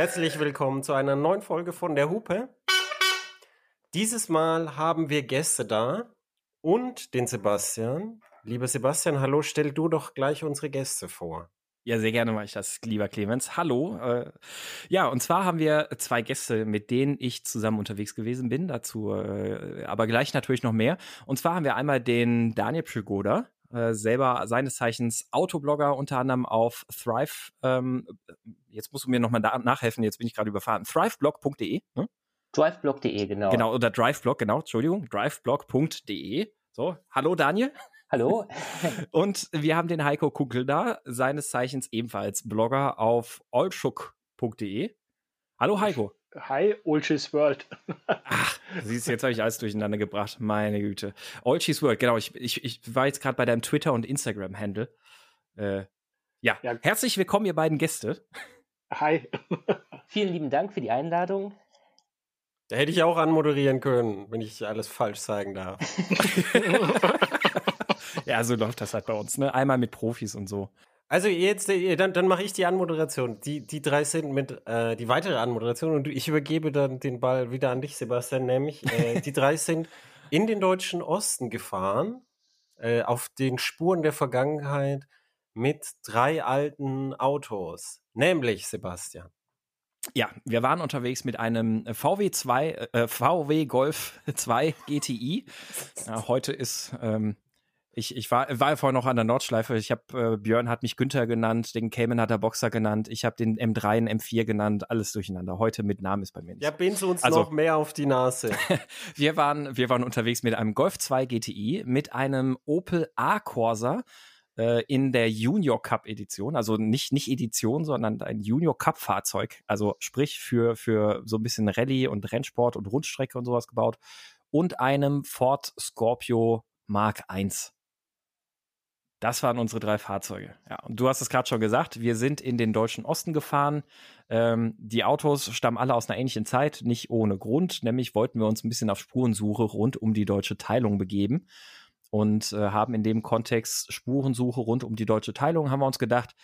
Herzlich willkommen zu einer neuen Folge von der Hupe. Dieses Mal haben wir Gäste da und den Sebastian. Lieber Sebastian, hallo, stell du doch gleich unsere Gäste vor. Ja, sehr gerne mache ich das, lieber Clemens. Hallo. Äh, ja, und zwar haben wir zwei Gäste, mit denen ich zusammen unterwegs gewesen bin. Dazu äh, aber gleich natürlich noch mehr. Und zwar haben wir einmal den Daniel Przygoda, äh, selber seines Zeichens Autoblogger, unter anderem auf Thrive. Ähm, jetzt musst du mir nochmal nachhelfen, jetzt bin ich gerade überfahren. Thriveblog.de. Ne? Driveblog.de, genau. Genau, oder Driveblog, genau, Entschuldigung, driveblog.de. So, hallo Daniel. Hallo. Und wir haben den Heiko Kuckel da, seines Zeichens ebenfalls Blogger auf olschuk.de. Hallo Heiko. Hi, Olchis World. Ach, siehst du, jetzt habe ich alles durcheinander gebracht. Meine Güte. Olchis World, genau. Ich, ich, ich war jetzt gerade bei deinem Twitter- und Instagram-Handle. Äh, ja. ja, herzlich willkommen, ihr beiden Gäste. Hi. Vielen lieben Dank für die Einladung. Da hätte ich auch anmoderieren können, wenn ich alles falsch zeigen darf. ja, so läuft das halt bei uns, ne? Einmal mit Profis und so. Also jetzt, äh, dann, dann mache ich die Anmoderation. Die, die drei sind mit äh, die weitere Anmoderation und ich übergebe dann den Ball wieder an dich, Sebastian, nämlich äh, die drei sind in den deutschen Osten gefahren, äh, auf den Spuren der Vergangenheit mit drei alten Autos. Nämlich, Sebastian. Ja, wir waren unterwegs mit einem VW 2, äh, VW Golf 2 GTI. Ja, heute ist ähm, ich, ich war, war vorher noch an der Nordschleife. Ich habe äh, Björn hat mich Günther genannt, den Cayman hat er Boxer genannt, ich habe den M3 und M4 genannt, alles durcheinander. Heute mit Namen ist bei mir nicht. Ja, bin's uns also, noch mehr auf die Nase. wir waren, wir waren unterwegs mit einem Golf 2 GTI, mit einem Opel A Corsa äh, in der Junior Cup Edition, also nicht nicht Edition, sondern ein Junior Cup Fahrzeug, also sprich für für so ein bisschen Rallye und Rennsport und Rundstrecke und sowas gebaut und einem Ford Scorpio Mark I das waren unsere drei Fahrzeuge. Ja, und du hast es gerade schon gesagt, wir sind in den deutschen Osten gefahren. Ähm, die Autos stammen alle aus einer ähnlichen Zeit, nicht ohne Grund. Nämlich wollten wir uns ein bisschen auf Spurensuche rund um die deutsche Teilung begeben und äh, haben in dem Kontext Spurensuche rund um die deutsche Teilung, haben wir uns gedacht,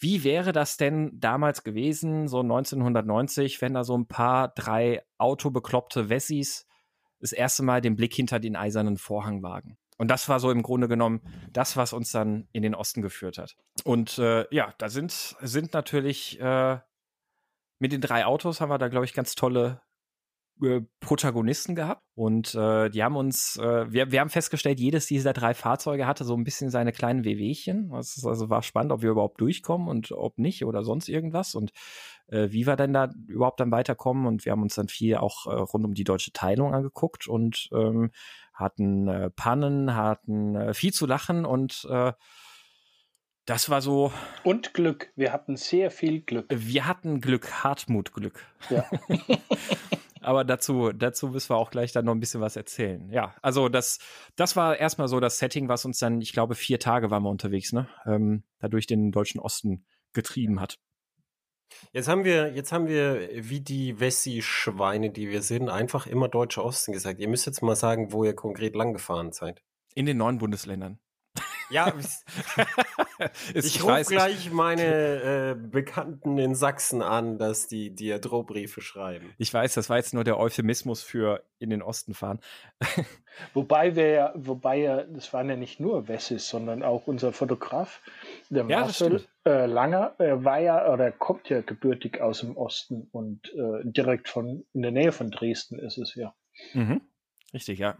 wie wäre das denn damals gewesen, so 1990, wenn da so ein paar drei autobekloppte Wessis das erste Mal den Blick hinter den eisernen Vorhang wagen? Und das war so im Grunde genommen das, was uns dann in den Osten geführt hat. Und äh, ja, da sind, sind natürlich äh, mit den drei Autos haben wir da, glaube ich, ganz tolle äh, Protagonisten gehabt. Und äh, die haben uns, äh, wir, wir haben festgestellt, jedes dieser drei Fahrzeuge hatte so ein bisschen seine kleinen Wehwehchen. Das also war spannend, ob wir überhaupt durchkommen und ob nicht oder sonst irgendwas. Und äh, wie wir denn da überhaupt dann weiterkommen. Und wir haben uns dann viel auch äh, rund um die deutsche Teilung angeguckt und ähm, hatten äh, Pannen, hatten äh, viel zu lachen und äh, das war so. Und Glück. Wir hatten sehr viel Glück. Wir hatten Glück, Hartmut Glück. Ja. Aber dazu, dazu müssen wir auch gleich dann noch ein bisschen was erzählen. Ja, also das, das war erstmal so das Setting, was uns dann, ich glaube, vier Tage waren wir unterwegs, ne? Ähm, dadurch den deutschen Osten getrieben hat. Jetzt haben wir, jetzt haben wir, wie die Wessi-Schweine, die wir sind, einfach immer Deutscher Osten gesagt. Ihr müsst jetzt mal sagen, wo ihr konkret lang gefahren seid. In den neuen Bundesländern. Ja, ich rufe gleich meine äh, Bekannten in Sachsen an, dass die dir Drohbriefe schreiben. Ich weiß, das war jetzt nur der Euphemismus für in den Osten fahren. wobei wir, wobei das waren ja nicht nur Wessis, sondern auch unser Fotograf, der ja, Marcel äh, Langer, äh, war ja oder kommt ja gebürtig aus dem Osten und äh, direkt von in der Nähe von Dresden ist es ja. Mhm. Richtig, ja.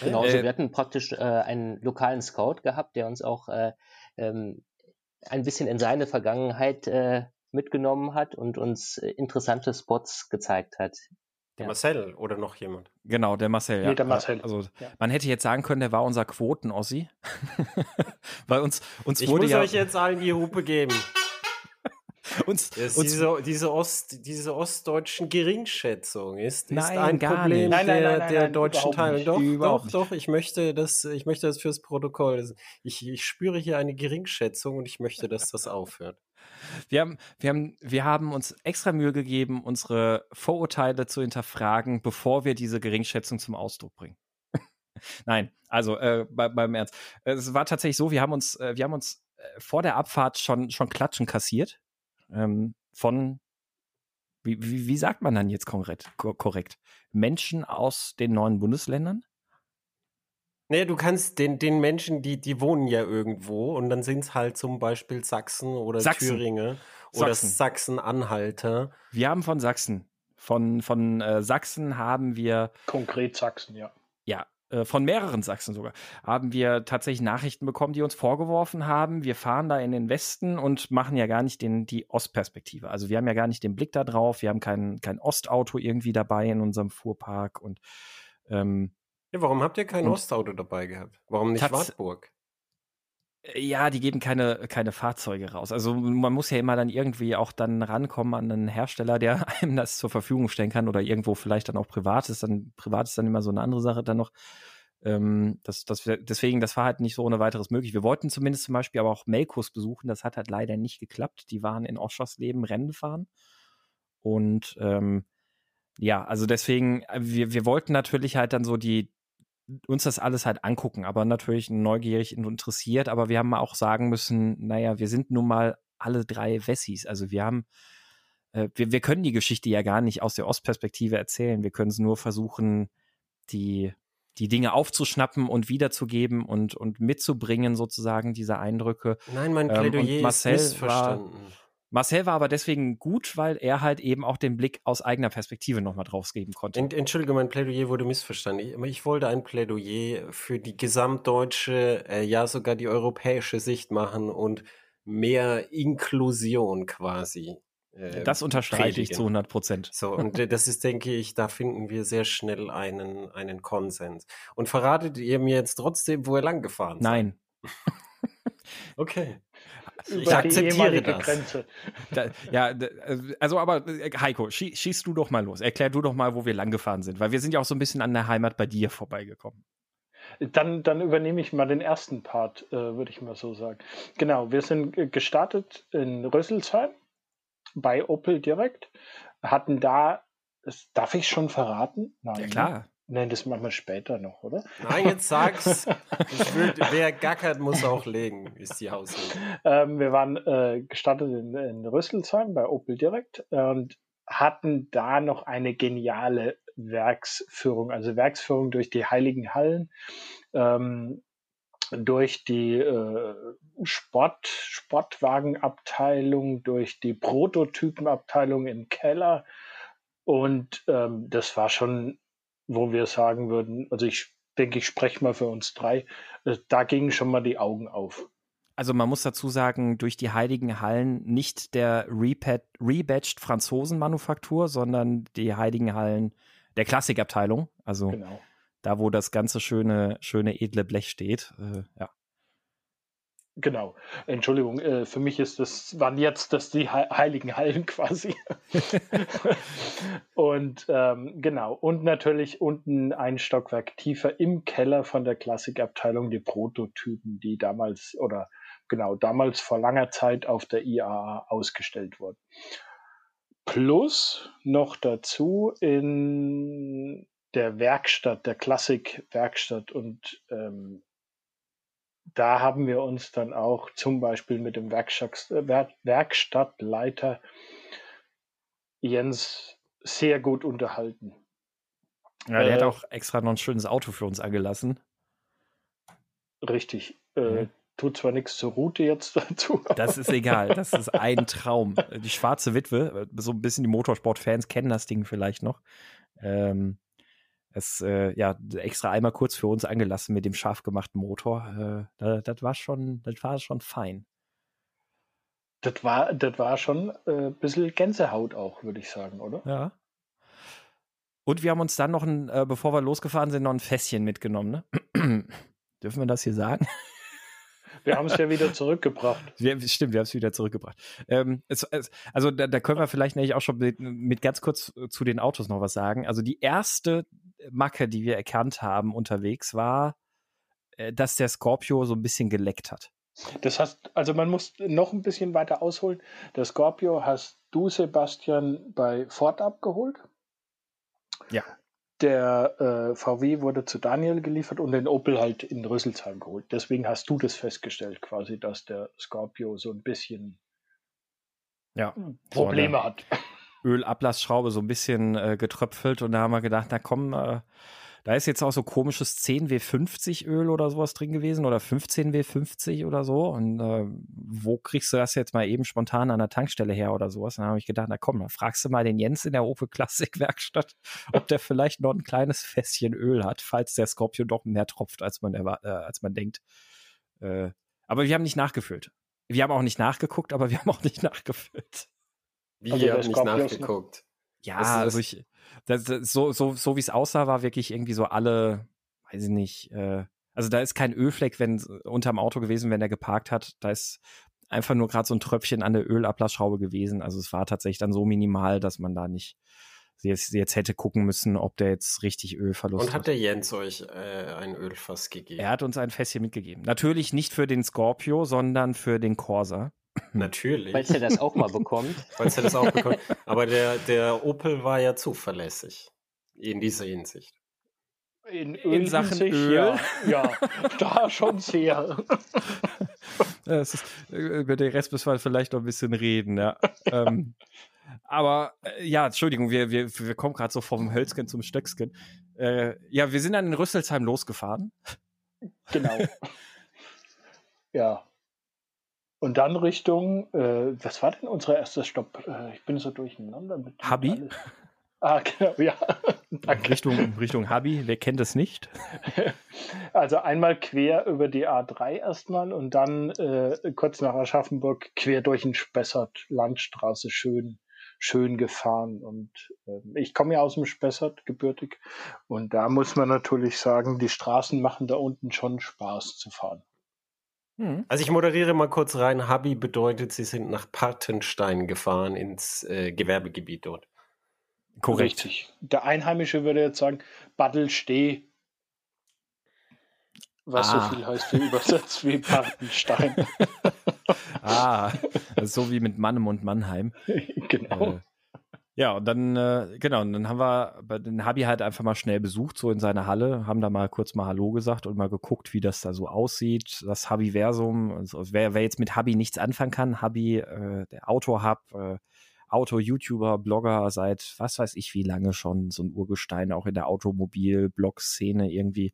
Genau, also äh, wir hatten praktisch äh, einen lokalen Scout gehabt, der uns auch äh, ähm, ein bisschen in seine Vergangenheit äh, mitgenommen hat und uns interessante Spots gezeigt hat. Der ja. Marcel oder noch jemand? Genau, der Marcel. Ja. Nee, der Marcel. Also ja. man hätte jetzt sagen können, der war unser Quoten-Ossi. Weil uns, uns ich wurde muss ja euch jetzt allen die Hupe geben. uns, uns diese, diese, Ost, diese ostdeutschen Geringschätzung ist, nein, ist ein Problem nein, nein, der, nein, der deutschen Teilung. Doch, doch, doch, ich möchte das, ich möchte das fürs Protokoll. Ich, ich spüre hier eine Geringschätzung und ich möchte, dass das aufhört. Wir haben, wir, haben, wir haben uns extra Mühe gegeben, unsere Vorurteile zu hinterfragen, bevor wir diese Geringschätzung zum Ausdruck bringen. Nein, also äh, bei, beim Ernst. Es war tatsächlich so, wir haben uns, äh, wir haben uns äh, vor der Abfahrt schon, schon Klatschen kassiert ähm, von Wie, wie, wie sagt man dann jetzt korrekt, korrekt? Menschen aus den neuen Bundesländern? Naja, du kannst den, den Menschen, die, die wohnen ja irgendwo und dann sind es halt zum Beispiel Sachsen oder Sachsen. Thüringen oder Sachsen-Anhalter. Wir haben von Sachsen. Von, von äh, Sachsen haben wir. Konkret Sachsen, ja. Ja, äh, von mehreren Sachsen sogar, haben wir tatsächlich Nachrichten bekommen, die uns vorgeworfen haben, wir fahren da in den Westen und machen ja gar nicht den, die Ostperspektive. Also wir haben ja gar nicht den Blick da drauf, wir haben kein, kein Ostauto irgendwie dabei in unserem Fuhrpark und ähm, ja, warum habt ihr kein Ostauto dabei gehabt? Warum nicht Wartburg? Ja, die geben keine, keine Fahrzeuge raus. Also man muss ja immer dann irgendwie auch dann rankommen an einen Hersteller, der einem das zur Verfügung stellen kann oder irgendwo vielleicht dann auch privat ist. Dann privat ist dann immer so eine andere Sache dann noch. Ähm, das, das, deswegen, das war halt nicht so ohne weiteres möglich. Wir wollten zumindest zum Beispiel aber auch Melkos besuchen. Das hat halt leider nicht geklappt. Die waren in Oschersleben Rennen fahren. Und ähm, ja, also deswegen, äh, wir, wir wollten natürlich halt dann so die, uns das alles halt angucken, aber natürlich neugierig und interessiert. Aber wir haben auch sagen müssen, naja, wir sind nun mal alle drei Wessis. Also wir haben, äh, wir, wir können die Geschichte ja gar nicht aus der Ostperspektive erzählen. Wir können es nur versuchen, die, die Dinge aufzuschnappen und wiederzugeben und, und mitzubringen, sozusagen, diese Eindrücke. Nein, mein Plädoyer ähm, ist missverstanden. War, Marcel war aber deswegen gut, weil er halt eben auch den Blick aus eigener Perspektive nochmal drauf geben konnte. Entschuldige, mein Plädoyer wurde missverstanden. Ich, ich wollte ein Plädoyer für die gesamtdeutsche, äh, ja sogar die europäische Sicht machen und mehr Inklusion quasi. Äh, das unterstreiche predigen. ich zu 100 Prozent. So, und äh, das ist, denke ich, da finden wir sehr schnell einen, einen Konsens. Und verratet ihr mir jetzt trotzdem, wo ihr lang gefahren seid? Nein. okay über ich akzeptiere das. Grenze. Da, ja, also aber äh, Heiko, schieß, schieß du doch mal los. Erklär du doch mal, wo wir lang gefahren sind, weil wir sind ja auch so ein bisschen an der Heimat bei dir vorbeigekommen. Dann, dann übernehme ich mal den ersten Part, äh, würde ich mal so sagen. Genau, wir sind gestartet in Rösselsheim bei Opel direkt, hatten da, das darf ich schon verraten? Nein. Ja klar. Nein, das machen wir später noch, oder? Nein, jetzt sag's. will, wer gackert, muss auch legen, ist die Hausregel. Ähm, wir waren äh, gestartet in, in Rüsselsheim bei Opel Direkt und hatten da noch eine geniale Werksführung, also Werksführung durch die Heiligen Hallen, ähm, durch die äh, Sport, Sportwagenabteilung, durch die Prototypenabteilung im Keller. Und ähm, das war schon wo wir sagen würden, also ich denke, ich spreche mal für uns drei, äh, da gingen schon mal die Augen auf. Also man muss dazu sagen, durch die Heiligen Hallen nicht der rebadged Franzosen-Manufaktur, sondern die Heiligen Hallen der Klassikabteilung. Also genau. da, wo das ganze schöne, schöne edle Blech steht. Äh, ja. Genau. Entschuldigung, äh, für mich ist das, waren jetzt das die heiligen Hallen quasi. und ähm, genau. Und natürlich unten ein Stockwerk tiefer im Keller von der Klassikabteilung die Prototypen, die damals oder genau damals vor langer Zeit auf der IAA ausgestellt wurden. Plus noch dazu in der Werkstatt, der Klassikwerkstatt und ähm, da haben wir uns dann auch zum Beispiel mit dem Werkstattleiter Jens sehr gut unterhalten. Ja, der äh, hat auch extra noch ein schönes Auto für uns angelassen. Richtig. Äh, mhm. Tut zwar nichts zur Route jetzt dazu. Das ist egal. Das ist ein Traum. Die schwarze Witwe, so ein bisschen die Motorsport-Fans kennen das Ding vielleicht noch. Ähm, es äh, ja extra einmal kurz für uns angelassen mit dem scharf gemachten Motor. Äh, das war schon, das war schon fein. Das war, das war schon äh, ein bisschen Gänsehaut auch, würde ich sagen, oder? Ja. Und wir haben uns dann noch ein, äh, bevor wir losgefahren sind, noch ein Fässchen mitgenommen, ne? Dürfen wir das hier sagen? Wir haben es ja wieder zurückgebracht. Wir, stimmt, wir haben es wieder zurückgebracht. Ähm, es, es, also da, da, können wir vielleicht nämlich auch schon mit, mit, ganz kurz zu den Autos noch was sagen. Also die erste Macke, die wir erkannt haben unterwegs, war, äh, dass der Scorpio so ein bisschen geleckt hat. Das heißt, also man muss noch ein bisschen weiter ausholen. Der Scorpio hast du, Sebastian, bei Ford abgeholt. Ja. Der äh, VW wurde zu Daniel geliefert und den Opel halt in Rüsselsheim geholt. Deswegen hast du das festgestellt, quasi, dass der Scorpio so ein bisschen ja, Probleme so hat. Ölablassschraube so ein bisschen äh, getröpfelt und da haben wir gedacht, na komm, äh, da ist jetzt auch so komisches 10W50 Öl oder sowas drin gewesen oder 15W50 oder so. Und äh, wo kriegst du das jetzt mal eben spontan an der Tankstelle her oder sowas? Und dann habe ich gedacht, na komm, dann fragst du mal den Jens in der Opel Classic Werkstatt, ob der vielleicht noch ein kleines Fässchen Öl hat, falls der Scorpio doch mehr tropft, als man, äh, als man denkt. Äh, aber wir haben nicht nachgefüllt. Wir haben auch nicht nachgeguckt, aber wir haben auch nicht nachgefüllt. Wie, also ihr habt nicht nachgeguckt? Ja, also ich, das, das, so, so, so wie es aussah, war wirklich irgendwie so alle, weiß ich nicht, äh, also da ist kein Ölfleck, wenn unterm Auto gewesen, wenn er geparkt hat. Da ist einfach nur gerade so ein Tröpfchen an der Ölablassschraube gewesen. Also es war tatsächlich dann so minimal, dass man da nicht jetzt, jetzt hätte gucken müssen, ob der jetzt richtig Ölverlust hat. Und hat der Jens euch äh, ein Ölfass gegeben? Er hat uns ein Fässchen mitgegeben. Natürlich nicht für den Scorpio, sondern für den Corsa. Natürlich. Falls er das auch mal bekommt. Falls er das auch bekommt. Aber der, der Opel war ja zuverlässig in dieser Hinsicht. In, in Sachen Öl? Ja, ja, da schon sehr. Ist, äh, über den Rest müssen wir vielleicht noch ein bisschen reden, ja. ähm, aber äh, ja, Entschuldigung, wir, wir, wir kommen gerade so vom Hölzken zum Stöcksken. Äh, ja, wir sind dann in Rüsselsheim losgefahren. Genau. ja. Und dann Richtung, äh, was war denn unser erster Stopp? Äh, ich bin so durcheinander mit. Habi? Ah, genau, ja. Richtung, Richtung Habi, wer kennt es nicht? Also einmal quer über die A3 erstmal und dann äh, kurz nach Aschaffenburg quer durch den Spessart, Landstraße, schön, schön gefahren. Und äh, ich komme ja aus dem Spessart gebürtig und da muss man natürlich sagen, die Straßen machen da unten schon Spaß zu fahren. Hm. Also ich moderiere mal kurz rein. Habi bedeutet, Sie sind nach Partenstein gefahren ins äh, Gewerbegebiet dort. Korrekt. Richtig. Der Einheimische würde jetzt sagen, Baddelsteh. Was ah. so viel heißt wie übersetzt wie Partenstein. ah, so wie mit Mannem und Mannheim. genau. Äh, ja, und dann, äh, genau, und dann haben wir den Habi halt einfach mal schnell besucht, so in seiner Halle, haben da mal kurz mal Hallo gesagt und mal geguckt, wie das da so aussieht. Das Habi-Versum, also wer, wer jetzt mit Habi nichts anfangen kann, Habi, äh, der Auto-Hub, äh, Auto-YouTuber, Blogger seit was weiß ich wie lange schon, so ein Urgestein auch in der Automobil-Blog-Szene irgendwie.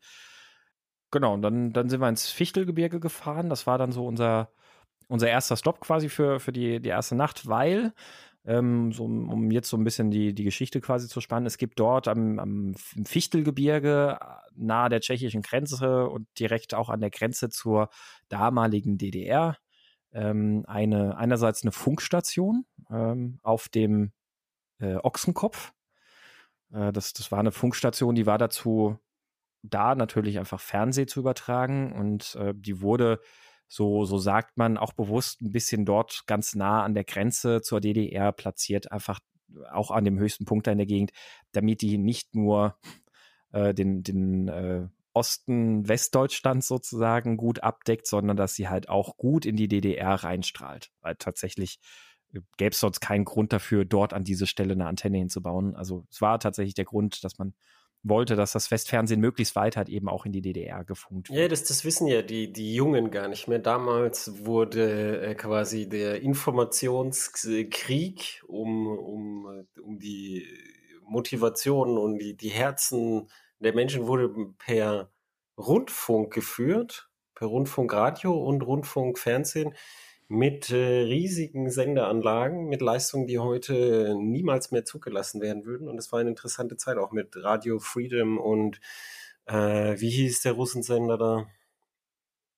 Genau, und dann, dann sind wir ins Fichtelgebirge gefahren. Das war dann so unser, unser erster Stopp quasi für, für die, die erste Nacht, weil ähm, so, um jetzt so ein bisschen die, die Geschichte quasi zu spannen. Es gibt dort am, am Fichtelgebirge nahe der tschechischen Grenze und direkt auch an der Grenze zur damaligen DDR ähm, eine einerseits eine Funkstation ähm, auf dem äh, Ochsenkopf. Äh, das, das war eine Funkstation, die war dazu da, natürlich einfach Fernseh zu übertragen und äh, die wurde so, so sagt man, auch bewusst ein bisschen dort ganz nah an der Grenze zur DDR platziert, einfach auch an dem höchsten Punkt da in der Gegend, damit die nicht nur äh, den, den äh, Osten Westdeutschlands sozusagen gut abdeckt, sondern dass sie halt auch gut in die DDR reinstrahlt. Weil tatsächlich äh, gäbe es sonst keinen Grund dafür, dort an diese Stelle eine Antenne hinzubauen. Also es war tatsächlich der Grund, dass man wollte, dass das Westfernsehen möglichst weit hat eben auch in die DDR gefunkt. Ja, das, das wissen ja die, die Jungen gar nicht mehr. Damals wurde äh, quasi der Informationskrieg um, um, um die Motivation und die, die Herzen der Menschen wurde per Rundfunk geführt, per Rundfunkradio und Rundfunkfernsehen mit äh, riesigen Sendeanlagen, mit Leistungen, die heute niemals mehr zugelassen werden würden. Und es war eine interessante Zeit auch mit Radio Freedom und äh, wie hieß der Russensender da?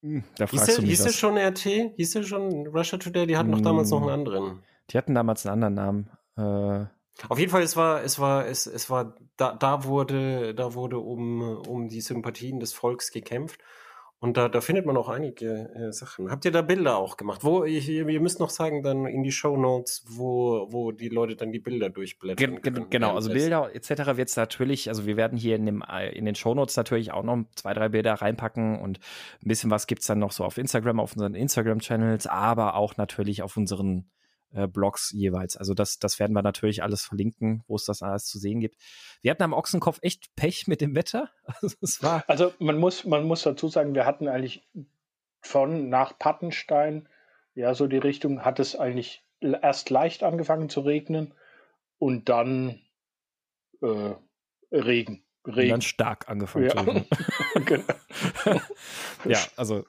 Hm, da hieß der, hieß der schon RT? Hieß der schon Russia Today? Die hatten hm, doch damals noch einen anderen. Die hatten damals einen anderen Namen. Äh, auf jeden Fall, es war, es war, es, es war, da, da wurde, da wurde um, um die Sympathien des Volks gekämpft. Und da, da findet man auch einige äh, Sachen. Habt ihr da Bilder auch gemacht? Wo, ich, ihr müsst noch sagen, dann in die Show Notes, wo, wo die Leute dann die Bilder durchblättern. Gen, gen, genau, also Bilder etc. wird es natürlich, also wir werden hier in, dem, äh, in den Show Notes natürlich auch noch zwei, drei Bilder reinpacken und ein bisschen was gibt es dann noch so auf Instagram, auf unseren Instagram-Channels, aber auch natürlich auf unseren äh, Blogs jeweils. Also das, das werden wir natürlich alles verlinken, wo es das alles zu sehen gibt. Wir hatten am Ochsenkopf echt Pech mit dem Wetter. Also, es war also man muss, man muss dazu sagen, wir hatten eigentlich von nach Pattenstein, ja, so die Richtung, hat es eigentlich erst leicht angefangen zu regnen und dann äh, Regen. Regen. Und dann stark angefangen ja. zu regnen. genau. ja, also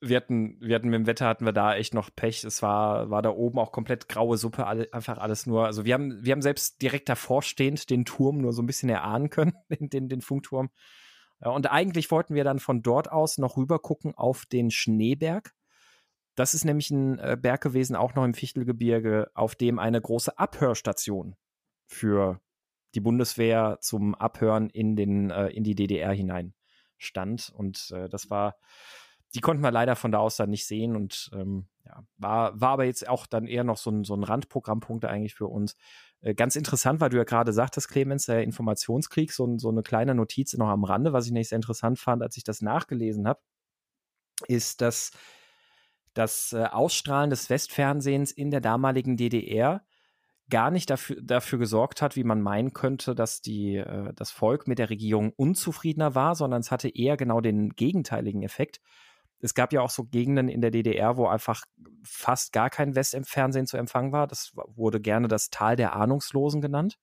wir hatten, wir hatten mit dem Wetter hatten wir da echt noch Pech. Es war, war da oben auch komplett graue Suppe, alle, einfach alles nur. Also wir haben, wir haben selbst direkt davor stehend den Turm nur so ein bisschen erahnen können, den, den, den Funkturm. Und eigentlich wollten wir dann von dort aus noch rüber gucken auf den Schneeberg. Das ist nämlich ein äh, Berg gewesen, auch noch im Fichtelgebirge, auf dem eine große Abhörstation für die Bundeswehr zum Abhören in, den, äh, in die DDR hinein stand. Und äh, das war, die konnten wir leider von da aus dann nicht sehen und ähm, ja, war, war aber jetzt auch dann eher noch so ein, so ein Randprogrammpunkt eigentlich für uns. Äh, ganz interessant, weil du ja gerade sagtest, Clemens, der Informationskrieg, so, so eine kleine Notiz noch am Rande, was ich nicht sehr interessant fand, als ich das nachgelesen habe, ist, dass das äh, Ausstrahlen des Westfernsehens in der damaligen DDR gar nicht dafür, dafür gesorgt hat, wie man meinen könnte, dass die, äh, das Volk mit der Regierung unzufriedener war, sondern es hatte eher genau den gegenteiligen Effekt. Es gab ja auch so Gegenden in der DDR, wo einfach fast gar kein Westfernsehen zu empfangen war. Das wurde gerne das Tal der Ahnungslosen genannt.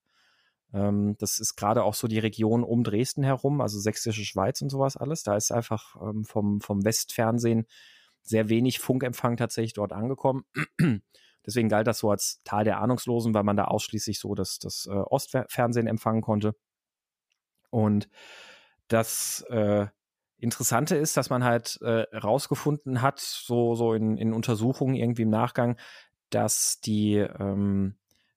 Ähm, das ist gerade auch so die Region um Dresden herum, also Sächsische Schweiz und sowas alles. Da ist einfach ähm, vom, vom Westfernsehen sehr wenig Funkempfang tatsächlich dort angekommen. Deswegen galt das so als Tal der Ahnungslosen, weil man da ausschließlich so das, das äh, Ostfernsehen empfangen konnte. Und das äh, Interessante ist, dass man halt äh, rausgefunden hat, so, so in, in Untersuchungen irgendwie im Nachgang, dass die ähm,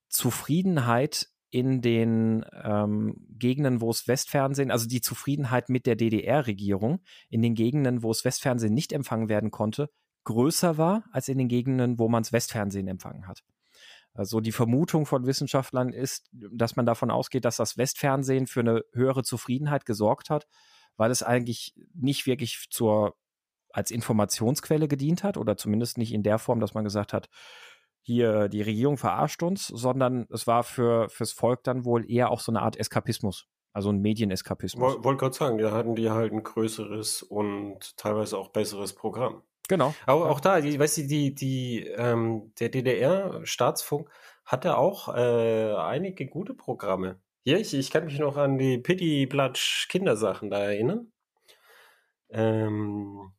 Zufriedenheit in den ähm, Gegenden, wo es Westfernsehen, also die Zufriedenheit mit der DDR-Regierung in den Gegenden, wo es Westfernsehen nicht empfangen werden konnte, größer war als in den Gegenden, wo man es Westfernsehen empfangen hat. Also die Vermutung von Wissenschaftlern ist, dass man davon ausgeht, dass das Westfernsehen für eine höhere Zufriedenheit gesorgt hat, weil es eigentlich nicht wirklich zur als Informationsquelle gedient hat oder zumindest nicht in der Form, dass man gesagt hat, hier die Regierung verarscht uns, sondern es war für fürs Volk dann wohl eher auch so eine Art Eskapismus, also ein Medieneskapismus. Wollte gerade sagen, da hatten die halt ein größeres und teilweise auch besseres Programm. Genau. Aber auch da, die, weißt du, die, die, ähm, der DDR-Staatsfunk hatte auch äh, einige gute Programme. Hier, ich, ich kann mich noch an die Pitti Platsch Kindersachen da erinnern. Ähm,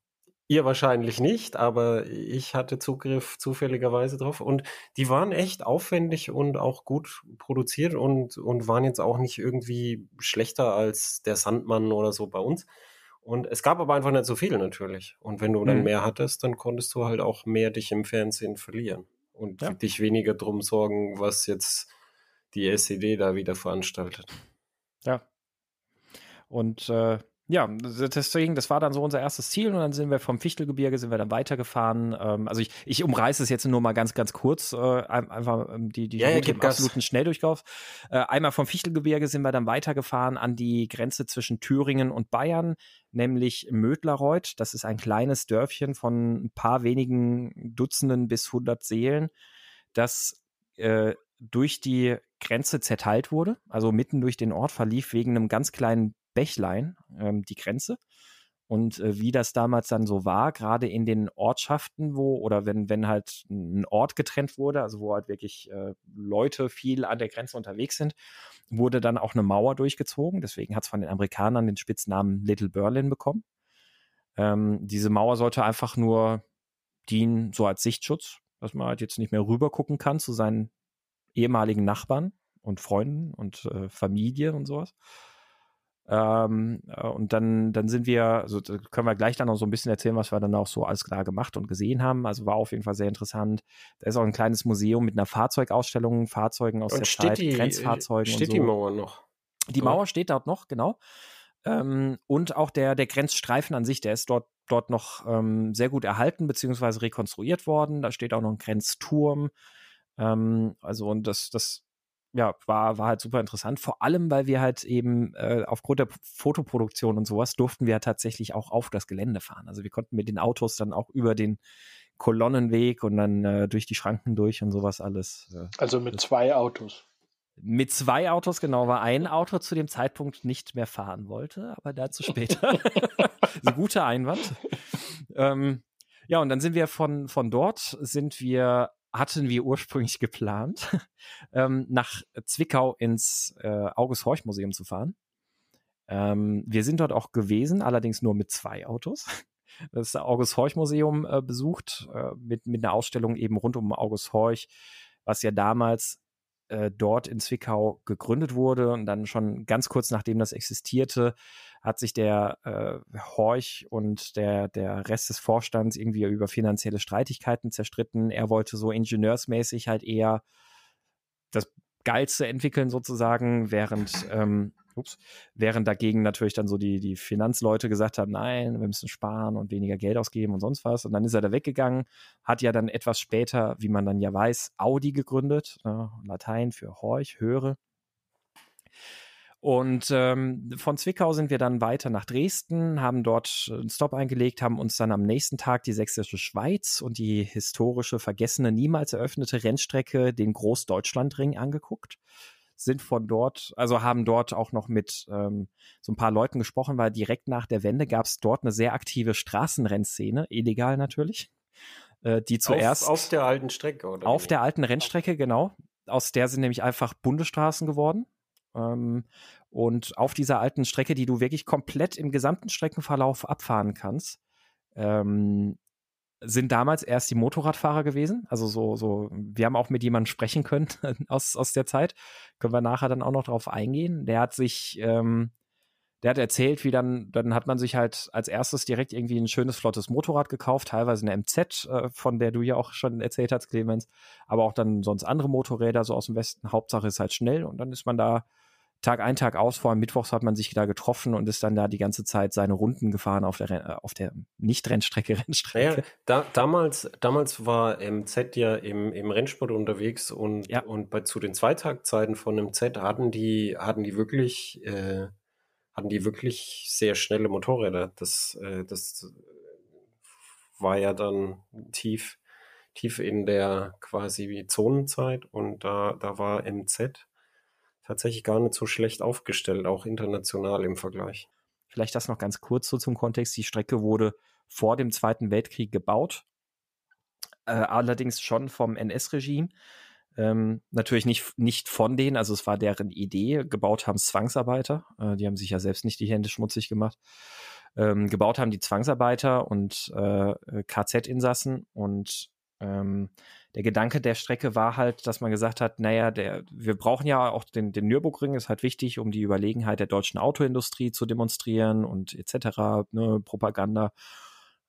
Ihr wahrscheinlich nicht, aber ich hatte Zugriff zufälligerweise drauf. Und die waren echt aufwendig und auch gut produziert und, und waren jetzt auch nicht irgendwie schlechter als der Sandmann oder so bei uns. Und es gab aber einfach nicht so viel natürlich. Und wenn du dann mhm. mehr hattest, dann konntest du halt auch mehr dich im Fernsehen verlieren und ja. dich weniger drum sorgen, was jetzt die SED da wieder veranstaltet. Ja. Und äh, ja, deswegen, das war dann so unser erstes Ziel und dann sind wir vom Fichtelgebirge, sind wir dann weitergefahren. Ähm, also ich, ich umreiße es jetzt nur mal ganz, ganz kurz, äh, einfach ähm, die, die ja, Route im absoluten Schnelldurchlauf. Äh, einmal vom Fichtelgebirge sind wir dann weitergefahren an die Grenze zwischen Thüringen und Bayern, nämlich Mödlareuth. Das ist ein kleines Dörfchen von ein paar wenigen Dutzenden bis hundert Seelen, das äh, durch die Grenze zerteilt wurde, also mitten durch den Ort verlief wegen einem ganz kleinen Bächlein ähm, die Grenze. Und äh, wie das damals dann so war, gerade in den Ortschaften, wo, oder wenn, wenn halt ein Ort getrennt wurde, also wo halt wirklich äh, Leute viel an der Grenze unterwegs sind, wurde dann auch eine Mauer durchgezogen. Deswegen hat es von den Amerikanern den Spitznamen Little Berlin bekommen. Ähm, diese Mauer sollte einfach nur dienen, so als Sichtschutz, dass man halt jetzt nicht mehr rüber gucken kann zu seinen ehemaligen Nachbarn und Freunden und äh, Familie und sowas. Ähm, äh, und dann, dann sind wir, also können wir gleich dann noch so ein bisschen erzählen, was wir dann auch so alles klar gemacht und gesehen haben. Also war auf jeden Fall sehr interessant. Da ist auch ein kleines Museum mit einer Fahrzeugausstellung, Fahrzeugen aus und der Zeit, die, Grenzfahrzeugen. Steht so. die Mauer noch? Die Mauer steht dort noch, genau. Ähm, und auch der, der Grenzstreifen an sich, der ist dort, dort noch ähm, sehr gut erhalten, beziehungsweise rekonstruiert worden. Da steht auch noch ein Grenzturm. Ähm, also, und das, das ja, war, war halt super interessant. Vor allem, weil wir halt eben äh, aufgrund der Fotoproduktion und sowas durften wir tatsächlich auch auf das Gelände fahren. Also wir konnten mit den Autos dann auch über den Kolonnenweg und dann äh, durch die Schranken durch und sowas alles. Äh, also mit zwei Autos. Mit zwei Autos, genau, weil ein Auto zu dem Zeitpunkt nicht mehr fahren wollte, aber dazu später. ein guter Einwand. Ähm, ja, und dann sind wir von, von dort, sind wir hatten wir ursprünglich geplant, ähm, nach Zwickau ins äh, August-Horch-Museum zu fahren. Ähm, wir sind dort auch gewesen, allerdings nur mit zwei Autos. Das August-Horch-Museum äh, besucht, äh, mit, mit einer Ausstellung eben rund um August Horch, was ja damals äh, dort in Zwickau gegründet wurde und dann schon ganz kurz nachdem das existierte, hat sich der äh, Horch und der, der Rest des Vorstands irgendwie über finanzielle Streitigkeiten zerstritten. Er wollte so ingenieursmäßig halt eher das Geilste entwickeln sozusagen, während ähm, ups, während dagegen natürlich dann so die, die Finanzleute gesagt haben, nein, wir müssen sparen und weniger Geld ausgeben und sonst was. Und dann ist er da weggegangen, hat ja dann etwas später, wie man dann ja weiß, Audi gegründet, ne, Latein für Horch, höre. Und ähm, von Zwickau sind wir dann weiter nach Dresden, haben dort einen Stop eingelegt, haben uns dann am nächsten Tag die Sächsische Schweiz und die historische, vergessene, niemals eröffnete Rennstrecke, den Großdeutschlandring, angeguckt. Sind von dort, also haben dort auch noch mit ähm, so ein paar Leuten gesprochen, weil direkt nach der Wende gab es dort eine sehr aktive Straßenrennszene, illegal natürlich, äh, die zuerst auf, auf, der alten Strecke oder auf der alten Rennstrecke genau, aus der sind nämlich einfach Bundesstraßen geworden. Ähm, und auf dieser alten Strecke, die du wirklich komplett im gesamten Streckenverlauf abfahren kannst, ähm, sind damals erst die Motorradfahrer gewesen. Also so, so, wir haben auch mit jemandem sprechen können aus, aus der Zeit. Können wir nachher dann auch noch drauf eingehen. Der hat sich, ähm, der hat erzählt, wie dann, dann hat man sich halt als erstes direkt irgendwie ein schönes, flottes Motorrad gekauft, teilweise eine MZ, äh, von der du ja auch schon erzählt hast, Clemens, aber auch dann sonst andere Motorräder so aus dem Westen. Hauptsache ist halt schnell und dann ist man da Tag ein, Tag aus, vor allem Mittwochs hat man sich da getroffen und ist dann da die ganze Zeit seine Runden gefahren auf der, äh, auf der Nicht-Rennstrecke, Rennstrecke. Ja, da, damals, damals war MZ ja im, im Rennsport unterwegs und, ja. und bei, zu den Zweitagzeiten von MZ hatten die, hatten die wirklich, äh, hatten die wirklich sehr schnelle Motorräder. Das, äh, das war ja dann tief, tief in der quasi Zonenzeit und da, da war MZ tatsächlich gar nicht so schlecht aufgestellt, auch international im Vergleich. Vielleicht das noch ganz kurz so zum Kontext. Die Strecke wurde vor dem Zweiten Weltkrieg gebaut, äh, allerdings schon vom NS-Regime. Ähm, natürlich nicht, nicht von denen, also es war deren Idee. Gebaut haben Zwangsarbeiter, äh, die haben sich ja selbst nicht die Hände schmutzig gemacht. Ähm, gebaut haben die Zwangsarbeiter und äh, KZ-Insassen und ähm, der Gedanke der Strecke war halt, dass man gesagt hat, naja, der, wir brauchen ja auch den, den Nürburgring, ist halt wichtig, um die Überlegenheit der deutschen Autoindustrie zu demonstrieren und etc., ne, Propaganda.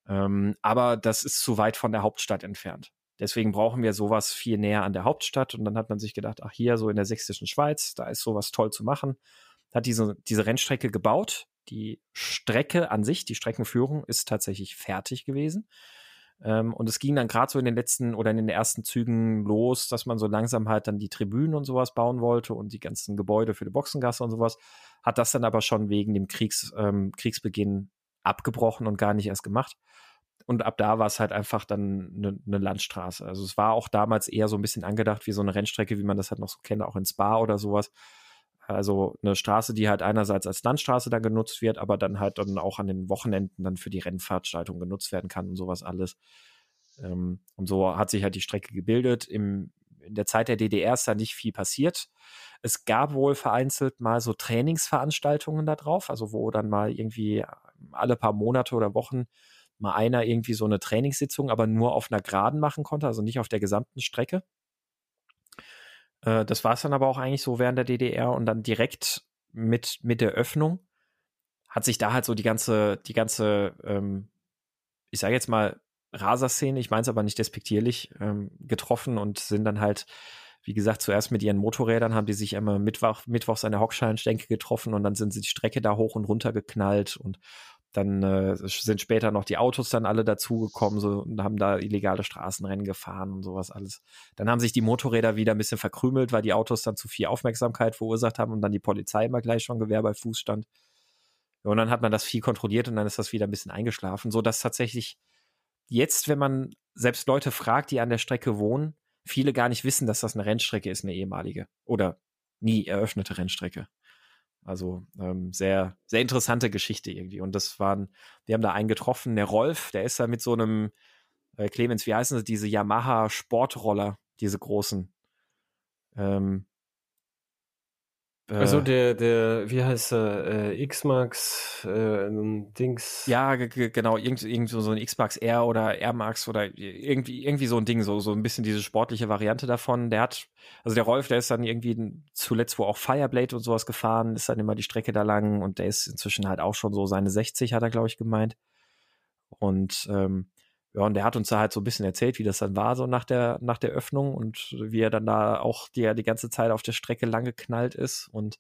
Ähm, aber das ist zu weit von der Hauptstadt entfernt. Deswegen brauchen wir sowas viel näher an der Hauptstadt. Und dann hat man sich gedacht, ach hier, so in der sächsischen Schweiz, da ist sowas toll zu machen. Hat diese, diese Rennstrecke gebaut. Die Strecke an sich, die Streckenführung ist tatsächlich fertig gewesen. Ähm, und es ging dann gerade so in den letzten oder in den ersten Zügen los, dass man so langsam halt dann die Tribünen und sowas bauen wollte und die ganzen Gebäude für die Boxengasse und sowas. Hat das dann aber schon wegen dem Kriegs, ähm, Kriegsbeginn abgebrochen und gar nicht erst gemacht. Und ab da war es halt einfach dann eine ne Landstraße. Also es war auch damals eher so ein bisschen angedacht wie so eine Rennstrecke, wie man das halt noch so kennt, auch in Spa oder sowas. Also eine Straße, die halt einerseits als Landstraße dann genutzt wird, aber dann halt dann auch an den Wochenenden dann für die Rennveranstaltung genutzt werden kann und sowas alles. Ähm, und so hat sich halt die Strecke gebildet. Im, in der Zeit der DDR ist da nicht viel passiert. Es gab wohl vereinzelt mal so Trainingsveranstaltungen da drauf, also wo dann mal irgendwie alle paar Monate oder Wochen mal einer irgendwie so eine Trainingssitzung, aber nur auf einer Geraden machen konnte, also nicht auf der gesamten Strecke. Äh, das war es dann aber auch eigentlich so während der DDR und dann direkt mit, mit der Öffnung hat sich da halt so die ganze, die ganze, ähm, ich sage jetzt mal, Raserszene, ich meine es aber nicht despektierlich, ähm, getroffen und sind dann halt, wie gesagt, zuerst mit ihren Motorrädern haben die sich immer Mittwoch, mittwochs an der Hockscheinstänke getroffen und dann sind sie die Strecke da hoch und runter geknallt und dann äh, sind später noch die Autos dann alle dazugekommen so, und haben da illegale Straßenrennen gefahren und sowas alles. Dann haben sich die Motorräder wieder ein bisschen verkrümelt, weil die Autos dann zu viel Aufmerksamkeit verursacht haben und dann die Polizei immer gleich schon Gewehr bei Fuß stand. Und dann hat man das viel kontrolliert und dann ist das wieder ein bisschen eingeschlafen, so dass tatsächlich jetzt, wenn man selbst Leute fragt, die an der Strecke wohnen, viele gar nicht wissen, dass das eine Rennstrecke ist, eine ehemalige oder nie eröffnete Rennstrecke. Also ähm, sehr, sehr interessante Geschichte irgendwie. Und das waren, wir haben da einen getroffen, der Rolf, der ist da mit so einem Äh, Clemens, wie heißen sie? Diese Yamaha Sportroller, diese großen. Ähm, also der, der, wie heißt er, äh, X-Max, äh, Dings. Ja, genau, irgendwie irgend so ein X-Max R oder R Max oder irgendwie, irgendwie so ein Ding, so, so ein bisschen diese sportliche Variante davon. Der hat, also der Rolf, der ist dann irgendwie zuletzt wo auch Fireblade und sowas gefahren, ist dann immer die Strecke da lang und der ist inzwischen halt auch schon so seine 60, hat er, glaube ich, gemeint. Und ähm, ja, und der hat uns da halt so ein bisschen erzählt, wie das dann war, so nach der, nach der Öffnung und wie er dann da auch die, die ganze Zeit auf der Strecke lang geknallt ist. Und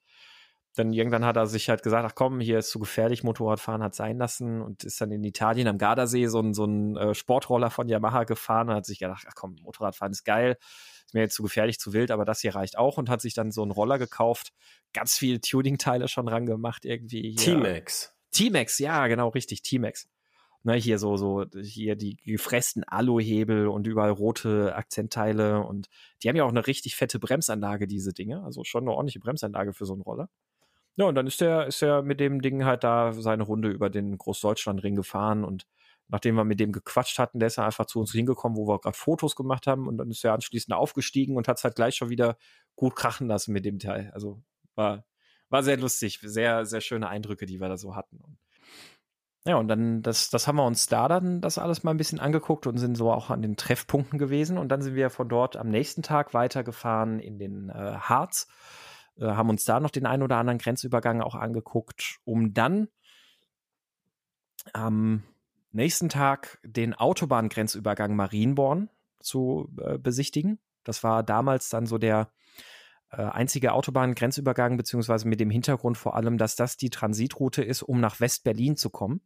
dann irgendwann hat er sich halt gesagt, ach komm, hier ist zu gefährlich, Motorradfahren hat sein lassen und ist dann in Italien am Gardasee so ein, so ein äh, Sportroller von Yamaha gefahren und hat sich gedacht, ach komm, Motorradfahren ist geil, ist mir jetzt zu gefährlich, zu wild, aber das hier reicht auch und hat sich dann so einen Roller gekauft, ganz viel Tuning-Teile schon rangemacht irgendwie. T-Max. T-Max, ja, genau, richtig, T-Max ne, hier so, so, hier die gefressten Aluhebel und überall rote Akzentteile und die haben ja auch eine richtig fette Bremsanlage, diese Dinge. Also schon eine ordentliche Bremsanlage für so einen Roller. Ja, und dann ist er, ist er mit dem Ding halt da seine Runde über den Großdeutschlandring gefahren und nachdem wir mit dem gequatscht hatten, der ist er einfach zu uns hingekommen, wo wir gerade Fotos gemacht haben und dann ist er anschließend aufgestiegen und hat es halt gleich schon wieder gut krachen lassen mit dem Teil. Also war, war sehr lustig, sehr, sehr schöne Eindrücke, die wir da so hatten. Und ja, und dann, das, das haben wir uns da dann das alles mal ein bisschen angeguckt und sind so auch an den Treffpunkten gewesen. Und dann sind wir von dort am nächsten Tag weitergefahren in den äh, Harz, äh, haben uns da noch den einen oder anderen Grenzübergang auch angeguckt, um dann am nächsten Tag den Autobahngrenzübergang Marienborn zu äh, besichtigen. Das war damals dann so der äh, einzige Autobahngrenzübergang, beziehungsweise mit dem Hintergrund vor allem, dass das die Transitroute ist, um nach West-Berlin zu kommen.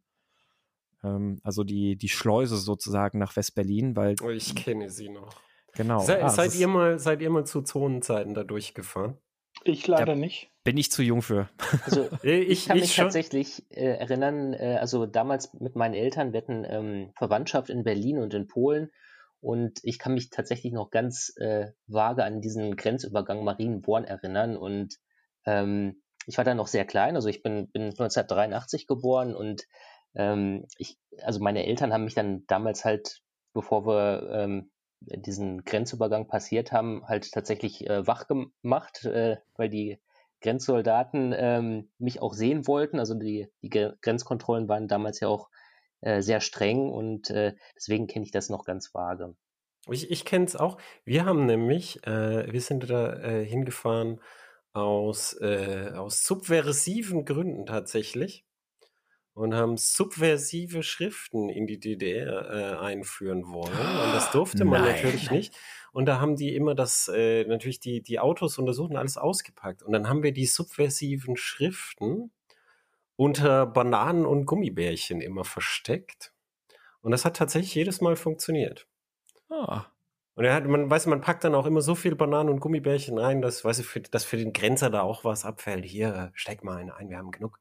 Ähm, also die, die Schleuse sozusagen nach West-Berlin, weil. Oh, ich kenne sie noch. Genau. Se, ah, seid, ihr mal, seid ihr mal zu Zonenzeiten da durchgefahren? Ich leider da nicht. Bin ich zu jung für. Also, ich, ich, kann ich mich schon? tatsächlich äh, erinnern, äh, also damals mit meinen Eltern, wir hatten ähm, Verwandtschaft in Berlin und in Polen und ich kann mich tatsächlich noch ganz äh, vage an diesen Grenzübergang Marienborn erinnern. Und ähm, ich war da noch sehr klein, also ich bin, bin 1983 geboren und ähm, ich, also meine Eltern haben mich dann damals halt, bevor wir ähm, diesen Grenzübergang passiert haben, halt tatsächlich äh, wach gemacht, äh, weil die Grenzsoldaten ähm, mich auch sehen wollten. Also die, die Grenzkontrollen waren damals ja auch äh, sehr streng und äh, deswegen kenne ich das noch ganz vage. Ich, ich kenne es auch. Wir haben nämlich, äh, wir sind da äh, hingefahren aus, äh, aus subversiven Gründen tatsächlich und haben subversive Schriften in die DDR äh, einführen wollen. Und das durfte man Nein. natürlich nicht. Und da haben die immer das, äh, natürlich die, die Autos untersucht und alles ausgepackt. Und dann haben wir die subversiven Schriften unter Bananen und Gummibärchen immer versteckt. Und das hat tatsächlich jedes Mal funktioniert. Ah. Und er hat, man weiß, man packt dann auch immer so viel Bananen und Gummibärchen rein, dass, weiß ich, für, dass für den Grenzer da auch was abfällt. Hier, steck mal einen ein, wir haben genug.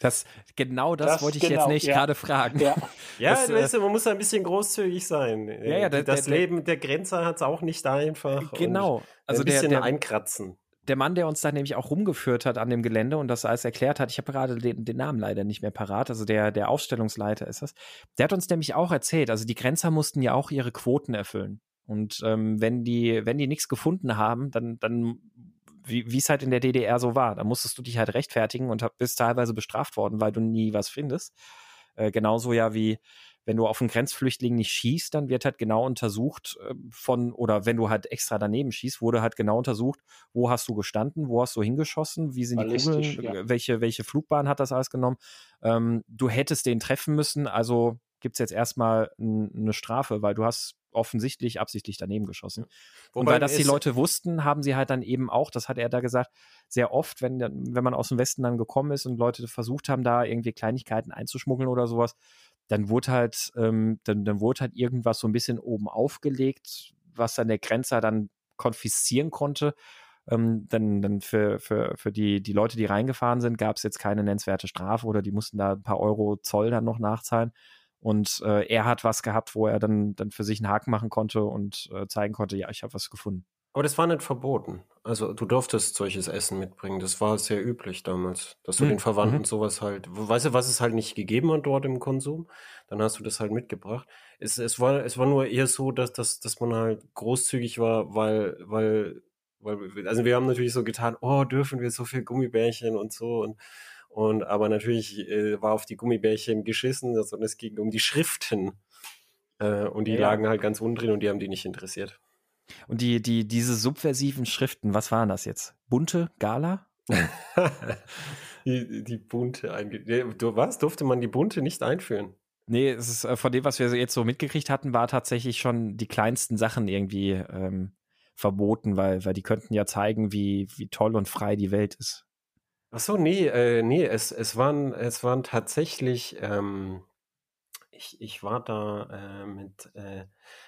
Das, genau das, das wollte ich genau, jetzt nicht ja. gerade fragen. Ja, ja das, weißt du, man muss ein bisschen großzügig sein. Ja, ja, der, das der, Leben der Grenzer hat es auch nicht einfach. Genau. Also ein bisschen der, einkratzen der Mann, der uns da nämlich auch rumgeführt hat an dem Gelände und das alles erklärt hat, ich habe gerade den, den, Namen leider nicht mehr parat, also der, der Ausstellungsleiter ist das, der hat uns nämlich auch erzählt, also die Grenzer mussten ja auch ihre Quoten erfüllen. Und ähm, wenn die, wenn die nichts gefunden haben, dann, dann wie es halt in der DDR so war, da musstest du dich halt rechtfertigen und bist teilweise bestraft worden, weil du nie was findest. Äh, genauso ja wie wenn du auf einen Grenzflüchtling nicht schießt, dann wird halt genau untersucht äh, von, oder wenn du halt extra daneben schießt, wurde halt genau untersucht, wo hast du gestanden, wo hast du hingeschossen, wie sind die Kugeln, ja. welche, welche Flugbahn hat das alles genommen. Ähm, du hättest den treffen müssen, also gibt es jetzt erstmal eine Strafe, weil du hast offensichtlich absichtlich daneben geschossen. Wobei und weil das die Leute wussten, haben sie halt dann eben auch, das hat er da gesagt, sehr oft, wenn, wenn man aus dem Westen dann gekommen ist und Leute versucht haben, da irgendwie Kleinigkeiten einzuschmuggeln oder sowas, dann wurde halt, ähm, dann, dann wurde halt irgendwas so ein bisschen oben aufgelegt, was dann der Grenzer dann konfiszieren konnte. Ähm, dann, dann für, für, für die, die Leute, die reingefahren sind, gab es jetzt keine nennenswerte Strafe oder die mussten da ein paar Euro Zoll dann noch nachzahlen. Und äh, er hat was gehabt, wo er dann, dann für sich einen Haken machen konnte und äh, zeigen konnte, ja, ich habe was gefunden. Aber das war nicht verboten. Also du durftest solches Essen mitbringen. Das war sehr üblich damals, dass du Hm, den Verwandten mhm. sowas halt, weißt du, was es halt nicht gegeben hat dort im Konsum, dann hast du das halt mitgebracht. Es, es war, es war nur eher so, dass, dass, dass man halt großzügig war, weil, weil, weil, wir- also wir haben natürlich so getan, oh, dürfen wir so viel Gummibärchen und so und, und aber natürlich äh, war auf die Gummibärchen geschissen, sondern es ging um die Schriften. Äh, und die ja. lagen halt ganz unten drin und die haben die nicht interessiert. Und die, die, diese subversiven Schriften, was waren das jetzt? Bunte Gala? die, die bunte einge du was? Durfte man die bunte nicht einführen? Nee, es ist äh, von dem, was wir jetzt so mitgekriegt hatten, war tatsächlich schon die kleinsten Sachen irgendwie ähm, verboten, weil, weil die könnten ja zeigen, wie, wie toll und frei die Welt ist. Ach so, nee, äh, nee, es, es waren, es waren tatsächlich, ähm, ich, ich war da äh, mit äh,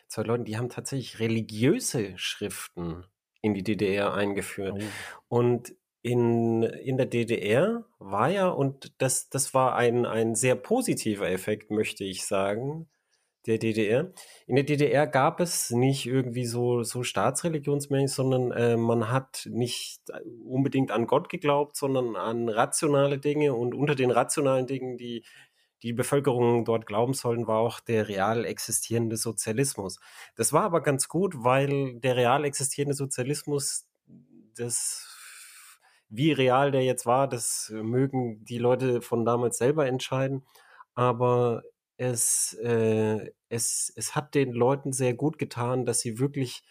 zwei Leuten, die haben tatsächlich religiöse Schriften in die DDR eingeführt. Oh. Und in, in der DDR war ja, und das, das war ein, ein sehr positiver Effekt, möchte ich sagen, der DDR. In der DDR gab es nicht irgendwie so, so staatsreligionsmäßig, sondern äh, man hat nicht unbedingt an Gott geglaubt, sondern an rationale Dinge. Und unter den rationalen Dingen, die die Bevölkerung dort glauben sollten, war auch der real existierende Sozialismus. Das war aber ganz gut, weil der real existierende Sozialismus, das wie real der jetzt war, das mögen die Leute von damals selber entscheiden. Aber es, äh, es, es hat den Leuten sehr gut getan, dass sie wirklich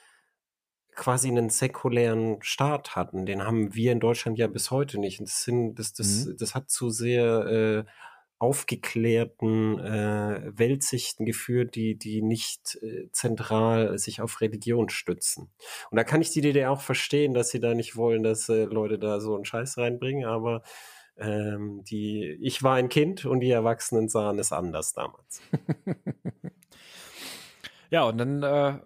quasi einen säkulären Staat hatten. Den haben wir in Deutschland ja bis heute nicht. Und das, sind, das, das, Mhm. das hat zu sehr äh, aufgeklärten äh, Weltsichten geführt, die, die nicht äh, zentral sich auf Religion stützen. Und da kann ich die DDR auch verstehen, dass sie da nicht wollen, dass äh, Leute da so einen Scheiß reinbringen, aber ähm, die, ich war ein Kind und die Erwachsenen sahen es anders damals. Ja, und dann äh,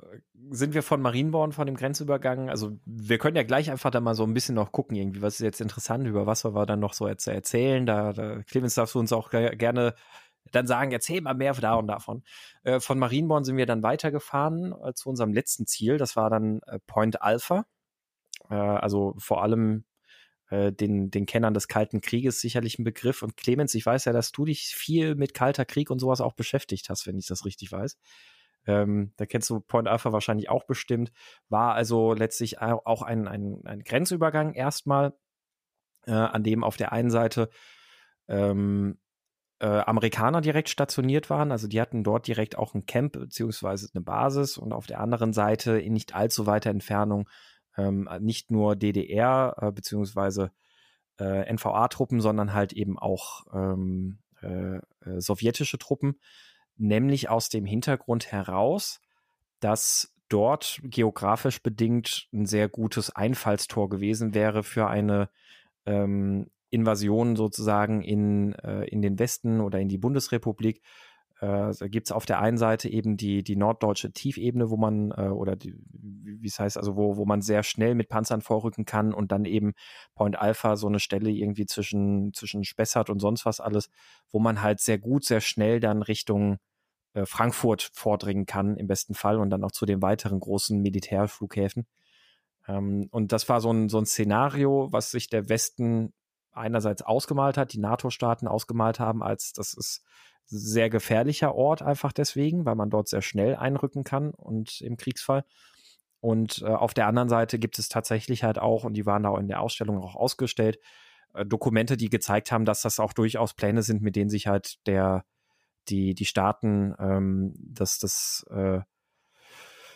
sind wir von Marienborn, von dem Grenzübergang. Also wir können ja gleich einfach da mal so ein bisschen noch gucken, irgendwie, was ist jetzt interessant, über was wir dann noch so erzählen. Da, da Clemens darfst du uns auch ge- gerne dann sagen, erzähl mal mehr da und davon. Äh, von Marienborn sind wir dann weitergefahren äh, zu unserem letzten Ziel. Das war dann äh, Point Alpha. Äh, also vor allem äh, den, den Kennern des Kalten Krieges sicherlich ein Begriff. Und Clemens, ich weiß ja, dass du dich viel mit Kalter Krieg und sowas auch beschäftigt hast, wenn ich das richtig weiß. Ähm, da kennst du Point Alpha wahrscheinlich auch bestimmt. War also letztlich au- auch ein, ein, ein Grenzübergang erstmal, äh, an dem auf der einen Seite ähm, äh, Amerikaner direkt stationiert waren. Also die hatten dort direkt auch ein Camp beziehungsweise eine Basis und auf der anderen Seite in nicht allzu weiter Entfernung ähm, nicht nur DDR äh, beziehungsweise äh, NVA-Truppen, sondern halt eben auch ähm, äh, äh, sowjetische Truppen, nämlich aus dem Hintergrund heraus, dass dort geografisch bedingt ein sehr gutes Einfallstor gewesen wäre für eine ähm, Invasion sozusagen in, äh, in den Westen oder in die Bundesrepublik. Äh, da gibt es auf der einen Seite eben die, die norddeutsche Tiefebene, wo man, äh, oder die, wie es heißt, also wo, wo man sehr schnell mit Panzern vorrücken kann und dann eben Point Alpha, so eine Stelle irgendwie zwischen, zwischen Spessart und sonst was alles, wo man halt sehr gut, sehr schnell dann Richtung äh, Frankfurt vordringen kann, im besten Fall, und dann auch zu den weiteren großen Militärflughäfen. Ähm, und das war so ein, so ein Szenario, was sich der Westen einerseits ausgemalt hat, die NATO-Staaten ausgemalt haben, als das ist sehr gefährlicher Ort einfach deswegen, weil man dort sehr schnell einrücken kann und im Kriegsfall. Und äh, auf der anderen Seite gibt es tatsächlich halt auch, und die waren da auch in der Ausstellung auch ausgestellt, äh, Dokumente, die gezeigt haben, dass das auch durchaus Pläne sind, mit denen sich halt der, die, die Staaten ähm, des, des äh,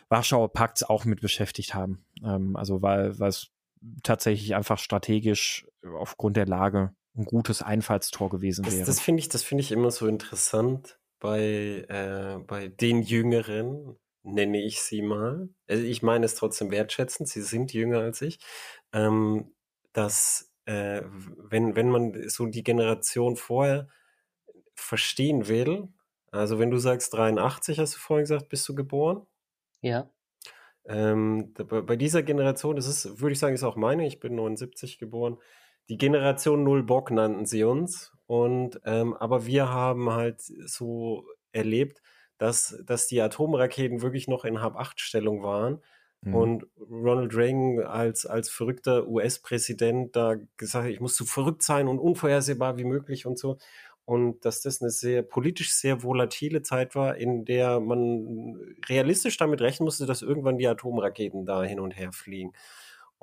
Warschauer Pakts auch mit beschäftigt haben. Ähm, also weil, weil es tatsächlich einfach strategisch aufgrund der Lage ein gutes Einfallstor gewesen Das, wäre. das finde ich, das finde ich immer so interessant bei, äh, bei den Jüngeren, nenne ich sie mal. Also ich meine es trotzdem wertschätzend, sie sind jünger als ich, ähm, dass äh, wenn, wenn man so die Generation vorher verstehen will, also wenn du sagst 83, hast du vorhin gesagt, bist du geboren? Ja. Ähm, bei dieser Generation, das ist, würde ich sagen, ist auch meine, ich bin 79 geboren, die Generation Null Bock nannten sie uns. Und ähm, aber wir haben halt so erlebt, dass, dass die Atomraketen wirklich noch in Hab-8-Stellung waren. Mhm. Und Ronald Reagan als, als verrückter US-Präsident da gesagt hat, ich muss so verrückt sein und unvorhersehbar wie möglich und so. Und dass das eine sehr politisch sehr volatile Zeit war, in der man realistisch damit rechnen musste, dass irgendwann die Atomraketen da hin und her fliegen.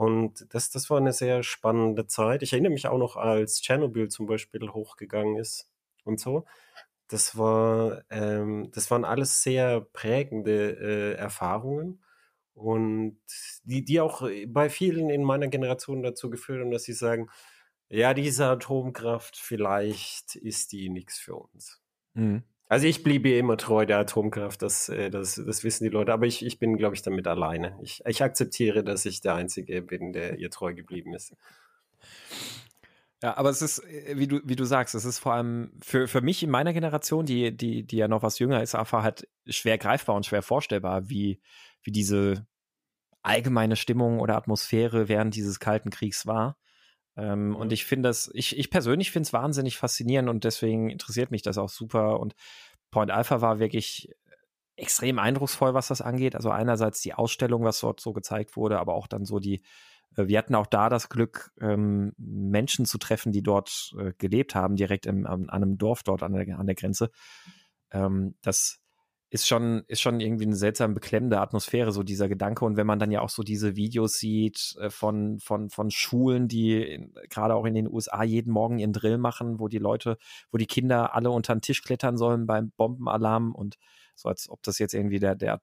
Und das, das war eine sehr spannende Zeit. Ich erinnere mich auch noch, als Tschernobyl zum Beispiel hochgegangen ist und so. Das war, ähm, das waren alles sehr prägende äh, Erfahrungen und die, die auch bei vielen in meiner Generation dazu geführt haben, dass sie sagen, ja, diese Atomkraft, vielleicht ist die nichts für uns. Mhm. Also ich bliebe immer treu der Atomkraft, das, äh, das, das wissen die Leute, aber ich, ich bin, glaube ich, damit alleine. Ich, ich akzeptiere, dass ich der Einzige bin, der ihr treu geblieben ist. Ja, aber es ist, äh, wie du, wie du sagst, es ist vor allem für, für mich in meiner Generation, die, die, die ja noch was jünger ist, einfach halt schwer greifbar und schwer vorstellbar, wie, wie diese allgemeine Stimmung oder Atmosphäre während dieses Kalten Kriegs war. Ähm, mhm. Und ich finde das, ich, ich persönlich finde es wahnsinnig faszinierend und deswegen interessiert mich das auch super. Und Point Alpha war wirklich extrem eindrucksvoll, was das angeht. Also einerseits die Ausstellung, was dort so gezeigt wurde, aber auch dann so die, äh, wir hatten auch da das Glück, ähm, Menschen zu treffen, die dort äh, gelebt haben, direkt im, an, einem Dorf dort an der, an der Grenze. Ähm, das ist schon, ist schon irgendwie eine seltsam beklemmende Atmosphäre, so dieser Gedanke. Und wenn man dann ja auch so diese Videos sieht äh, von, von, von Schulen, die gerade auch in den USA jeden Morgen ihren Drill machen, wo die Leute, wo die Kinder alle unter den Tisch klettern sollen beim Bombenalarm und so, als ob das jetzt irgendwie der, der,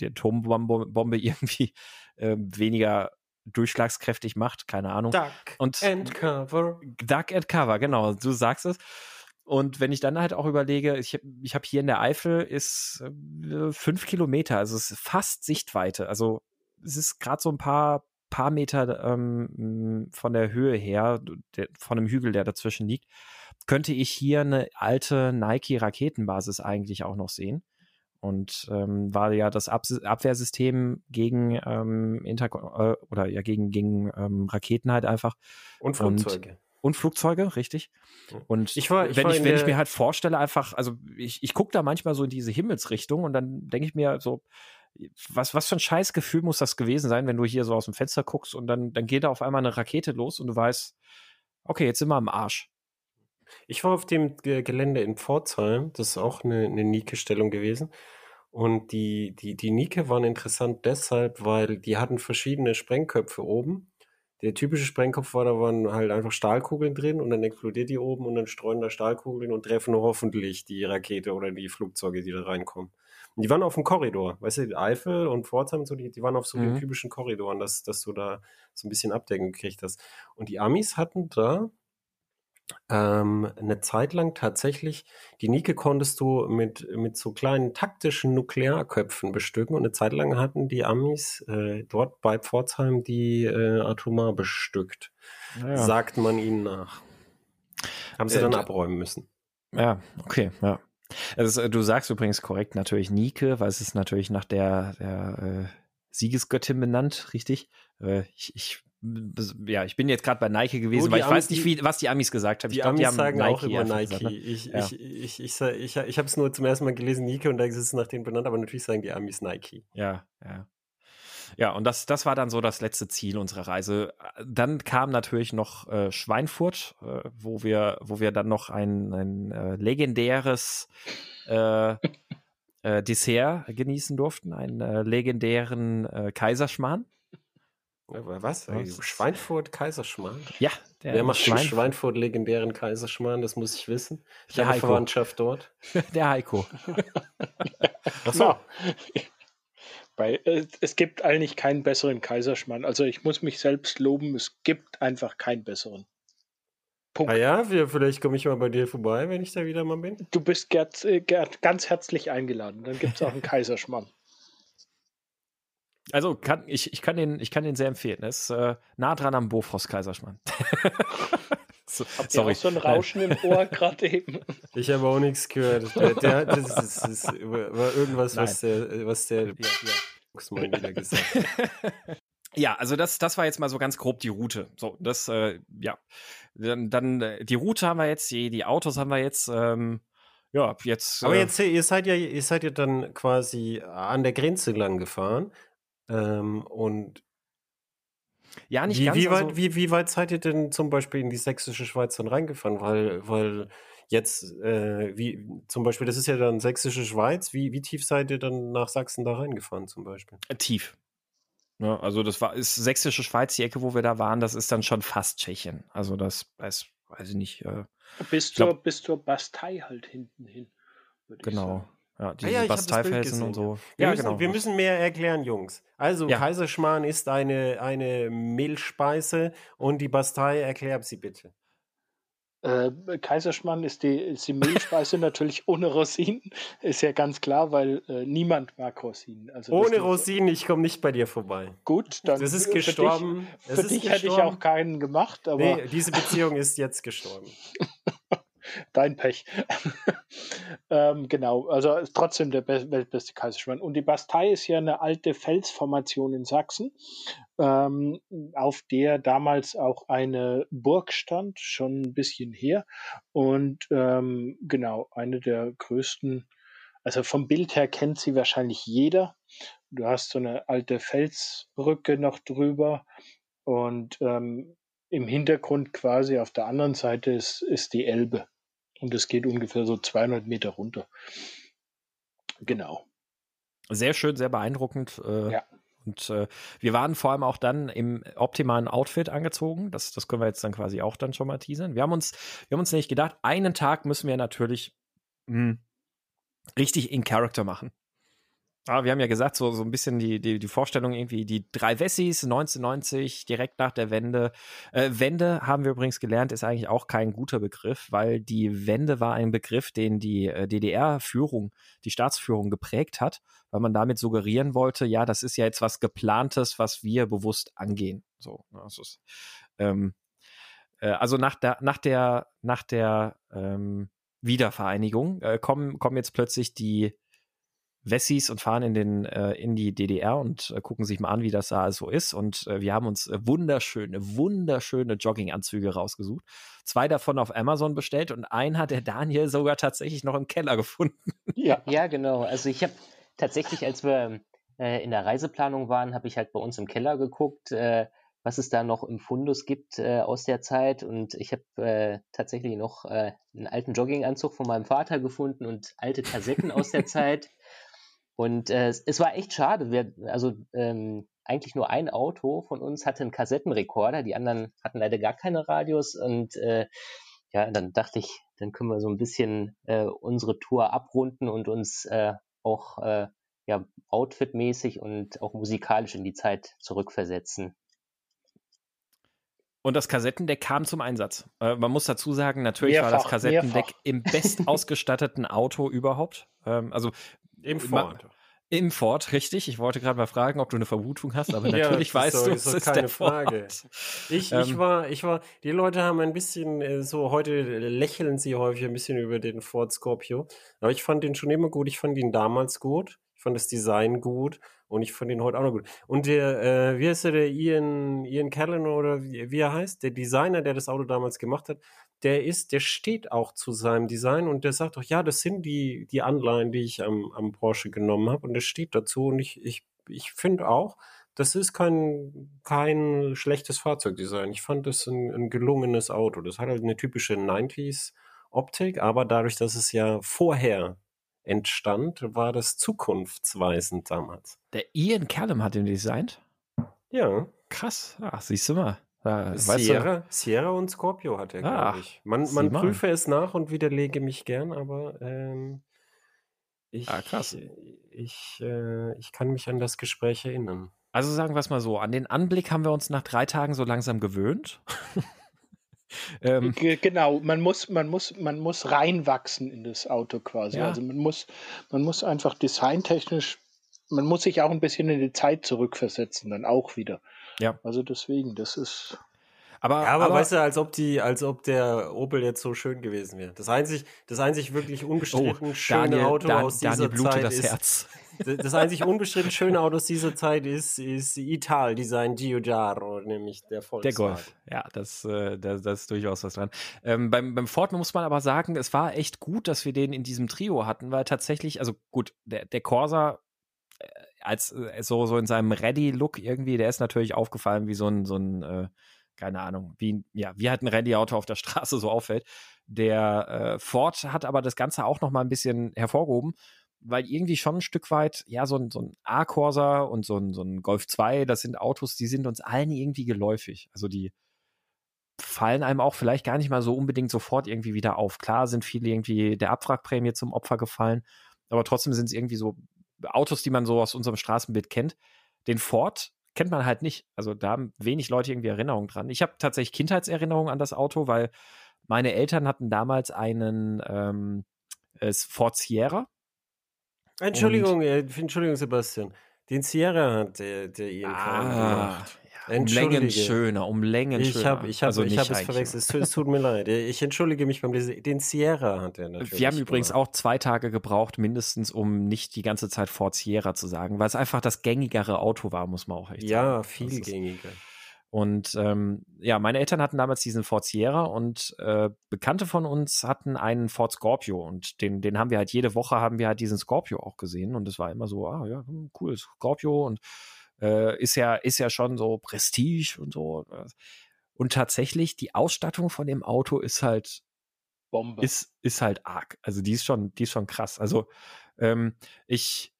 die Atombombe irgendwie äh, weniger durchschlagskräftig macht, keine Ahnung. Duck und and Cover. Duck and Cover, genau, du sagst es. Und wenn ich dann halt auch überlege, ich, ich habe hier in der Eifel ist äh, fünf Kilometer, also es ist fast Sichtweite. Also es ist gerade so ein paar, paar Meter ähm, von der Höhe her, der, von einem Hügel, der dazwischen liegt, könnte ich hier eine alte Nike-Raketenbasis eigentlich auch noch sehen. Und ähm, war ja das Ab Abwehrsystem gegen ähm, Inter äh, oder ja gegen, gegen ähm, Raketen halt einfach. Und Flugzeuge. Und, und Flugzeuge, richtig. Und ich war, ich wenn, war ich, wenn ich mir halt vorstelle, einfach, also ich, ich gucke da manchmal so in diese Himmelsrichtung und dann denke ich mir so, was, was für ein scheiß Gefühl muss das gewesen sein, wenn du hier so aus dem Fenster guckst und dann, dann geht da auf einmal eine Rakete los und du weißt, okay, jetzt sind wir am Arsch. Ich war auf dem Gelände in Pforzheim, das ist auch eine, eine Nike-Stellung gewesen. Und die, die, die Nike waren interessant deshalb, weil die hatten verschiedene Sprengköpfe oben der typische Sprengkopf war, da waren halt einfach Stahlkugeln drin und dann explodiert die oben und dann streuen da Stahlkugeln und treffen hoffentlich die Rakete oder die Flugzeuge, die da reinkommen. Und die waren auf dem Korridor, weißt du, Eifel und Pforzheim und so, die, die waren auf so mhm. den typischen Korridoren, dass, dass du da so ein bisschen Abdeckung gekriegt hast. Und die Amis hatten da ähm, eine Zeit lang tatsächlich, die Nike konntest du mit, mit so kleinen taktischen Nuklearköpfen bestücken und eine Zeit lang hatten die Amis äh, dort bei Pforzheim die äh, atomar bestückt. Ja. Sagt man ihnen nach. Haben sie äh, dann abräumen müssen. Ja, okay, ja. Also, du sagst übrigens korrekt natürlich Nike, weil es ist natürlich nach der, der äh, Siegesgöttin benannt, richtig? Äh, ich, ich ja, ich bin jetzt gerade bei Nike gewesen, weil ich Amis, weiß nicht, wie, was die Amis gesagt haben. Die, ich glaub, Amis die haben sagen Nike auch immer Nike. Gesagt, ne? Ich, ja. ich, ich, ich, ich, ich habe es nur zum ersten Mal gelesen, Nike, und da ist es nach denen benannt, aber natürlich sagen die Amis Nike. Ja, ja. Ja, und das, das war dann so das letzte Ziel unserer Reise. Dann kam natürlich noch äh, Schweinfurt, äh, wo wir, wo wir dann noch ein, ein äh, legendäres äh, äh, Dessert genießen durften, einen äh, legendären Kaiserschmarrn. Was? Was? Schweinfurt Kaiserschmarrn? Ja, der Wer macht Schweinfurt. Schweinfurt legendären Kaiserschmarrn? Das muss ich wissen. Ich der habe Heiko. Verwandtschaft dort. Der Heiko. Achso. Bei, äh, es gibt eigentlich keinen besseren Kaiserschmarrn. Also ich muss mich selbst loben, es gibt einfach keinen besseren. Punkt. Ah ja, vielleicht komme ich mal bei dir vorbei, wenn ich da wieder mal bin. Du bist Gerd, äh, Gerd, ganz herzlich eingeladen. Dann gibt es auch einen Kaiserschmarrn. Also kann, ich, ich, kann den, ich kann den sehr empfehlen. Er ist äh, nah dran am Bofrost Kaiserschmarrn. so, Habt sorry. Ihr auch so ein Rauschen im Ohr gerade eben? Ich habe auch nichts gehört. Der, der, das, ist, das ist, war irgendwas, was der, was der ja, ja. wieder gesagt hat. Ja, also das, das war jetzt mal so ganz grob die Route. So, das, äh, ja. Dann, dann äh, die Route haben wir jetzt, die, die Autos haben wir jetzt. Ähm, ja, jetzt. Aber äh, jetzt, ihr seid ja, ihr seid ja dann quasi an der Grenze lang gefahren. Ähm, und ja, nicht wie, ganz. Wie weit, also, wie, wie weit seid ihr denn zum Beispiel in die sächsische Schweiz dann reingefahren? Weil, weil jetzt, äh, wie zum Beispiel, das ist ja dann sächsische Schweiz, wie, wie tief seid ihr dann nach Sachsen da reingefahren zum Beispiel? Äh, tief. Ja, also das war ist sächsische Schweiz, die Ecke, wo wir da waren, das ist dann schon fast Tschechien. Also das ist, weiß ich nicht. Äh, bis, zur, glaub, bis zur Bastei halt hinten hin. Genau. Ja, diese ah ja, Basteifelsen und so. Wir, ja, müssen, genau. wir müssen mehr erklären, Jungs. Also, ja. Kaiserschmarrn ist eine, eine Mehlspeise und die Bastei, erklär sie bitte. Äh, Kaiserschmarrn ist die, ist die Mehlspeise natürlich ohne Rosinen. Ist ja ganz klar, weil äh, niemand mag Rosinen. Also ohne Rosinen, ich komme nicht bei dir vorbei. Gut, dann. Das ist gestorben. Für dich, für dich hätte ich auch keinen gemacht. Aber nee, diese Beziehung ist jetzt gestorben. Dein Pech. ähm, genau, also trotzdem der weltbeste Kaiserschmarrn. Und die Bastei ist ja eine alte Felsformation in Sachsen, ähm, auf der damals auch eine Burg stand, schon ein bisschen her. Und ähm, genau, eine der größten, also vom Bild her kennt sie wahrscheinlich jeder. Du hast so eine alte Felsbrücke noch drüber und ähm, im Hintergrund quasi auf der anderen Seite ist, ist die Elbe. Und es geht ungefähr so 200 Meter runter. Genau. Sehr schön, sehr beeindruckend. Äh, ja. Und äh, wir waren vor allem auch dann im optimalen Outfit angezogen. Das, das können wir jetzt dann quasi auch dann schon mal teasern. Wir haben uns, wir haben uns nicht gedacht, einen Tag müssen wir natürlich mh, hm, richtig in Character machen. Ah, wir haben ja gesagt, so, so ein bisschen die, die, die Vorstellung irgendwie, die drei Wessis 1990, direkt nach der Wende. Äh, Wende, haben wir übrigens gelernt, ist eigentlich auch kein guter Begriff, weil die Wende war ein Begriff, den die äh, DDR-Führung, die Staatsführung geprägt hat, weil man damit suggerieren wollte, ja, das ist ja jetzt was Geplantes, was wir bewusst angehen. So, also, ähm, äh, also nach der, nach der, nach der ähm, Wiedervereinigung äh, kommen, kommen jetzt plötzlich die Wessis und fahren in, den, äh, in die DDR und äh, gucken sich mal an, wie das da so ist. Und äh, wir haben uns äh, wunderschöne, wunderschöne Jogginganzüge rausgesucht. Zwei davon auf Amazon bestellt und einen hat der Daniel sogar tatsächlich noch im Keller gefunden. Ja, ja genau. Also ich habe tatsächlich, als wir äh, in der Reiseplanung waren, habe ich halt bei uns im Keller geguckt, äh, was es da noch im Fundus gibt aus der Zeit. Und ich habe tatsächlich noch einen alten Jogginganzug von meinem Vater gefunden und alte Kassetten aus der Zeit. Und äh, es war echt schade. Wir, also ähm, eigentlich nur ein Auto von uns hatte einen Kassettenrekorder, die anderen hatten leider gar keine Radios. Und äh, ja, dann dachte ich, dann können wir so ein bisschen äh, unsere Tour abrunden und uns äh, auch äh, ja, outfitmäßig und auch musikalisch in die Zeit zurückversetzen. Und das Kassettendeck kam zum Einsatz. Äh, man muss dazu sagen, natürlich mehrfach, war das Kassettendeck mehrfach. im bestausgestatteten Auto überhaupt. Ähm, also im Ford. Im Ford, richtig. Ich wollte gerade mal fragen, ob du eine Vermutung hast, aber natürlich ja, weißt so, du, es ist, ist keine Frage. Ich, ähm, ich war, ich war, die Leute haben ein bisschen äh, so, heute lächeln sie häufig ein bisschen über den Ford Scorpio, aber ich fand den schon immer gut. Ich fand ihn damals gut. Ich fand das Design gut und ich fand ihn heute auch noch gut. Und der, äh, wie heißt der, der Ian, Ian Callan oder wie, wie er heißt, der Designer, der das Auto damals gemacht hat, der ist, der steht auch zu seinem Design und der sagt auch, ja, das sind die, die Anleihen, die ich am, am Porsche genommen habe und der steht dazu und ich, ich, ich finde auch, das ist kein, kein schlechtes Fahrzeugdesign. Ich fand das ein, ein gelungenes Auto. Das hat halt eine typische 90s Optik, aber dadurch, dass es ja vorher entstand, war das zukunftsweisend damals. Der Ian Callum hat ihn designt? Ja. Krass. Ach, siehst du mal. Ja, Sierra, du? Sierra und Scorpio hat er, glaube ich. Man, man prüfe es nach und widerlege mich gern, aber ähm, ich, ah, krass. Ich, äh, ich kann mich an das Gespräch erinnern. Also sagen wir es mal so, an den Anblick haben wir uns nach drei Tagen so langsam gewöhnt. ähm, genau, man muss, man muss, man muss reinwachsen in das Auto quasi. Ja. Also man muss, man muss einfach designtechnisch, man muss sich auch ein bisschen in die Zeit zurückversetzen, dann auch wieder. Ja. Also deswegen, das ist. Aber, ja, aber, aber, weißt du, als ob die, als ob der Opel jetzt so schön gewesen wäre. Das einzig, das einzig wirklich unbestritten oh, schöne Daniel, Auto Dan, aus dieser Daniel Zeit das ist, Herz. Das einzig unbestritten schöne Auto aus dieser Zeit ist, ist Ital Design Giugiaro, nämlich der Volkswagen. Der Golf, ja, das, äh, das, das ist durchaus was dran. Ähm, beim, beim Ford muss man aber sagen, es war echt gut, dass wir den in diesem Trio hatten, weil tatsächlich, also gut, der, der Corsa als äh, so, so in seinem Ready-Look irgendwie, der ist natürlich aufgefallen wie so ein, so ein äh, keine Ahnung, wie, ja, wie halt ein Rallye-Auto auf der Straße so auffällt. Der äh, Ford hat aber das Ganze auch noch mal ein bisschen hervorgehoben, weil irgendwie schon ein Stück weit, ja, so ein, so ein A-Corsa und so ein, so ein Golf 2, das sind Autos, die sind uns allen irgendwie geläufig. Also die fallen einem auch vielleicht gar nicht mal so unbedingt sofort irgendwie wieder auf. Klar sind viele irgendwie der Abwrackprämie zum Opfer gefallen, aber trotzdem sind es irgendwie so Autos, die man so aus unserem Straßenbild kennt. Den Ford kennt man halt nicht. Also da haben wenig Leute irgendwie Erinnerungen dran. Ich habe tatsächlich Kindheitserinnerungen an das Auto, weil meine Eltern hatten damals einen ähm, Ford Sierra. Entschuldigung, äh, Entschuldigung, Sebastian. Den Sierra hat der, der INK ah, gemacht. Um Längen schöner, um Längen ich schöner. Hab, ich habe also ich hab es verwechselt. Es, tut mir leid. Ich entschuldige mich beim Lesen. Den Sierra hat er natürlich. Wir haben übrigens auch zwei Tage gebraucht, mindestens, um nicht die ganze Zeit Ford Sierra zu sagen, weil es einfach das gängigere Auto war, muss man auch echt ja, sagen. Ja, viel gängiger. Und ähm, ja, meine Eltern hatten damals diesen Ford Sierra und äh, Bekannte von uns hatten einen Ford Scorpio und den, den haben wir halt jede Woche haben wir halt diesen Scorpio auch gesehen und es war immer so, ah ja, hm, cool, Scorpio und äh, ist ja, ist ja schon so Prestige und so. Ne? Und tatsächlich, die Ausstattung von dem Auto ist halt Bombe. Ist, ist halt arg. Also die ist schon, die ist schon krass. Also ähm, ich,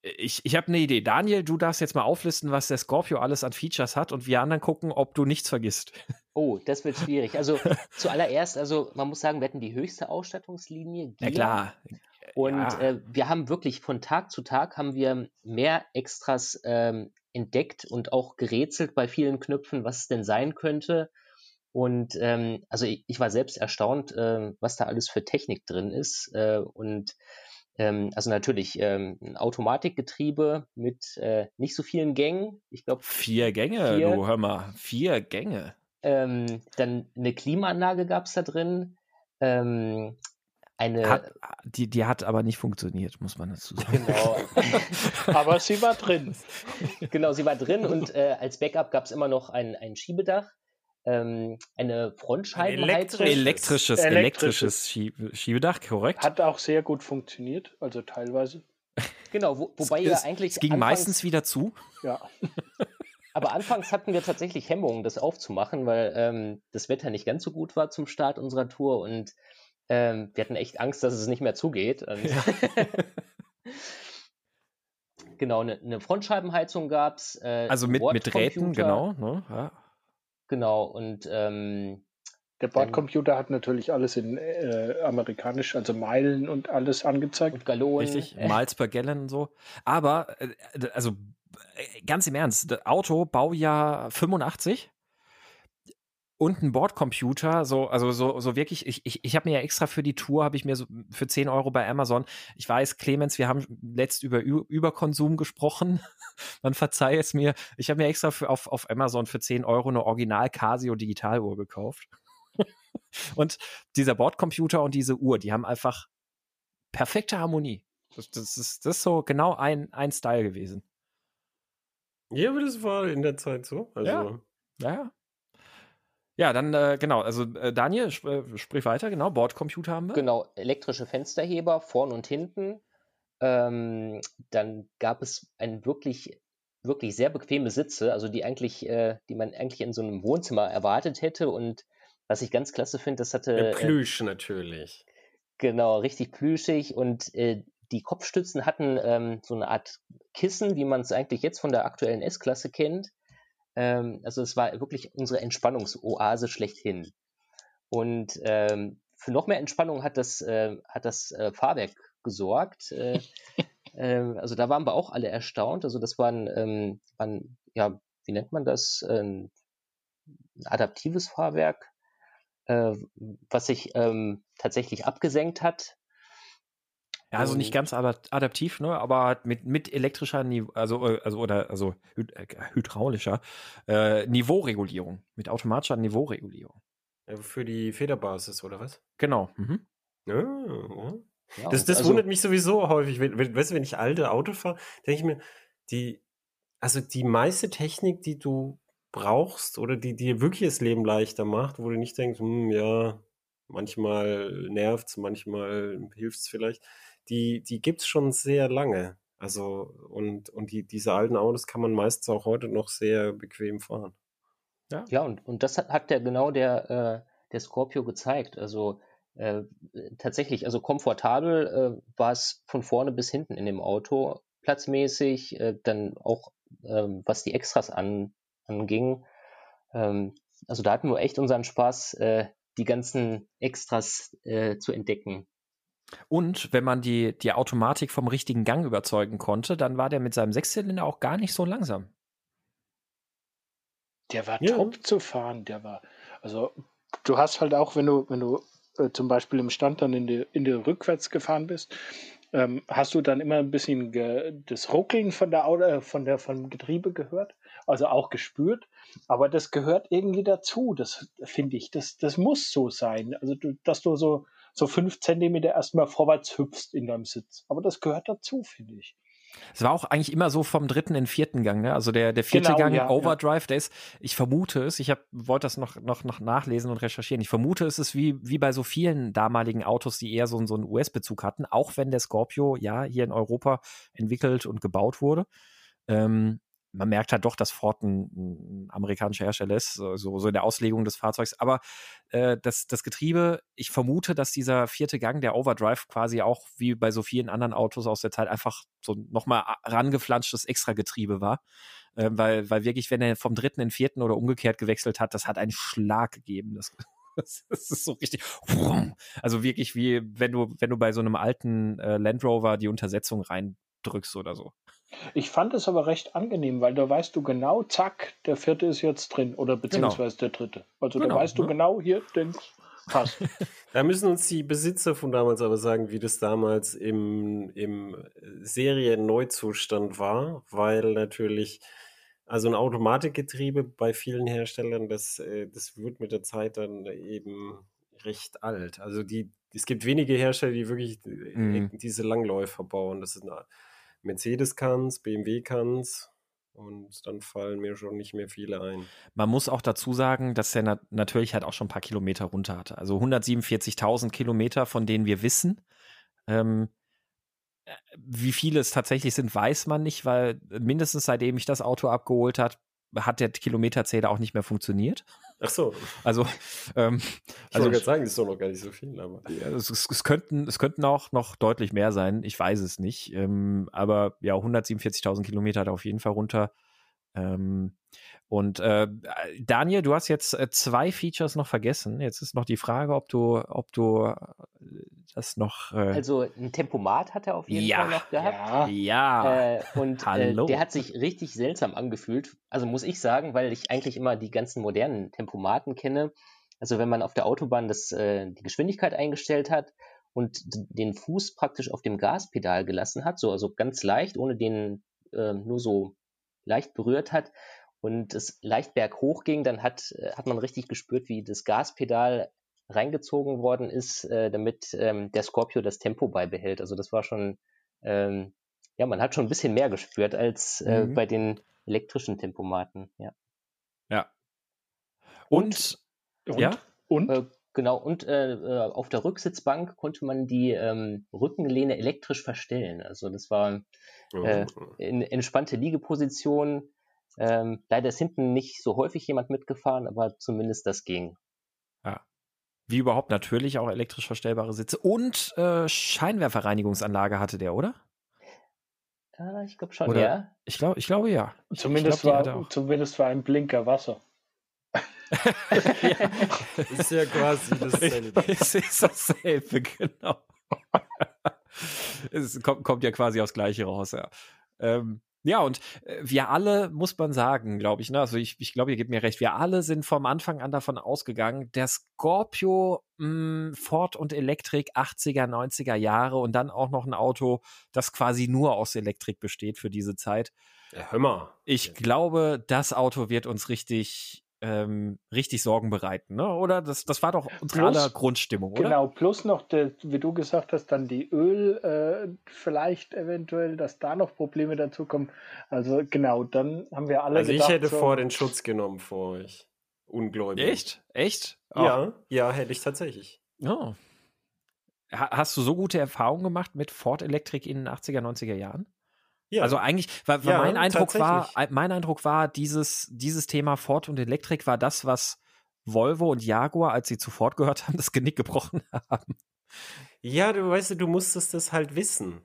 ich, ich habe eine Idee. Daniel, du darfst jetzt mal auflisten, was der Scorpio alles an Features hat und wir anderen gucken, ob du nichts vergisst. Oh, das wird schwierig. Also zuallererst, also man muss sagen, wir hatten die höchste Ausstattungslinie. Gear. Ja klar, und ja. äh, wir haben wirklich von Tag zu Tag haben wir mehr Extras ähm, entdeckt und auch gerätselt bei vielen Knöpfen, was es denn sein könnte. Und ähm, also ich, ich, war selbst erstaunt, äh, was da alles für Technik drin ist. Äh, und ähm, also natürlich ähm, ein Automatikgetriebe mit äh, nicht so vielen Gängen. Ich glaube vier Gänge. Vier. Du hör mal, vier Gänge. Ähm, dann eine Klimaanlage gab es da drin. Ähm, eine. Hat, die, die hat aber nicht funktioniert, muss man dazu sagen. Genau. aber sie war drin. Genau, sie war drin und äh, als Backup gab es immer noch ein, ein Schiebedach. Ähm, eine Frontscheibenheizung. Elektrisches, elektrisches, elektrisches Schiebedach, korrekt. Hat auch sehr gut funktioniert, also teilweise. Genau, wo, wobei es, ja eigentlich. Es ging meistens wieder zu. Ja. Aber anfangs hatten wir tatsächlich Hemmungen, das aufzumachen, weil ähm, das Wetter nicht ganz so gut war zum Start unserer Tour und ähm, wir hatten echt Angst, dass es nicht mehr zugeht. Ja. genau, eine, eine Frontscheibenheizung gab es. Äh, also mit, mit Räten, genau. Ne? Ja. Genau, und ähm, der Bordcomputer hat natürlich alles in äh, amerikanisch, also Meilen und alles angezeigt. Und Gallonen. Richtig, Miles per Gallon und so. Aber, äh, also äh, ganz im Ernst, Auto, Baujahr 85 und ein Bordcomputer, so, also so, so wirklich, ich, ich, ich habe mir ja extra für die Tour, habe ich mir so für 10 Euro bei Amazon, ich weiß, Clemens, wir haben letzt über Überkonsum gesprochen, man verzeihe es mir, ich habe mir extra für, auf, auf Amazon für 10 Euro eine Original Casio Digitaluhr gekauft. und dieser Bordcomputer und diese Uhr, die haben einfach perfekte Harmonie. Das, das, ist, das ist so genau ein, ein Style gewesen. Ja, aber das war in der Zeit so. Also. Ja, ja. Ja, dann äh, genau, also äh, Daniel, sp äh, sprich weiter, genau, Bordcomputer haben wir. Genau, elektrische Fensterheber vorn und hinten. Ähm, dann gab es ein wirklich, wirklich sehr bequeme Sitze, also die eigentlich, äh, die man eigentlich in so einem Wohnzimmer erwartet hätte. Und was ich ganz klasse finde, das hatte. Mit äh, Plüsch natürlich. Genau, richtig plüschig und äh, die Kopfstützen hatten ähm, so eine Art Kissen, wie man es eigentlich jetzt von der aktuellen S-Klasse kennt. Ähm, also es war wirklich unsere Entspannungsoase schlechthin. Und ähm, für noch mehr Entspannung hat das, äh, hat das äh, Fahrwerk gesorgt. Äh, ähm, also da waren wir auch alle erstaunt. Also das waren, ähm, waren ja, wie nennt man das? ein adaptives Fahrwerk, äh, was sich ähm, tatsächlich abgesenkt hat. Ja, also nicht ganz adaptiv, ne, aber mit, mit elektrischer, Nive also, äh, also, oder, also äh, hydraulischer äh, Niveauregulierung, mit automatischer Niveauregulierung. Ja, für die Federbasis, oder was? Genau. Mhm. Ja, ja. das das also, wundert mich sowieso häufig. Weißt du, wenn ich alte Auto fahre, denke ich mir, die, also die meiste Technik, die du brauchst oder die dir wirklich das Leben leichter macht, wo du nicht denkst, hm, ja, manchmal nervt es, manchmal hilft es vielleicht, die, die gibt es schon sehr lange. Also, und, und die, diese alten Autos kann man meistens auch heute noch sehr bequem fahren. Ja, ja und, und das hat, hat ja genau der, äh, der Scorpio gezeigt. Also äh, tatsächlich, also komfortabel äh, war es von vorne bis hinten in dem Auto, platzmäßig, äh, dann auch ähm, was die Extras an, anging. Ähm, also da hatten wir echt unseren Spaß, äh, die ganzen Extras äh, zu entdecken. Und wenn man die, die Automatik vom richtigen Gang überzeugen konnte, dann war der mit seinem Sechszylinder auch gar nicht so langsam. Der war ja. top zu fahren, der war. Also du hast halt auch, wenn du, wenn du äh, zum Beispiel im Stand dann in die, in die rückwärts gefahren bist, ähm, hast du dann immer ein bisschen das Ruckeln von der, äh, von der vom Getriebe gehört, also auch gespürt. Aber das gehört irgendwie dazu, das finde ich. Das, das muss so sein. Also, du, dass du so, so fünf Zentimeter erstmal vorwärts hüpfst in deinem Sitz. Aber das gehört dazu, finde ich. Es war auch eigentlich immer so vom dritten in vierten Gang, ne? Also der, der vierte genau, Gang, ja, Overdrive, ja. der ist, ich vermute es, ich wollte das noch, noch, noch nachlesen und recherchieren. Ich vermute es ist wie, wie bei so vielen damaligen Autos, die eher so, so einen US-Bezug hatten, auch wenn der Scorpio ja hier in Europa entwickelt und gebaut wurde. Ähm, man merkt halt doch, dass Ford ein, ein amerikanischer Hersteller ist, so, so in der Auslegung des Fahrzeugs. Aber äh, das, das Getriebe, ich vermute, dass dieser vierte Gang, der Overdrive, quasi auch wie bei so vielen anderen Autos aus der Zeit einfach so nochmal rangeflanschtes Extra-Getriebe war. Äh, weil, weil wirklich, wenn er vom dritten in den vierten oder umgekehrt gewechselt hat, das hat einen Schlag gegeben. Das, das ist so richtig. Also wirklich wie wenn du, wenn du bei so einem alten äh, Land Rover die Untersetzung reindrückst oder so. Ich fand es aber recht angenehm, weil da weißt du genau, zack, der vierte ist jetzt drin oder genau. beziehungsweise genau. der dritte. Also genau, da weißt du ne? genau, hier, den passt. Da müssen uns die Besitzer von damals aber sagen, wie das damals im, im Serien-Neuzustand war, weil natürlich, also ein Automatikgetriebe bei vielen Herstellern, das, äh, das wird mit der Zeit dann eben recht alt. Also die, es gibt wenige Hersteller, die wirklich äh, mhm. diese Langläufer bauen. Das ist eine Mercedes kann es, BMW kann es. Und dann fallen mir schon nicht mehr viele ein. Man muss auch dazu sagen, dass er na natürlich halt auch schon ein paar Kilometer runter hatte. Also 147.000 Kilometer, von denen wir wissen. Ähm, äh, wie viele es tatsächlich sind, weiß man nicht, weil mindestens seitdem ich das Auto abgeholt habe, hat der Kilometerzähler auch nicht mehr funktioniert. Ach so. Also, ähm, ich also, wollte sagen, das ist doch noch gar nicht so viel, aber. Ja, es, es, könnten, es könnten auch noch deutlich mehr sein. Ich weiß es nicht. Ähm, aber ja, 147.000 Kilometer hat er auf jeden Fall runter. Ähm, und äh, Daniel, du hast jetzt äh, zwei Features noch vergessen. Jetzt ist noch die Frage, ob du, ob du äh, das noch. Äh also ein Tempomat hat er auf jeden ja, Fall noch gehabt. Ja. ja. Äh, und äh, der hat sich richtig seltsam angefühlt. Also muss ich sagen, weil ich eigentlich immer die ganzen modernen Tempomaten kenne. Also wenn man auf der Autobahn das, die Geschwindigkeit eingestellt hat und den Fuß praktisch auf dem Gaspedal gelassen hat, so also ganz leicht, ohne den nur so leicht berührt hat und es leicht berghoch ging, dann hat, äh, hat man richtig gespürt, wie das Gaspedal reingezogen worden ist, äh, damit ähm, der Scorpio das Tempo beibehält. Also das war schon, ähm, ja, man hat schon ein bisschen mehr gespürt als äh, mhm. bei den elektrischen Tempomaten, ja. Ja. Und, und ja? Und? Äh, genau, und äh, äh, auf der Rücksitzbank konnte man die ähm, Rückenlehne elektrisch verstellen. Also das war äh, oh. in, entspannte Liegeposition, ähm, leider ist hinten nicht so häufig jemand mitgefahren, aber zumindest das ging. Ja. Wie überhaupt natürlich auch elektrisch verstellbare Sitze und äh, Scheinwerferreinigungsanlage hatte der, oder? Äh, ich glaube schon, oder, ja. Ich, glaub, ich glaube ja. Zumindest, glaub, war, zumindest war ein Blinker Wasser. ja, ist ja quasi dasselbe. es ist dasselbe, genau. es kommt, kommt, ja quasi aufs Gleiche raus, ja. Ähm, ja, und äh, wir alle, muss man sagen, glaube ich, ne? also ich, ich glaube, ihr gebt mir recht, wir alle sind vom Anfang an davon ausgegangen, der Scorpio, mh, hm, Ford und Elektrik 80er, 90er Jahre und dann auch noch ein Auto, das quasi nur aus Elektrik besteht für diese Zeit. Ja, hör mal. Ich glaube, das Auto wird uns richtig ähm, richtig Sorgen bereiten, ne? Oder das, das war doch unsere plus, aller Grundstimmung, oder? Genau, plus noch, der, wie du gesagt hast, dann die Öl, äh, vielleicht eventuell, dass da noch Probleme dazukommen. Also genau, dann haben wir alle. Also gedacht, ich hätte so, vor den Schutz genommen vor euch. Ungläubig. Echt? Echt? Oh. Ja, ja, hätte ich tatsächlich. Oh. Hast du so gute Erfahrungen gemacht mit Ford Electric in den 80er, 90er Jahren? Ja. Also eigentlich, weil, weil ja, mein Eindruck war, mein Eindruck war, dieses, dieses Thema Ford und Elektrik war das, was Volvo und Jaguar, als sie zu Ford gehört haben, das Genick gebrochen haben. Ja, du weißt, du musstest das halt wissen.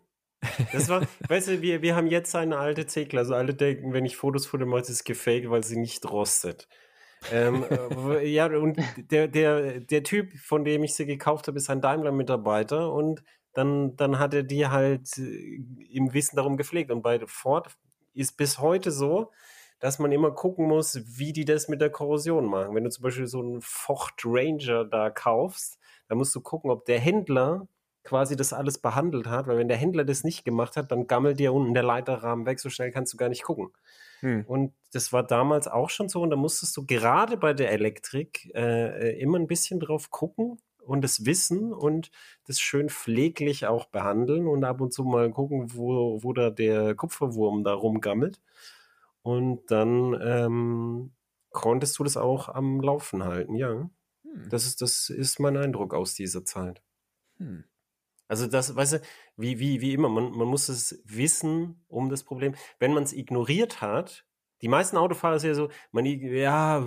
Das war, weißt du, wir, wir haben jetzt eine alte C-Klasse. Alle denken, wenn ich Fotos von dem mache, ist es gefaked, weil sie nicht rostet. ähm, äh, ja, und der, der, der Typ, von dem ich sie gekauft habe, ist ein Daimler-Mitarbeiter und dann, dann hat er die halt äh, im Wissen darum gepflegt. Und bei Ford ist bis heute so, dass man immer gucken muss, wie die das mit der Korrosion machen. Wenn du zum Beispiel so einen Ford Ranger da kaufst, dann musst du gucken, ob der Händler quasi das alles behandelt hat, weil wenn der Händler das nicht gemacht hat, dann gammelt dir unten der Leiterrahmen weg, so schnell kannst du gar nicht gucken. Hm. Und das war damals auch schon so und da musstest du gerade bei der Elektrik äh, immer ein bisschen drauf gucken, und das Wissen und das schön pfleglich auch behandeln und ab und zu mal gucken, wo, wo da der Kupferwurm da rumgammelt. Und dann ähm, konntest du das auch am Laufen halten, ja. Hm. Das, ist, das ist mein Eindruck aus dieser Zeit. Hm. Also das, weißt du, wie, wie, wie immer, man, man muss es wissen um das Problem. Wenn man es ignoriert hat, die meisten Autofahrer sind ja so, man, ja,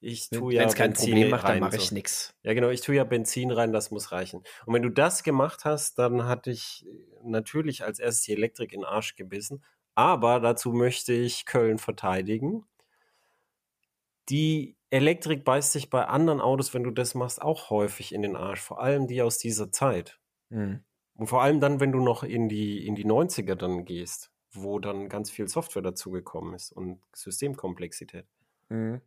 ich tue ja Wenn es kein Benzin Problem macht, dann mache ich so. nichts. Ja, genau, ich tue ja Benzin rein, das muss reichen. Und wenn du das gemacht hast, dann hatte ich natürlich als erstes die Elektrik in den Arsch gebissen. Aber dazu möchte ich Köln verteidigen. Die Elektrik beißt sich bei anderen Autos, wenn du das machst, auch häufig in den Arsch. Vor allem die aus dieser Zeit. Mhm. Und vor allem dann, wenn du noch in die, in die 90er dann gehst, wo dann ganz viel Software dazugekommen ist und Systemkomplexität. Mhm.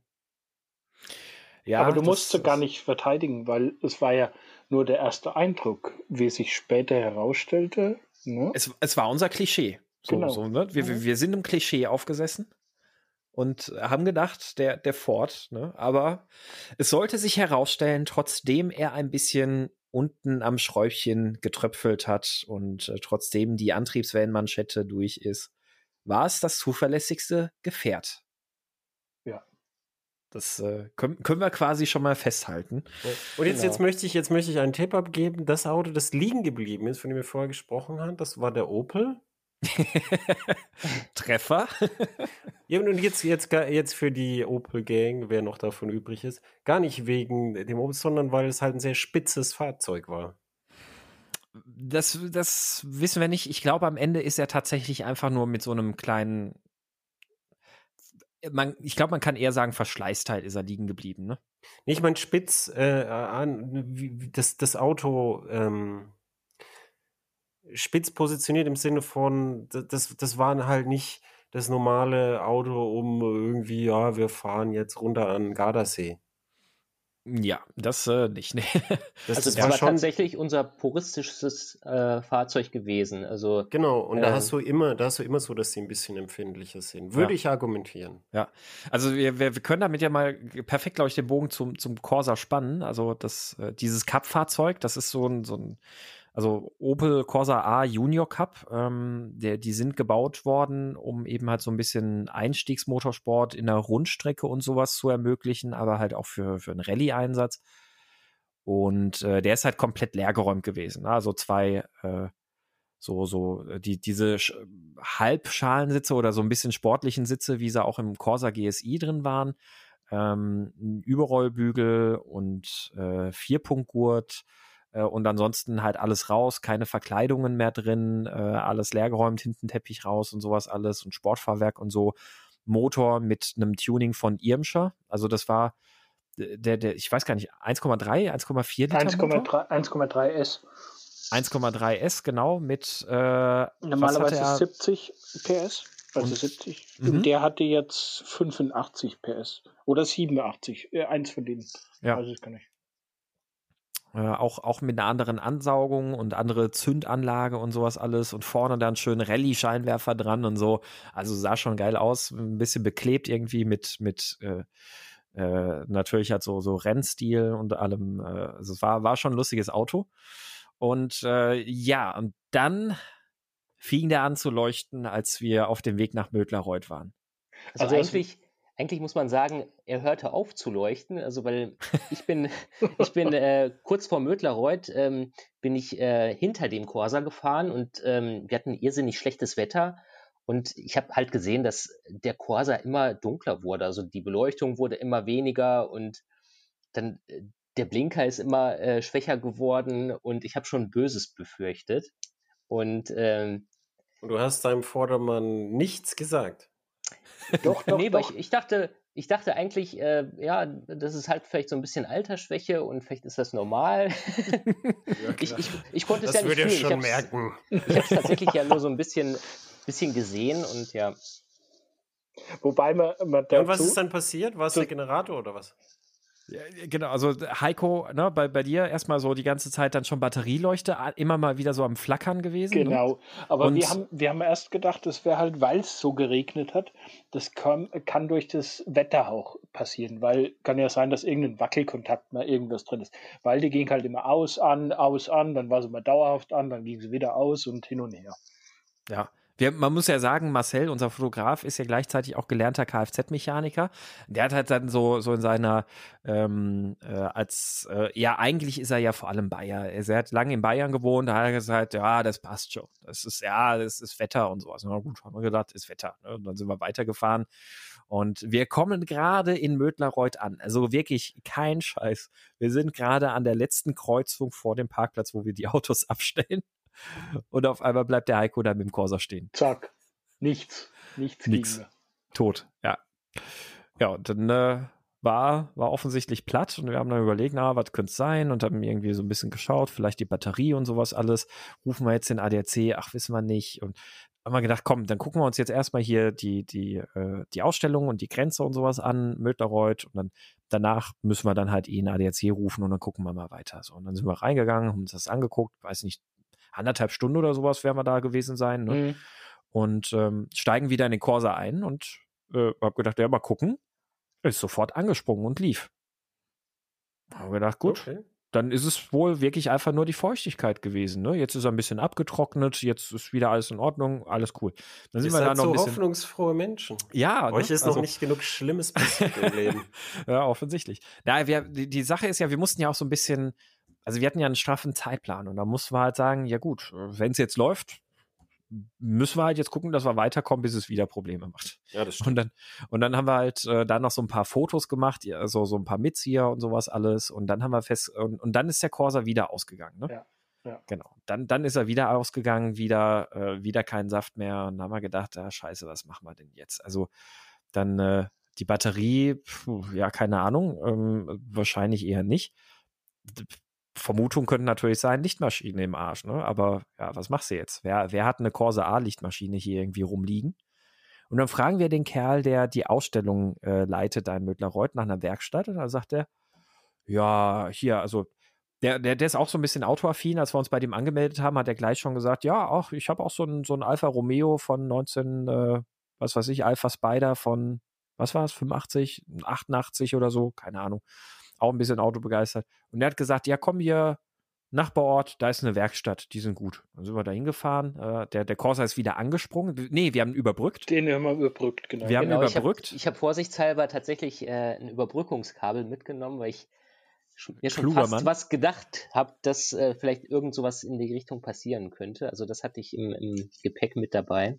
Ja, aber du musst sie gar nicht verteidigen, weil es war ja nur der erste Eindruck, wie sich später herausstellte. Ne? Es, es war unser Klischee. So, genau. so, ne? wir, mhm. wir sind im Klischee aufgesessen und haben gedacht, der, der Ford, ne? aber es sollte sich herausstellen, trotzdem er ein bisschen unten am Schräubchen getröpfelt hat und äh, trotzdem die Antriebswellenmanschette durch ist, war es das zuverlässigste Gefährt. Das äh, können, können wir quasi schon mal festhalten. Und jetzt, genau. jetzt, möchte ich, jetzt möchte ich einen Tipp abgeben. Das Auto, das liegen geblieben ist, von dem wir vorher gesprochen haben, das war der Opel. Treffer. ja, und jetzt, jetzt, jetzt für die Opel-Gang, wer noch davon übrig ist, gar nicht wegen dem Opel, sondern weil es halt ein sehr spitzes Fahrzeug war. Das, das wissen wir nicht. Ich glaube, am Ende ist er tatsächlich einfach nur mit so einem kleinen man, ich glaube, man kann eher sagen, Verschleißteil ist er liegen geblieben, ne? Ich meine, spitz, äh, das, das Auto ähm, spitz positioniert im Sinne von, das, das waren halt nicht das normale Auto, um irgendwie, ja, wir fahren jetzt runter an Gardasee. Ja, das äh, nicht. Nee. Das, also das war, war tatsächlich unser puristisches äh, Fahrzeug gewesen. Also genau. Und äh, da hast du immer, da hast du immer so, dass sie ein bisschen empfindlicher sind. Würde ja. ich argumentieren. Ja. Also wir, wir, wir können damit ja mal perfekt, glaube ich, den Bogen zum zum Corsa spannen. Also das äh, dieses Cup-Fahrzeug, das ist so ein so ein also Opel Corsa A Junior Cup, ähm, der, die sind gebaut worden, um eben halt so ein bisschen Einstiegsmotorsport in der Rundstrecke und sowas zu ermöglichen, aber halt auch für, für einen Rallye-Einsatz. Und äh, der ist halt komplett leergeräumt gewesen. Ne? Also zwei, äh, so, so, äh, die, diese Sch Halbschalensitze oder so ein bisschen sportlichen Sitze, wie sie auch im Corsa GSI drin waren. Ähm, ein Überrollbügel und äh, Vierpunktgurt äh, und ansonsten halt alles raus, keine Verkleidungen mehr drin, äh, alles leergeräumt, hinten Teppich raus und sowas alles und Sportfahrwerk und so. Motor mit einem Tuning von Irmscher. Also das war der, der, ich weiß gar nicht, 1,3, 1,4 Liter 1,3 S. 1,3 S, genau, mit äh, normalerweise er, 70 PS, also und, 70. Und der hatte jetzt 85 PS oder 87, äh, eins von denen. Ja. Also das kann ich. Äh, auch, auch mit einer anderen Ansaugung und andere Zündanlage und sowas alles und vorne dann schön Rallye-Scheinwerfer dran und so. Also sah schon geil aus, ein bisschen beklebt irgendwie mit, mit äh, äh, natürlich halt so, so Rennstil und allem. Äh, also es war, war schon ein lustiges Auto. Und äh, ja, und dann fing der an zu leuchten, als wir auf dem Weg nach Mödlerreuth waren. Also, also eigentlich, eigentlich muss man sagen, er hörte auf zu leuchten. Also, weil ich bin, ich bin äh, kurz vor Mödlarreuth, ähm, bin ich äh, hinter dem Corsa gefahren und ähm, wir hatten irrsinnig schlechtes Wetter. Und ich habe halt gesehen, dass der Corsa immer dunkler wurde. Also die Beleuchtung wurde immer weniger und dann äh, der Blinker ist immer äh, schwächer geworden und ich habe schon Böses befürchtet. Und, ähm, und du hast deinem Vordermann nichts gesagt. Doch, doch, nee, doch. Ich, ich, dachte, ich dachte eigentlich, äh, ja, das ist halt vielleicht so ein bisschen Altersschwäche und vielleicht ist das normal. Ja, ich, ich, ich, konnte es das ja nicht fühlen. Schon ich merken. Ich habe es tatsächlich ja nur so ein bisschen, bisschen gesehen und ja. Wobei man, man dazu, und was ist dann passiert? War es der Generator oder was? Ja, genau, also Heiko, ne, bei, bei dir erstmal so die ganze Zeit dann schon Batterieleuchte, immer mal wieder so am Flackern gewesen. Ne? Genau, aber Und wir haben, wir haben erst gedacht, das wäre halt, weil es so geregnet hat, das kann, kann durch das Wetter auch passieren, weil kann ja sein, dass irgendein Wackelkontakt mal irgendwas drin ist. Weil die ging halt immer aus, an, aus, an, dann war sie mal dauerhaft an, dann ging sie wieder aus und hin und her. Ja, wir, man muss ja sagen, Marcel, unser Fotograf, ist ja gleichzeitig auch gelernter Kfz-Mechaniker. Der hat halt dann so, so in seiner, ähm, äh, als, äh, ja, eigentlich ist er ja vor allem Bayer. Er hat lange in Bayern gewohnt, da hat er gesagt, ja, das passt schon. Das ist, ja, das ist Wetter und sowas. Na gut, haben wir gedacht, ist Wetter. Ne? Und dann sind wir weitergefahren. Und wir kommen gerade in Mödlarreuth an. Also wirklich kein Scheiß. Wir sind gerade an der letzten Kreuzung vor dem Parkplatz, wo wir die Autos abstellen. Und auf einmal bleibt der Heiko da mit dem Corsa stehen. Zack. Nichts. Nichts. Nichts. Tot, ja. Ja, und dann äh, war, war offensichtlich platt und wir haben dann überlegt, na, was könnte es sein und haben irgendwie so ein bisschen geschaut, vielleicht die Batterie und sowas alles. Rufen wir jetzt den ADAC, ach, wissen wir nicht. Und haben wir gedacht, komm, dann gucken wir uns jetzt erstmal hier die, die, äh, die Ausstellung und die Grenze und sowas an, Mödlarreuth und dann danach müssen wir dann halt eh einen ADAC rufen und dann gucken wir mal weiter. So, und dann sind wir reingegangen, haben uns das angeguckt, weiß nicht, anderthalb Stunden oder sowas werden wir da gewesen sein. Ne? Mhm. Und ähm, steigen wieder in den Corsa ein und äh, hab gedacht, ja, mal gucken. Ist sofort angesprungen und lief. Hab gedacht, gut, okay. dann ist es wohl wirklich einfach nur die Feuchtigkeit gewesen. Ne? Jetzt ist er ein bisschen abgetrocknet, jetzt ist wieder alles in Ordnung, alles cool. Dann sind wir da noch so ein bisschen hoffnungsfrohe Menschen. Ja, ne? euch ne? ist also, noch nicht genug Schlimmes passiert im Leben. ja, offensichtlich. Na, wir, die, die Sache ist ja, wir mussten ja auch so ein bisschen also wir hatten ja einen straffen Zeitplan und da mussten wir halt sagen, ja gut, wenn es jetzt läuft, müssen wir halt jetzt gucken, dass wir weiterkommen, bis es wieder Probleme macht. Ja, das stimmt. Und dann, und dann haben wir halt äh, da noch so ein paar Fotos gemacht, also so ein paar Mitzieher und sowas alles. Und dann haben wir fest, und, und dann ist der Corsa wieder ausgegangen. Ne? Ja. Ja. Genau. Dann, dann ist er wieder ausgegangen, wieder, äh, wieder kein Saft mehr. Und dann haben wir gedacht, ah, scheiße, was machen wir denn jetzt? Also dann äh, die Batterie, pf, ja, keine Ahnung, ähm, wahrscheinlich eher nicht Vermutung könnte natürlich sein, Lichtmaschine im Arsch, ne? Aber ja, was machst du jetzt? Wer, wer hat eine Corsa A-Lichtmaschine hier irgendwie rumliegen? Und dann fragen wir den Kerl, der die Ausstellung äh, leitet, in Mödlarreuth, nach einer Werkstatt. Und dann sagt er, ja, hier, also der, der, der ist auch so ein bisschen autoaffin. Als wir uns bei dem angemeldet haben, hat er gleich schon gesagt, ja, ach, ich habe auch so ein, so ein Alfa Romeo von 19, äh, was weiß ich, Alpha Spider von, was war es, 85, 88 oder so, keine Ahnung auch ein bisschen autobegeistert. Und er hat gesagt, ja, komm hier, Nachbarort, da ist eine Werkstatt, die sind gut. Dann sind wir da hingefahren. Äh, der, der Corsa ist wieder angesprungen. Nee, wir haben überbrückt. Den haben wir überbrückt, genau. Wir haben genau, überbrückt. Ich habe hab vorsichtshalber tatsächlich äh, ein Überbrückungskabel mitgenommen, weil ich mir schon Kluger fast Mann. was gedacht habe, dass äh, vielleicht irgend sowas in die Richtung passieren könnte. Also das hatte ich im, im Gepäck mit dabei.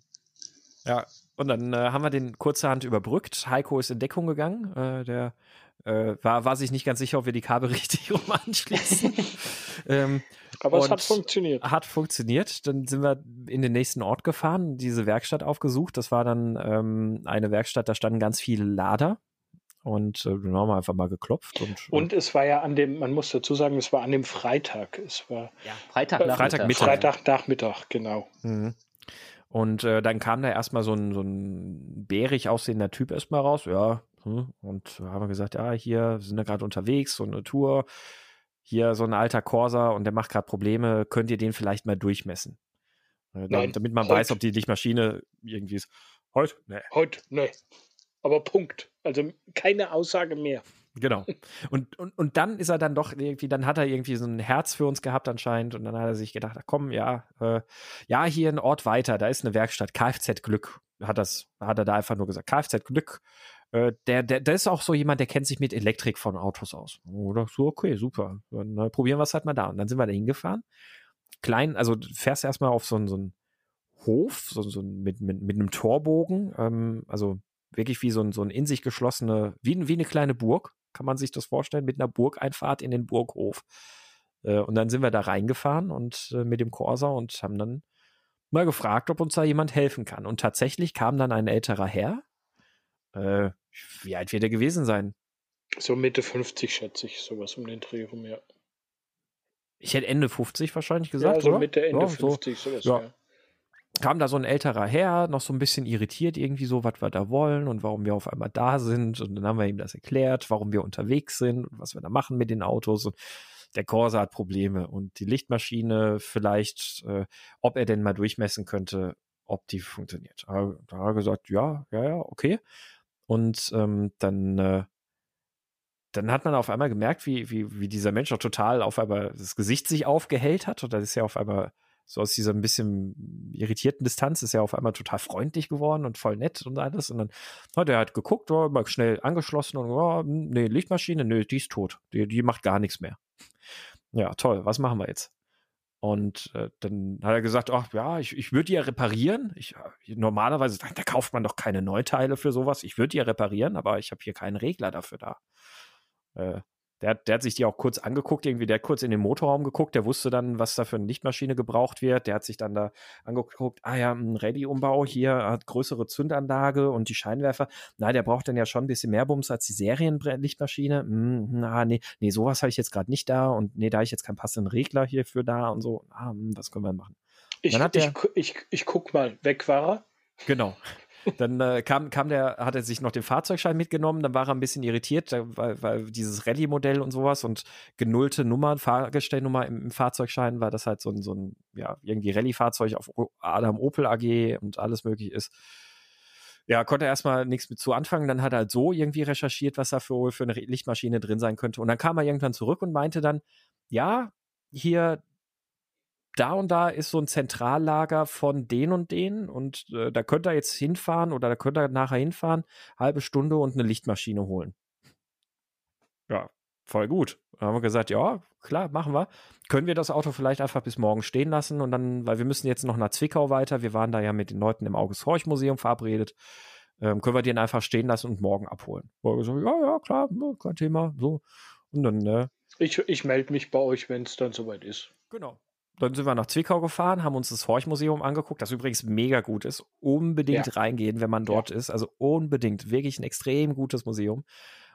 Ja, und dann äh, haben wir den kurzerhand überbrückt. Heiko ist in Deckung gegangen. Äh, der äh, war, war sich nicht ganz sicher, ob wir die Kabel richtig rum anschließen. ähm, Aber es hat funktioniert. Hat funktioniert. Dann sind wir in den nächsten Ort gefahren, diese Werkstatt aufgesucht. Das war dann ähm, eine Werkstatt, da standen ganz viele Lader. Und äh, dann haben wir einfach mal geklopft. Und, äh und es war ja an dem, man muss dazu sagen, es war an dem Freitag. Es war ja, Freitagnachmittag. Freitagmittag. Freitagnachmittag, genau. Mhm. Und äh, dann kam da erstmal so ein, so ein bärig aussehender Typ erstmal raus. Ja, hm, und haben wir gesagt, ja, hier sind wir gerade unterwegs, so eine Tour. Hier so ein alter Corsa und der macht gerade Probleme. Könnt ihr den vielleicht mal durchmessen? Äh, damit man heute. weiß, ob die Lichtmaschine irgendwie ist. Heute? Nee. Heute, nee. Aber Punkt. Also keine Aussage mehr. Genau. Und, und, und dann ist er dann doch irgendwie, dann hat er irgendwie so ein Herz für uns gehabt anscheinend und dann hat er sich gedacht, ach komm, ja, äh, ja, hier ein Ort weiter, da ist eine Werkstatt, Kfz Glück, hat das, hat er da einfach nur gesagt, Kfz Glück, äh, der, der, der ist auch so jemand, der kennt sich mit Elektrik von Autos aus. Oder so, okay, super. Dann äh, probieren wir es halt mal da. Und dann sind wir da hingefahren. Klein, also fährst erstmal auf so, so einen Hof, so, so mit, mit, mit einem Torbogen, ähm, also wirklich wie so ein, so ein in sich geschlossene, wie, wie eine kleine Burg, kann man sich das vorstellen, mit einer Burgeinfahrt in den Burghof. Äh, und dann sind wir da reingefahren und äh, mit dem Corsa und haben dann mal gefragt, ob uns da jemand helfen kann. Und tatsächlich kam dann ein älterer Herr. Äh, wie alt wird er gewesen sein? So Mitte 50, schätze ich, sowas um den Dreh rum, ja. Ich hätte Ende 50 wahrscheinlich gesagt, ja, so oder? Mitte, Ende ja, 50, so, sowas, ja. ja. Kam da so ein älterer Herr, noch so ein bisschen irritiert, irgendwie so, was wir da wollen und warum wir auf einmal da sind. Und dann haben wir ihm das erklärt, warum wir unterwegs sind und was wir da machen mit den Autos. Und der Corsa hat Probleme und die Lichtmaschine vielleicht, äh, ob er denn mal durchmessen könnte, ob die funktioniert. Da hat er gesagt, ja, ja, ja, okay. Und ähm, dann, äh, dann hat man auf einmal gemerkt, wie, wie, wie dieser Mensch auch total auf einmal das Gesicht sich aufgehellt hat. Und das ist ja auf einmal so aus dieser ein bisschen irritierten Distanz ist er auf einmal total freundlich geworden und voll nett und alles. Und dann hat er halt geguckt, oh, mal schnell angeschlossen und oh, nee, Lichtmaschine, nee, die ist tot. Die, die macht gar nichts mehr. Ja, toll, was machen wir jetzt? Und äh, dann hat er gesagt, ach ja, ich, ich würde die ja reparieren. Ich, normalerweise, da kauft man doch keine Neuteile für sowas. Ich würde die ja reparieren, aber ich habe hier keinen Regler dafür da. Äh, der, der, hat sich die auch kurz angeguckt, irgendwie, der hat kurz in den Motorraum geguckt, der wusste dann, was da für eine Lichtmaschine gebraucht wird. Der hat sich dann da angeguckt, ah ja, ein Rallye-Umbau hier hat größere Zündanlage und die Scheinwerfer. Na, der braucht dann ja schon ein bisschen mehr Bums als die Serienlichtmaschine. Hm, na, nee, nee, sowas habe ich jetzt gerade nicht da und nee, da habe ich jetzt keinen passenden Regler hierfür da und so. Ah, hm, was können wir machen? Ich, ich, ich, ich guck mal, weg war er. Genau. Dann äh, kam, kam der, hat er sich noch den Fahrzeugschein mitgenommen, dann war er ein bisschen irritiert, weil, weil dieses Rallye-Modell und sowas und genullte Nummer, Fahrgestellnummer im, im, Fahrzeugschein, weil das halt so ein, so ein ja, irgendwie Rallye-Fahrzeug auf Adam Opel AG und alles möglich ist. Ja, konnte er erstmal nichts mit zu anfangen. Dann hat er halt so irgendwie recherchiert, was da für, für eine Lichtmaschine drin sein könnte. Und dann kam er irgendwann zurück und meinte dann, ja, hier da und da ist so ein Zentrallager von den und den und äh, da könnt ihr jetzt hinfahren oder da könnt ihr nachher hinfahren, halbe Stunde und eine Lichtmaschine holen. Ja, voll gut. Dann haben wir gesagt, ja, klar, machen wir. Können wir das Auto vielleicht einfach bis morgen stehen lassen und dann, weil wir müssen jetzt noch nach Zwickau weiter, wir waren da ja mit den Leuten im August Horch Museum verabredet, ähm, können wir den einfach stehen lassen und morgen abholen. So, ja, ja, klar, kein Thema, so. Und dann, äh, ich, ich melde mich bei euch, wenn es dann soweit ist. Genau dann sind wir nach Zwickau gefahren, haben uns das Horch-Museum angeguckt, das übrigens mega gut ist. Unbedingt ja. reingehen, wenn man dort ja. ist. Also unbedingt. Wirklich ein extrem gutes Museum.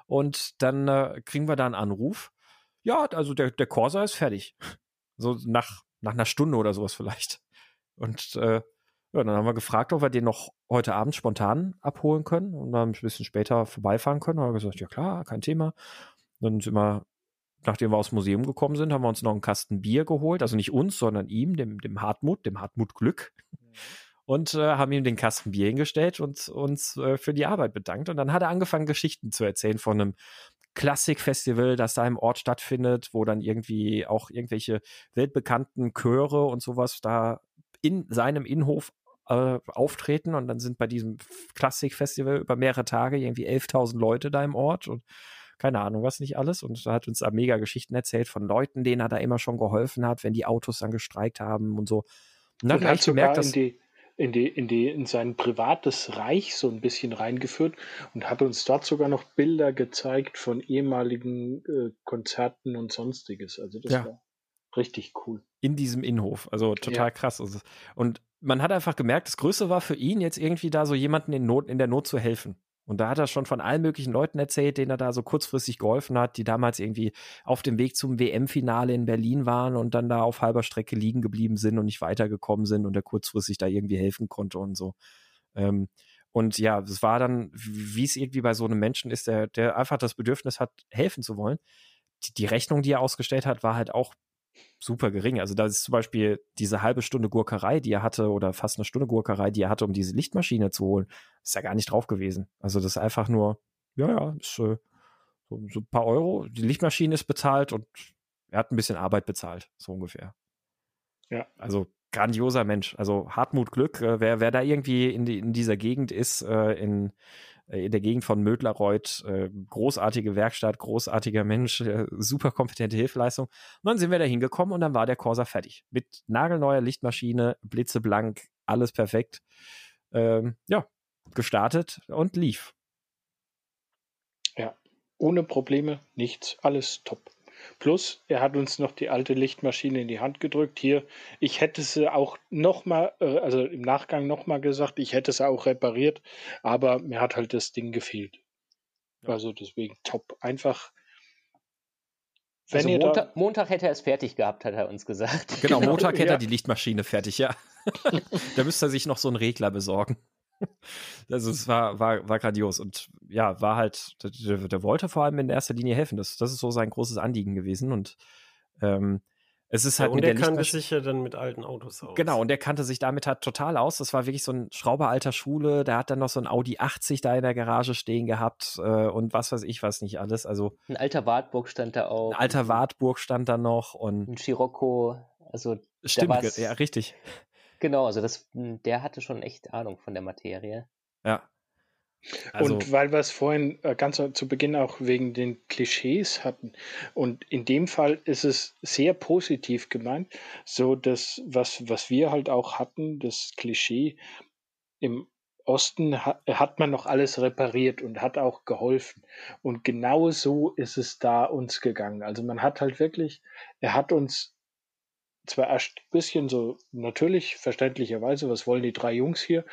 Und dann äh, kriegen wir da einen Anruf. Ja, also der, der Corsa ist fertig. So nach, nach einer Stunde oder sowas vielleicht. Und äh, ja, dann haben wir gefragt, ob wir den noch heute Abend spontan abholen können und dann ein bisschen später vorbeifahren können. Und haben gesagt, ja klar, kein Thema. Dann sind wir nachdem wir aus dem Museum gekommen sind, haben wir uns noch einen Kasten Bier geholt. Also nicht uns, sondern ihm, dem, dem Hartmut, dem Hartmut Glück. Mhm. Und äh, haben ihm den Kasten Bier hingestellt und uns äh, für die Arbeit bedankt. Und dann hat er angefangen, Geschichten zu erzählen von einem Klassikfestival, das da im Ort stattfindet, wo dann irgendwie auch irgendwelche weltbekannten Chöre und sowas da in seinem Innenhof äh, auftreten. Und dann sind bei diesem Klassikfestival über mehrere Tage irgendwie 11.000 Leute da im Ort. Und keine Ahnung, was nicht alles. Und er hat uns da mega Geschichten erzählt von Leuten, denen er da immer schon geholfen hat, wenn die Autos dann gestreikt haben und so. Und dann hat gemerkt, dass. In die, in, die, in, die, in sein privates Reich so ein bisschen reingeführt und hat uns dort sogar noch Bilder gezeigt von ehemaligen äh, Konzerten und sonstiges. Also das ja. war richtig cool. In diesem Innenhof. Also total ja. krass. Also, und man hat einfach gemerkt, das Größte war für ihn jetzt irgendwie da so jemanden in Not, in der Not zu helfen. Und da hat er schon von allen möglichen Leuten erzählt, denen er da so kurzfristig geholfen hat, die damals irgendwie auf dem Weg zum WM-Finale in Berlin waren und dann da auf halber Strecke liegen geblieben sind und nicht weitergekommen sind und er kurzfristig da irgendwie helfen konnte und so. Ähm, und ja, es war dann, wie es irgendwie bei so einem Menschen ist, der, der einfach das Bedürfnis hat, helfen zu wollen. Die, die Rechnung, die er ausgestellt hat, war halt auch super gering. Also da ist zum Beispiel diese halbe Stunde Gurkerei, die er hatte, oder fast eine Stunde Gurkerei, die er hatte, um diese Lichtmaschine zu holen, ist ja gar nicht drauf gewesen. Also das ist einfach nur, ja, ja, ist äh, so, so, ein paar Euro. Die Lichtmaschine ist bezahlt und er hat ein bisschen Arbeit bezahlt, so ungefähr. Ja. Also grandioser Mensch. Also Hartmut Glück, äh, wer, wer da irgendwie in, die, in dieser Gegend ist, äh, in in der Gegend von Mödlerreuth. Äh, großartige Werkstatt, großartiger Mensch, äh, super kompetente Hilfeleistung. Und dann sind wir da hingekommen und dann war der Corsa fertig. Mit nagelneuer Lichtmaschine, blitzeblank, alles perfekt. Ähm, ja, gestartet und lief. Ja, ohne Probleme, nichts, alles top. Plus, er hat uns noch die alte Lichtmaschine in die Hand gedrückt. Hier, ich hätte sie auch nochmal, äh, also im Nachgang nochmal gesagt, ich hätte sie auch repariert, aber mir hat halt das Ding gefehlt. Ja. Also deswegen top. Einfach. Wenn also Montag, Montag, hätte er es fertig gehabt, hat er uns gesagt. Genau, genau Montag hätte ja. er die Lichtmaschine fertig, ja. da müsste er sich noch so einen Regler besorgen. Also es war, war, war grandios und ja, war halt, der, der, wollte vor allem in erster Linie helfen. Das, das ist so sein großes Anliegen gewesen und ähm, es ist halt ja, und der, der kannte sich ja dann mit alten Autos aus. Genau, und der kannte sich damit halt total aus. Das war wirklich so ein Schrauber alter Schule. Der hat dann noch so ein Audi 80 da in der Garage stehen gehabt äh, und was weiß ich, was nicht alles. Also ein alter Wartburg stand da auch. Ein alter Wartburg stand da noch und ein Scirocco. Also stimmt, ja richtig. Genau, also das, hm, der hatte schon echt Ahnung von der Materie. Ja. Also, und weil wir es vorhin äh, ganz zu Beginn auch wegen den Klischees hatten. Und in dem Fall ist es sehr positiv gemeint, so dass was, was wir halt auch hatten, das Klischee im Osten hat, hat man noch alles repariert und hat auch geholfen. Und genau so ist es da uns gegangen. Also man hat halt wirklich, er hat uns zwar erst ein bisschen so natürlich, verständlicherweise, was wollen die drei Jungs hier,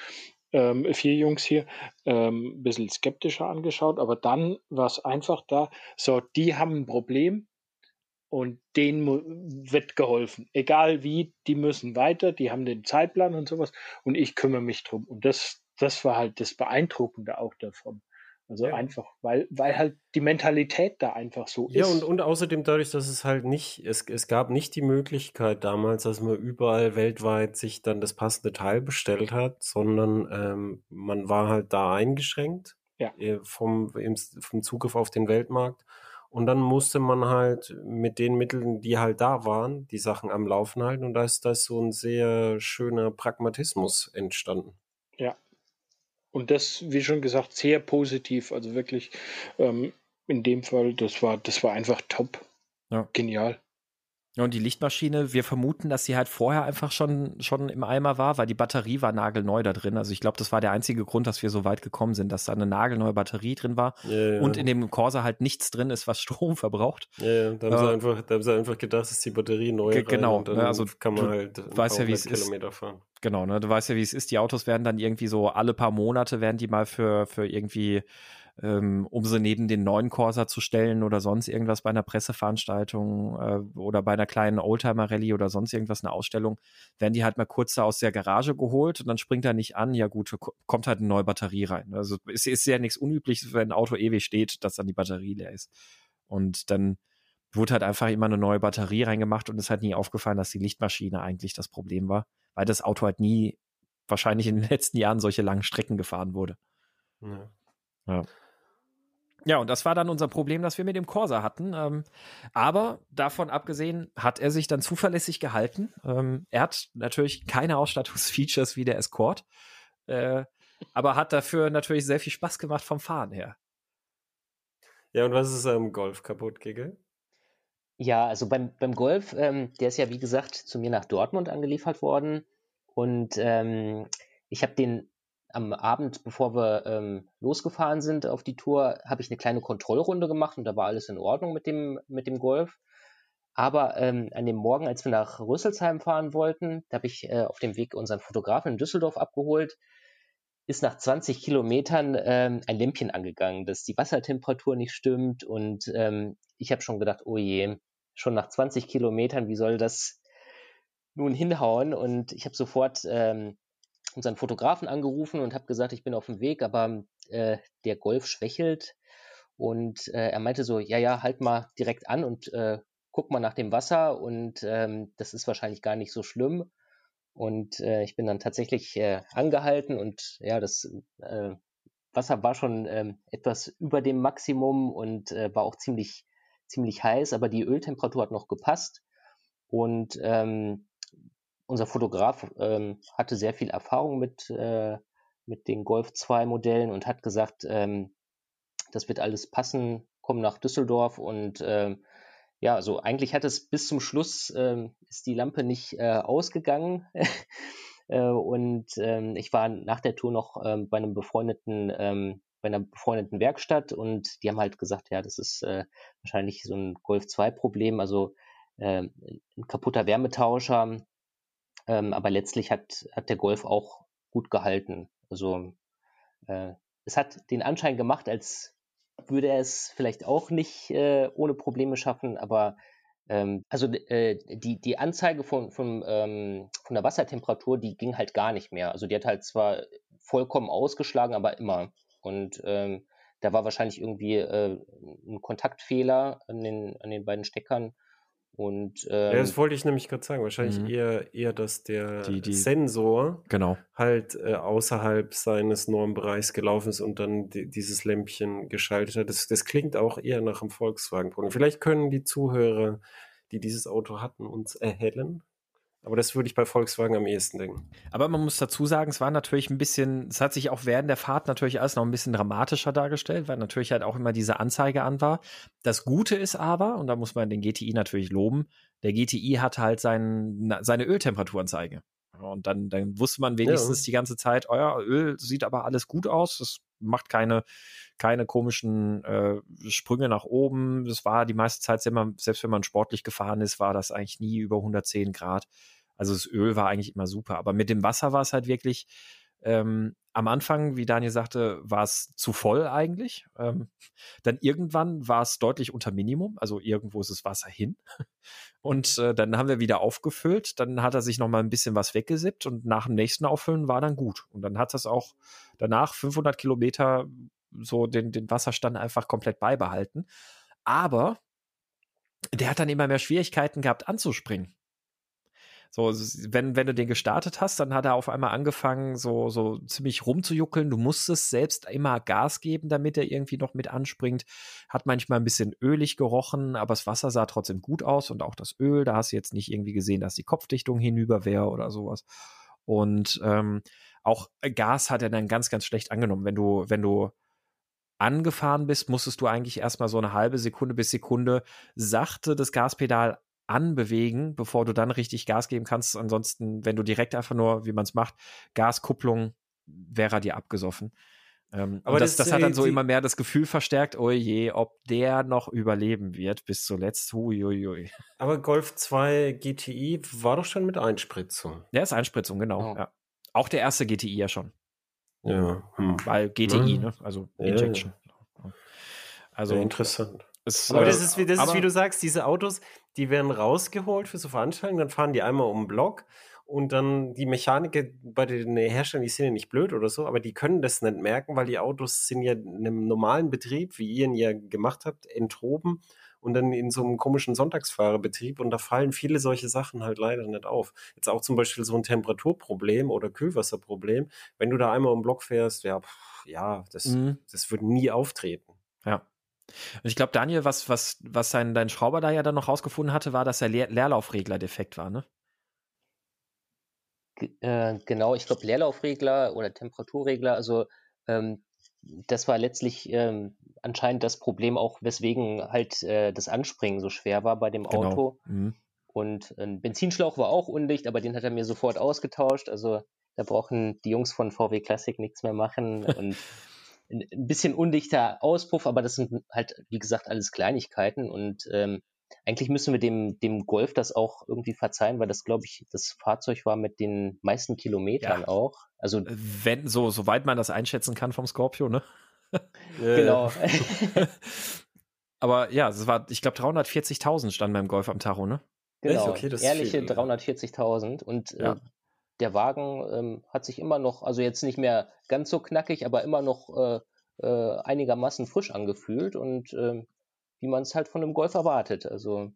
ähm, vier Jungs hier, ähm, ein bisschen skeptischer angeschaut, aber dann war es einfach da, so, die haben ein Problem und denen wird geholfen. Egal wie, die müssen weiter, die haben den Zeitplan und sowas und ich kümmere mich drum. Und das, das war halt das Beeindruckende auch davon. Also ja. einfach, weil, weil halt die Mentalität da einfach so ist. Ja, und, und außerdem dadurch, dass es halt nicht, es, es gab nicht die Möglichkeit damals, dass man überall weltweit sich dann das passende Teil bestellt hat, sondern ähm, man war halt da eingeschränkt ja. Äh, vom, im, vom Zugriff auf den Weltmarkt. Und dann musste man halt mit den Mitteln, die halt da waren, die Sachen am Laufen halten. Und da ist, da ist so ein sehr schöner Pragmatismus entstanden. Und das, wie schon gesagt, sehr positiv. Also wirklich ähm, in dem Fall, das war, das war einfach top. Ja. Genial. Ja, und die Lichtmaschine, wir vermuten, dass sie halt vorher einfach schon, schon im Eimer war, weil die Batterie war nagelneu da drin. Also ich glaube, das war der einzige Grund, dass wir so weit gekommen sind, dass da eine nagelneue Batterie drin war ja, ja. und in dem Corsa halt nichts drin ist, was Strom verbraucht. Ja, ja. Da, haben äh, sie einfach, da haben sie einfach gedacht, dass die Batterie neu ist. Genau, ne, also kann man halt weißt ja, wie es ist. fahren. Genau, ne, du weißt ja, wie es ist. Die Autos werden dann irgendwie so alle paar Monate werden die mal für, für irgendwie ähm, um sie neben den neuen Corsa zu stellen oder sonst irgendwas bei einer Presseveranstaltung äh, oder bei einer kleinen Oldtimer-Rallye oder sonst irgendwas, eine Ausstellung, werden die halt mal kurz da aus der Garage geholt und dann springt er nicht an, ja gut, kommt halt eine neue Batterie rein. Also es ist ja nichts Unübliches, wenn ein Auto ewig steht, dass dann die Batterie leer ist. Und dann wurde halt einfach immer eine neue Batterie reingemacht und es hat nie aufgefallen, dass die Lichtmaschine eigentlich das Problem war, weil das Auto halt nie wahrscheinlich in den letzten Jahren solche langen Strecken gefahren wurde. Ja. ja. Ja, und das war dann unser Problem, das wir mit dem Corsa hatten. Ähm, aber davon abgesehen hat er sich dann zuverlässig gehalten. Ähm, er hat natürlich keine Ausstattungsfeatures wie der Escort, äh, aber hat dafür natürlich sehr viel Spaß gemacht vom Fahren her. Ja, und was ist am Golf kaputt gegangen? Ja, also beim, beim Golf, ähm, der ist ja wie gesagt zu mir nach Dortmund angeliefert worden. Und ähm, ich habe den am Abend, bevor wir ähm, losgefahren sind auf die Tour, habe ich eine kleine Kontrollrunde gemacht und da war alles in Ordnung mit dem, mit dem Golf. Aber ähm, an dem Morgen, als wir nach Rüsselsheim fahren wollten, da habe ich äh, auf dem Weg unseren Fotografen in Düsseldorf abgeholt, ist nach 20 Kilometern ähm, ein Lämpchen angegangen, dass die Wassertemperatur nicht stimmt. Und ähm, ich habe schon gedacht, oh je, schon nach 20 Kilometern, wie soll das nun hinhauen? Und ich habe sofort ähm, unseren Fotografen angerufen und habe gesagt, ich bin auf dem Weg, aber äh, der Golf schwächelt. Und äh, er meinte so, ja, ja, halt mal direkt an und äh, guck mal nach dem Wasser und ähm, das ist wahrscheinlich gar nicht so schlimm. Und äh, ich bin dann tatsächlich äh, angehalten und ja, das äh, Wasser war schon äh, etwas über dem Maximum und äh, war auch ziemlich, ziemlich heiß, aber die Öltemperatur hat noch gepasst. Und ähm, unser Fotograf ähm, hatte sehr viel Erfahrung mit, äh, mit den Golf 2 Modellen und hat gesagt, ähm, das wird alles passen, komm nach Düsseldorf und ähm, ja, also eigentlich hat es bis zum Schluss ähm, ist die Lampe nicht äh, ausgegangen. äh, und ähm, ich war nach der Tour noch ähm, bei einem befreundeten, ähm, bei einer befreundeten Werkstatt und die haben halt gesagt, ja, das ist äh, wahrscheinlich so ein Golf 2 Problem, also äh, ein kaputter Wärmetauscher. Ähm, aber letztlich hat, hat der Golf auch gut gehalten. Also äh, es hat den Anschein gemacht, als würde er es vielleicht auch nicht äh, ohne Probleme schaffen, aber ähm, also äh, die, die Anzeige von, von, ähm, von der Wassertemperatur, die ging halt gar nicht mehr. Also die hat halt zwar vollkommen ausgeschlagen, aber immer. Und ähm, da war wahrscheinlich irgendwie äh, ein Kontaktfehler an den, an den beiden Steckern. Und, ähm, ja, das wollte ich nämlich gerade sagen. Wahrscheinlich mhm. eher, eher, dass der die, die, Sensor genau. halt äh, außerhalb seines Normbereichs gelaufen ist und dann die, dieses Lämpchen geschaltet hat. Das, das klingt auch eher nach einem Volkswagen-Problem. Vielleicht können die Zuhörer, die dieses Auto hatten, uns erhellen. Aber das würde ich bei Volkswagen am ehesten denken. Aber man muss dazu sagen, es war natürlich ein bisschen, es hat sich auch während der Fahrt natürlich alles noch ein bisschen dramatischer dargestellt, weil natürlich halt auch immer diese Anzeige an war. Das Gute ist aber, und da muss man den GTI natürlich loben, der GTI hat halt sein, seine Öltemperaturanzeige. Und dann, dann wusste man wenigstens ja. die ganze Zeit, euer Öl sieht aber alles gut aus, es macht keine, keine komischen äh, Sprünge nach oben. Das war die meiste Zeit, selbst wenn man sportlich gefahren ist, war das eigentlich nie über 110 Grad. Also das Öl war eigentlich immer super. Aber mit dem Wasser war es halt wirklich, ähm, am Anfang, wie Daniel sagte, war es zu voll eigentlich. Ähm, dann irgendwann war es deutlich unter Minimum, also irgendwo ist das Wasser hin. Und äh, dann haben wir wieder aufgefüllt. Dann hat er sich noch mal ein bisschen was weggesippt und nach dem nächsten Auffüllen war dann gut. Und dann hat das auch danach 500 Kilometer so den, den Wasserstand einfach komplett beibehalten. Aber der hat dann immer mehr Schwierigkeiten gehabt anzuspringen. So, wenn, wenn du den gestartet hast, dann hat er auf einmal angefangen, so, so ziemlich rumzujuckeln. Du musstest selbst immer Gas geben, damit er irgendwie noch mit anspringt. Hat manchmal ein bisschen ölig gerochen, aber das Wasser sah trotzdem gut aus und auch das Öl. Da hast du jetzt nicht irgendwie gesehen, dass die Kopfdichtung hinüber wäre oder sowas. Und ähm, auch Gas hat er dann ganz, ganz schlecht angenommen. Wenn du, wenn du angefahren bist, musstest du eigentlich erstmal so eine halbe Sekunde bis Sekunde sachte das Gaspedal anbewegen, bevor du dann richtig Gas geben kannst. Ansonsten, wenn du direkt einfach nur, wie man es macht, Gaskupplung, wäre er dir abgesoffen. Ähm, aber das, das, das, hat dann so immer mehr das Gefühl verstärkt, oh je, ob der noch überleben wird bis zuletzt. Huiuiui. Aber Golf 2 GTI war doch schon mit Einspritzung. Der ist Einspritzung, genau. Oh. Ja. Auch der erste GTI ja schon. Ja. Hm. Weil GTI, hm. ne? Also Injection. Ja, Also ja, interessant. Es, aber das, ist, wie, das ist, wie du sagst, diese Autos, die werden rausgeholt für so Veranstaltungen, dann fahren die einmal um den Block und dann die Mechaniker bei den Herstellern, die sind ja nicht blöd oder so, aber die können das nicht merken, weil die Autos sind ja in einem normalen Betrieb, wie ihr ihn ja gemacht habt, enthoben und dann in so einem komischen Sonntagsfahrerbetrieb und da fallen viele solche Sachen halt leider nicht auf. Jetzt auch zum Beispiel so ein Temperaturproblem oder Kühlwasserproblem. Wenn du da einmal um den Block fährst, ja, pff, ja, das, mhm. das wird nie auftreten. Und ich glaube, Daniel, was, was, was sein, dein Schrauber da ja dann noch rausgefunden hatte, war, dass der Leer Leerlaufregler defekt war, ne? Äh, genau, ich glaube, Leerlaufregler oder Temperaturregler, also ähm, das war letztlich ähm, anscheinend das Problem auch, weswegen halt äh, das Anspringen so schwer war bei dem genau. Auto. Mhm. Und ein Benzinschlauch war auch undicht, aber den hat er mir sofort ausgetauscht. Also da brauchen die Jungs von VW Classic nichts mehr machen. Und ein bisschen undichter Auspuff, aber das sind halt, wie gesagt, alles Kleinigkeiten und ähm, eigentlich müssen wir dem, dem Golf das auch irgendwie verzeihen, weil das, glaube ich, das Fahrzeug war mit den meisten Kilometern ja. auch. Also wenn so, soweit man das einschätzen kann vom Scorpio, ne? genau. aber ja, es war, ich glaube, 340.000 stand beim Golf am Tacho, ne? Genau, okay, ehrliche 340.000 und äh, ja. äh, der Wagen ähm, hat sich immer noch, also jetzt nicht mehr ganz so knackig, aber immer noch äh, äh, einigermaßen frisch angefühlt und äh, wie man es halt von einem Golf erwartet. Also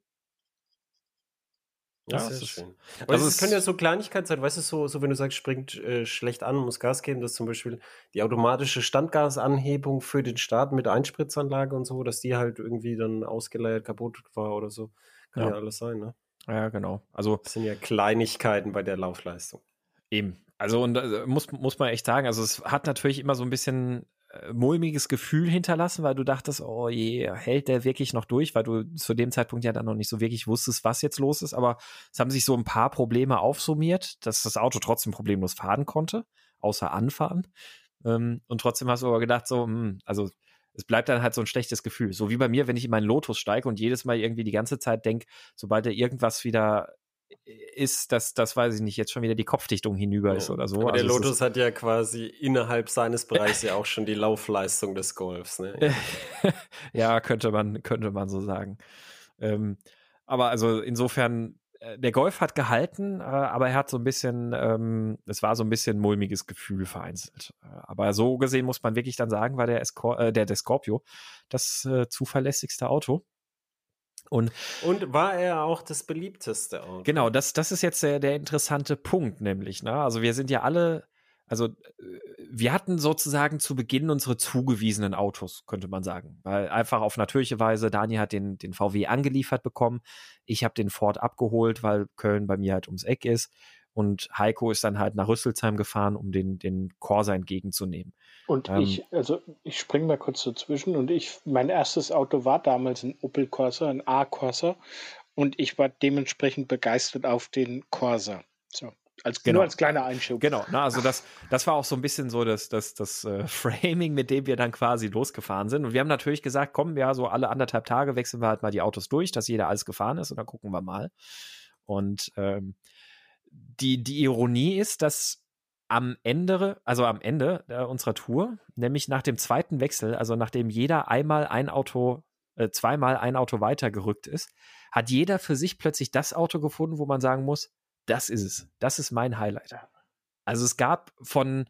ja, das, ist schön. Aber also es können ja so Kleinigkeiten sein, weißt du, so, so wenn du sagst, springt äh, schlecht an, muss Gas geben, dass zum Beispiel die automatische Standgasanhebung für den Start mit Einspritzanlage und so, dass die halt irgendwie dann ausgeleiert kaputt war oder so. Kann ja, ja alles sein, ne? Ja, genau. Also das sind ja Kleinigkeiten bei der Laufleistung. Eben. Also, und äh, muss, muss man echt sagen, also es hat natürlich immer so ein bisschen äh, mulmiges Gefühl hinterlassen, weil du dachtest, oh je, hält der wirklich noch durch, weil du zu dem Zeitpunkt ja dann noch nicht so wirklich wusstest, was jetzt los ist. Aber es haben sich so ein paar Probleme aufsummiert, dass das Auto trotzdem problemlos fahren konnte, außer anfahren. Ähm, und trotzdem hast du aber gedacht, so, mh, hm, also es bleibt dann halt so ein schlechtes Gefühl. So wie bei mir, wenn ich in meinen Lotus steige und jedes Mal irgendwie die ganze Zeit denke, sobald er irgendwas wieder ist, dass das weiß ich nicht, jetzt schon wieder die Kopfdichtung hinüber ist oder so. Aber also der Lotus hat ja quasi innerhalb seines Bereichs ja auch schon die Laufleistung des Golfs. Ne? ja, könnte man, könnte man so sagen. Ähm, aber also insofern, äh, der Golf hat gehalten, äh, aber er hat so ein bisschen, ähm, es war so ein bisschen mulmiges Gefühl vereinzelt. Äh, aber so gesehen muss man wirklich dann sagen, war der, Escor äh, der, der Scorpio das äh, zuverlässigste Auto. Und, und war er auch das beliebteste Auto? Genau, das, das ist jetzt der, der interessante Punkt, nämlich. Ne? Also wir sind ja alle, also äh, wir hatten sozusagen zu Beginn unsere zugewiesenen Autos, könnte man sagen. Weil einfach auf natürliche Weise, Dani hat den, den VW angeliefert bekommen, ich habe den Ford abgeholt, weil Köln bei mir halt ums Eck ist. Und Heiko ist dann halt nach Rüsselsheim gefahren, um den, den Corsa entgegenzunehmen. Und ähm, ich, also ich springe mal kurz dazwischen und ich, mein erstes Auto war damals ein Opel Corsa, ein A-Corsa. Und ich war dementsprechend begeistert auf den Corsa. So. Als, genau. Nur als kleiner Einschub. Genau, na, also das, das war auch so ein bisschen so das, das, das äh, Framing, mit dem wir dann quasi losgefahren sind. Und wir haben natürlich gesagt, kommen wir ja so alle anderthalb Tage wechseln wir halt mal die Autos durch, dass jeder alles gefahren ist und dann gucken wir mal. Und ähm, die, die Ironie ist, dass am Ende, also am Ende äh, unserer Tour, nämlich nach dem zweiten Wechsel, also nachdem jeder einmal ein Auto, äh, zweimal ein Auto weitergerückt ist, hat jeder für sich plötzlich das Auto gefunden, wo man sagen muss, das ist es. Das ist mein Highlight. Also es gab von,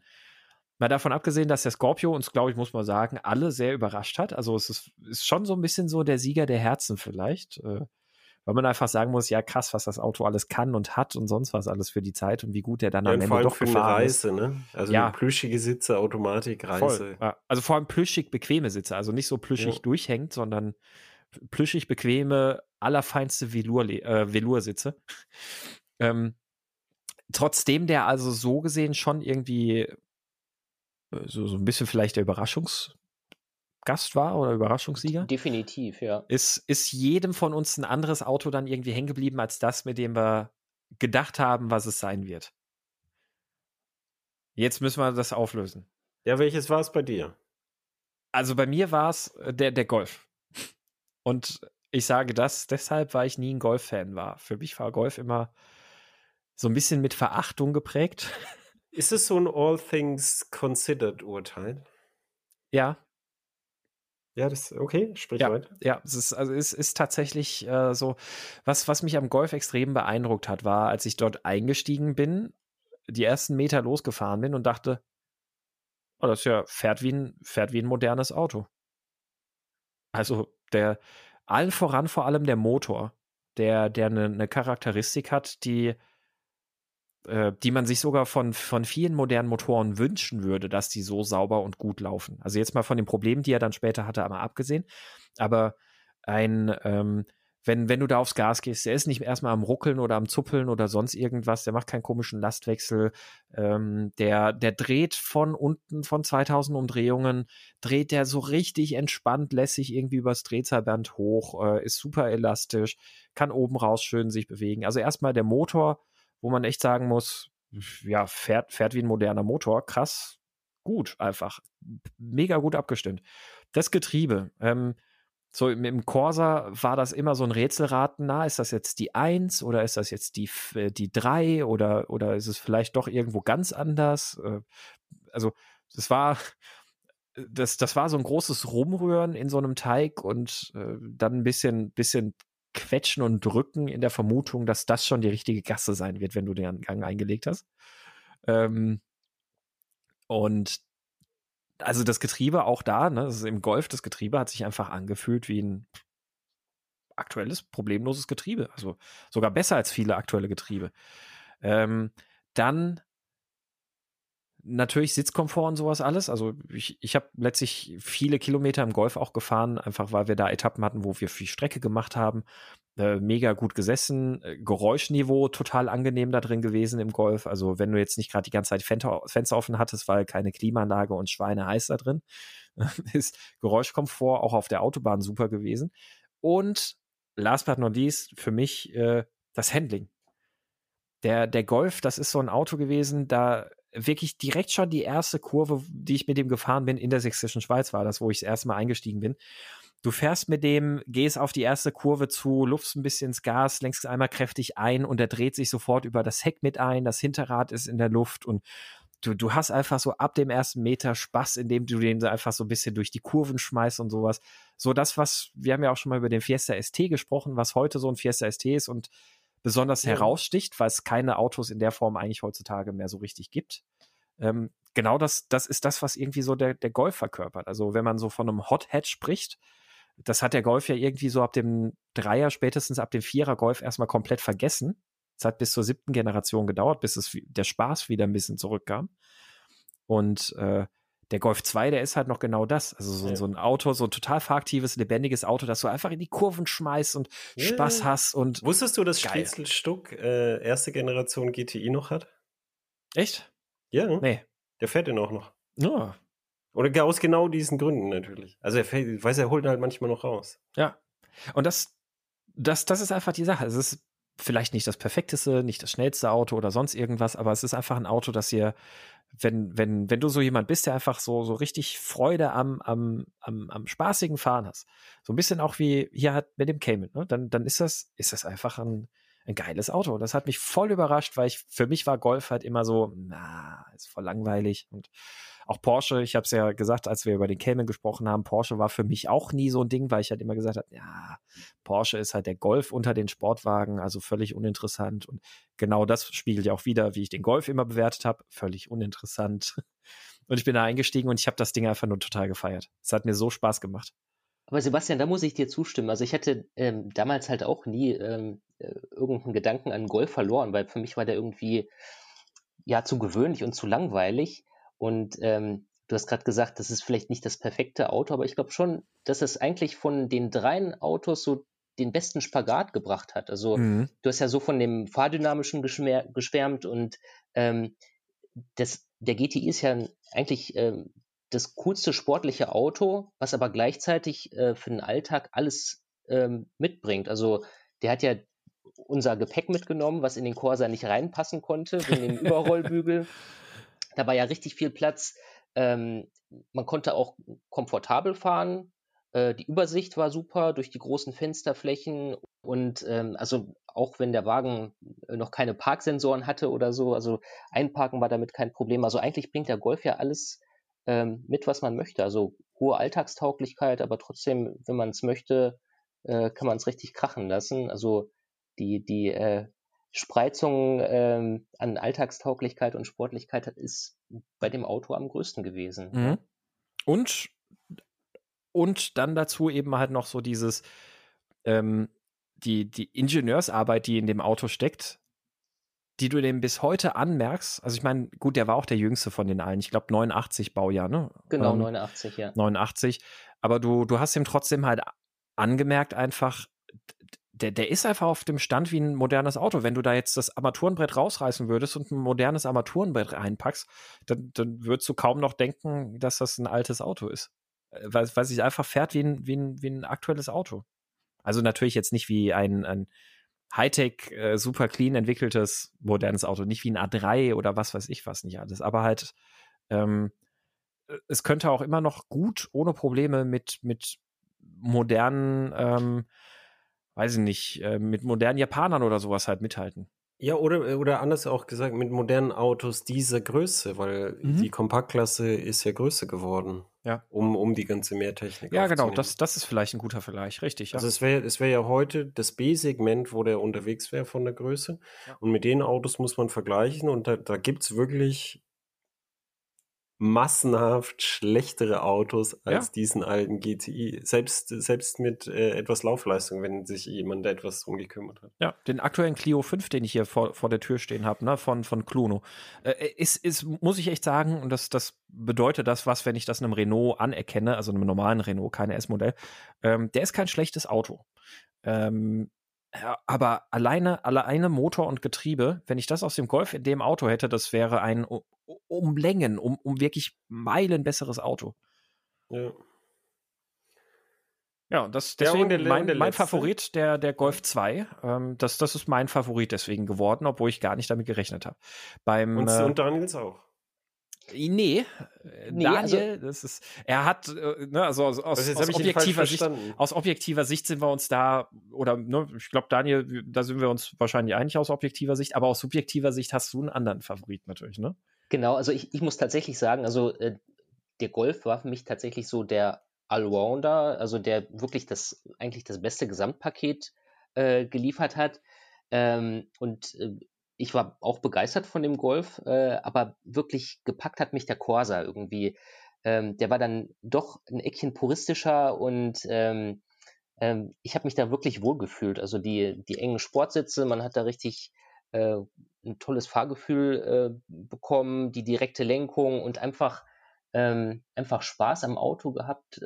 mal davon abgesehen, dass der Scorpio uns, glaube ich, muss man sagen, alle sehr überrascht hat. Also es ist, ist schon so ein bisschen so der Sieger der Herzen vielleicht. Äh, weil man einfach sagen muss, ja krass, was das Auto alles kann und hat und sonst was alles für die Zeit und wie gut der dann ja, am Ende doch für gefahren eine Reise, ist. Ne? Also ja. plüschige Sitze, Automatik, Reise. Ja. Also vor allem plüschig bequeme Sitze, also nicht so plüschig ja. durchhängt, sondern plüschig bequeme, allerfeinste Velour, äh, Velour-Sitze. ähm, trotzdem der also so gesehen schon irgendwie äh, so, so ein bisschen vielleicht der Überraschungs Gast war oder Überraschungssieger. Definitiv, ja. Ist, ist jedem von uns ein anderes Auto dann irgendwie hängen geblieben als das, mit dem wir gedacht haben, was es sein wird. Jetzt müssen wir das auflösen. Ja, welches war es bei dir? Also bei mir war es äh, der, der Golf. Und ich sage das deshalb, weil ich nie ein Golf-Fan war. Für mich war Golf immer so ein bisschen mit Verachtung geprägt. Ist es so ein All Things Considered Urteil? Ja, ja, das okay, sprich ja, weiter. Ja, es ist, also es ist tatsächlich äh, so, was, was mich am Golf extrem beeindruckt hat, war, als ich dort eingestiegen bin, die ersten Meter losgefahren bin und dachte, oh, das ja, fährt wie ein, fährt wie ein modernes Auto. Also der, allen voran vor allem der Motor, der, der eine, eine Charakteristik hat, die äh, die man sich sogar von, von vielen modernen Motoren wünschen würde, dass die so sauber und gut laufen. Also jetzt mal von den Problemen, die er dann später hatte, einmal abgesehen. Aber ein, ähm, wenn, wenn du da aufs Gas gehst, der ist nicht erstmal am Ruckeln oder am Zuppeln oder sonst irgendwas, der macht keinen komischen Lastwechsel, ähm, der, der dreht von unten von 2000 Umdrehungen, dreht der so richtig entspannt, lässig irgendwie übers Drehzahlband hoch, äh, ist super elastisch, kann oben raus schön sich bewegen. Also erstmal der Motor wo man echt sagen muss, ja, fährt, fährt wie ein moderner Motor, krass, gut, einfach. Mega gut abgestimmt. Das Getriebe, ähm, so im, im Corsa war das immer so ein Rätselraten, na, ist das jetzt die 1 oder ist das jetzt die, äh, die 3 oder, oder ist es vielleicht doch irgendwo ganz anders? Äh, also, das war, das, das war so ein großes Rumrühren in so einem Teig und äh, dann ein bisschen, bisschen Quetschen und Drücken in der Vermutung, dass das schon die richtige Gasse sein wird, wenn du den Gang eingelegt hast. Ähm, und also das Getriebe auch da, ne, das ist im Golf, das Getriebe hat sich einfach angefühlt wie ein aktuelles, problemloses Getriebe. Also sogar besser als viele aktuelle Getriebe. Ähm, dann natürlich Sitzkomfort und sowas alles. Also ich, ich habe letztlich viele Kilometer im Golf auch gefahren, einfach weil wir da Etappen hatten, wo wir viel Strecke gemacht haben. äh, mega gut gesessen, äh, Geräuschniveau total angenehm da drin gewesen im Golf. Also wenn du jetzt nicht gerade die ganze Zeit Fenster, Fenster offen hattest, weil keine Klimaanlage und Schweine heiß da drin, ist Geräuschkomfort auch auf der Autobahn super gewesen. Und last but not least für mich äh, das Handling. Der, der Golf, das ist so ein Auto gewesen, da wirklich direkt schon die erste Kurve, die ich mit dem gefahren bin, in der sächsischen Schweiz war das, wo ich das erste Mal eingestiegen bin. Du fährst mit dem, gehst auf die erste Kurve zu, lupfst ein bisschen ins Gas, lenkst einmal kräftig ein und er dreht sich sofort über das Heck mit ein, das Hinterrad ist in der Luft und du, du hast einfach so ab dem ersten Meter Spaß, indem du den einfach so ein bisschen durch die Kurven schmeißt und sowas. So das, was, wir haben ja auch schon mal über den Fiesta ST gesprochen, was heute so ein Fiesta ST ist und besonders ja. heraussticht, weil es keine Autos in der Form eigentlich heutzutage mehr so richtig gibt. Ähm, genau das, das ist das, was irgendwie so der, der Golf verkörpert. Also wenn man so von einem Hot Hatch spricht, das hat der Golf ja irgendwie so ab dem Dreier, spätestens ab dem Vierer Golf erstmal komplett vergessen. Es hat bis zur siebten Generation gedauert, bis es der Spaß wieder ein bisschen zurückkam. Und äh, der Golf 2, der ist halt noch genau das. Also so, ja. so, ein Auto, so ein total fahraktives, lebendiges Auto, das du einfach in die Kurven schmeißt und ja. Spaß hast. Und Wusstest du, dass Striezelstuck äh, erste Generation GTI noch hat? Echt? Ja. Nee. Der fährt den auch noch. Ja, oder aus genau diesen Gründen natürlich. Also er fällt, weiß, er holt halt manchmal noch raus. Ja. Und das, das, das ist einfach die Sache. Es ist vielleicht nicht das perfekteste, nicht das schnellste Auto oder sonst irgendwas, aber es ist einfach ein Auto, das ihr, wenn, wenn, wenn du so jemand bist, der einfach so, so richtig Freude am, am, am, am spaßigen Fahren hast. So ein bisschen auch wie hier mit dem Cayman, ne? Dann, dann ist das, ist das einfach ein, ein geiles Auto. Das hat mich voll überrascht, weil ich, für mich war Golf halt immer so, na, ist voll langweilig und auch Porsche, ich habe es ja gesagt, als wir über den Cayman gesprochen haben, Porsche war für mich auch nie so ein Ding, weil ich halt immer gesagt habe, ja, Porsche ist halt der Golf unter den Sportwagen, also völlig uninteressant. Und genau das spiegelt ja auch wieder, wie ich den Golf immer bewertet habe, völlig uninteressant. Und ich bin da eingestiegen und ich habe das Ding einfach nur total gefeiert. Es hat mir so Spaß gemacht. Aber Sebastian, da muss ich dir zustimmen. Also ich hatte ähm, damals halt auch nie ähm, äh, irgendeinen Gedanken an Golf verloren, weil für mich war der irgendwie ja zu gewöhnlich und zu langweilig. Und ähm, du hast gerade gesagt, das ist vielleicht nicht das perfekte Auto, aber ich glaube schon, dass es eigentlich von den dreien Autos so den besten Spagat gebracht hat. Also mhm. du hast ja so von dem fahrdynamischen geschwärmt und ähm, das, der GTI ist ja eigentlich ähm, das coolste sportliche Auto, was aber gleichzeitig äh, für den Alltag alles ähm, mitbringt. Also der hat ja unser Gepäck mitgenommen, was in den Corsa nicht reinpassen konnte, wegen dem Überrollbügel. Da war ja richtig viel Platz. Ähm, man konnte auch komfortabel fahren. Äh, die Übersicht war super durch die großen Fensterflächen und ähm, also auch wenn der Wagen noch keine Parksensoren hatte oder so, also einparken war damit kein Problem. Also eigentlich bringt der Golf ja alles ähm, mit, was man möchte. Also hohe Alltagstauglichkeit, aber trotzdem, wenn man es möchte, äh, kann man es richtig krachen lassen. Also die, die äh, Spreizung ähm, an Alltagstauglichkeit und Sportlichkeit ist bei dem Auto am größten gewesen. Mhm. Und, und dann dazu eben halt noch so dieses, ähm, die, die Ingenieursarbeit, die in dem Auto steckt, die du dem bis heute anmerkst. Also ich meine, gut, der war auch der jüngste von den allen. Ich glaube 89 Baujahr, ne? Genau, ähm, 89, ja. 89. Aber du, du hast ihm trotzdem halt angemerkt einfach, der, der ist einfach auf dem Stand wie ein modernes Auto. Wenn du da jetzt das Armaturenbrett rausreißen würdest und ein modernes Armaturenbrett reinpackst, dann, dann würdest du kaum noch denken, dass das ein altes Auto ist. Äh, weil, weil sich einfach fährt wie ein, wie, ein, wie ein aktuelles Auto. Also natürlich jetzt nicht wie ein, ein Hightech, äh, super clean entwickeltes modernes Auto, nicht wie ein A3 oder was weiß ich was nicht alles, aber halt, ähm, äh, es könnte auch immer noch gut ohne Probleme mit, mit modernen ähm, weiß ich nicht, äh, mit modernen Japanern oder sowas halt mithalten. Ja, oder, äh, oder anders auch gesagt, mit modernen Autos dieser Größe, weil mhm. die Kompaktklasse ist ja größer geworden. Ja. Um, um die ganze Mehrtechnik. Ja, genau, das, das ist vielleicht ein guter Vergleich, richtig. Ja. Also es wäre es wär ja heute das B-Segment, wo der unterwegs wäre von der Größe. Ja. Und mit den Autos muss man vergleichen und da, da gibt es wirklich massenhaft schlechtere Autos als ja. diesen alten GTI. Selbst, selbst mit äh, etwas Laufleistung, wenn sich jemand da etwas drum gekümmert hat. Ja, den aktuellen Clio 5, den ich hier vor, vor der Tür stehen habe, ne, von, von Cluno, äh, ist, ist, muss ich echt sagen, und das, das bedeutet das was, wenn ich das einem Renault anerkenne, also einem normalen Renault, keine S-Modell, ähm, der ist kein schlechtes Auto. Ähm, Ja, aber alleine, alleine Motor und Getriebe, wenn ich das aus dem Golf in dem Auto hätte, das wäre ein um, um Längen, um, um wirklich Meilen besseres Auto. Ja. Ja, das deswegen ja, der, mein, mein Favorit, der, der Golf 2. Ähm, das, das ist mein Favorit deswegen geworden, obwohl ich gar nicht damit gerechnet habe. Beim, und, äh, und Daniels auch. Äh, nee, äh, nee Daniel, also, das ist, er hat, äh, ne, also aus, aus, aus objektiver Sicht, aus objektiver Sicht sind wir uns da, oder ne, ich glaube, Daniel, da sind wir uns wahrscheinlich einig aus objektiver Sicht, aber aus subjektiver Sicht hast du einen anderen Favorit natürlich, ne? Genau, also ich, ich muss tatsächlich sagen, also äh, der Golf war für mich tatsächlich so der Allrounder, also der wirklich das, eigentlich das beste Gesamtpaket äh, geliefert hat. Ähm, und äh, ich war auch begeistert von dem Golf, äh, aber wirklich gepackt hat mich der Corsa irgendwie. Ähm, der war dann doch ein Eckchen puristischer und ähm, ähm, ich habe mich da wirklich wohlgefühlt. Also die, die engen Sportsitze, man hat da richtig äh, ein tolles Fahrgefühl äh, bekommen, die direkte Lenkung und einfach, ähm, einfach Spaß am Auto gehabt.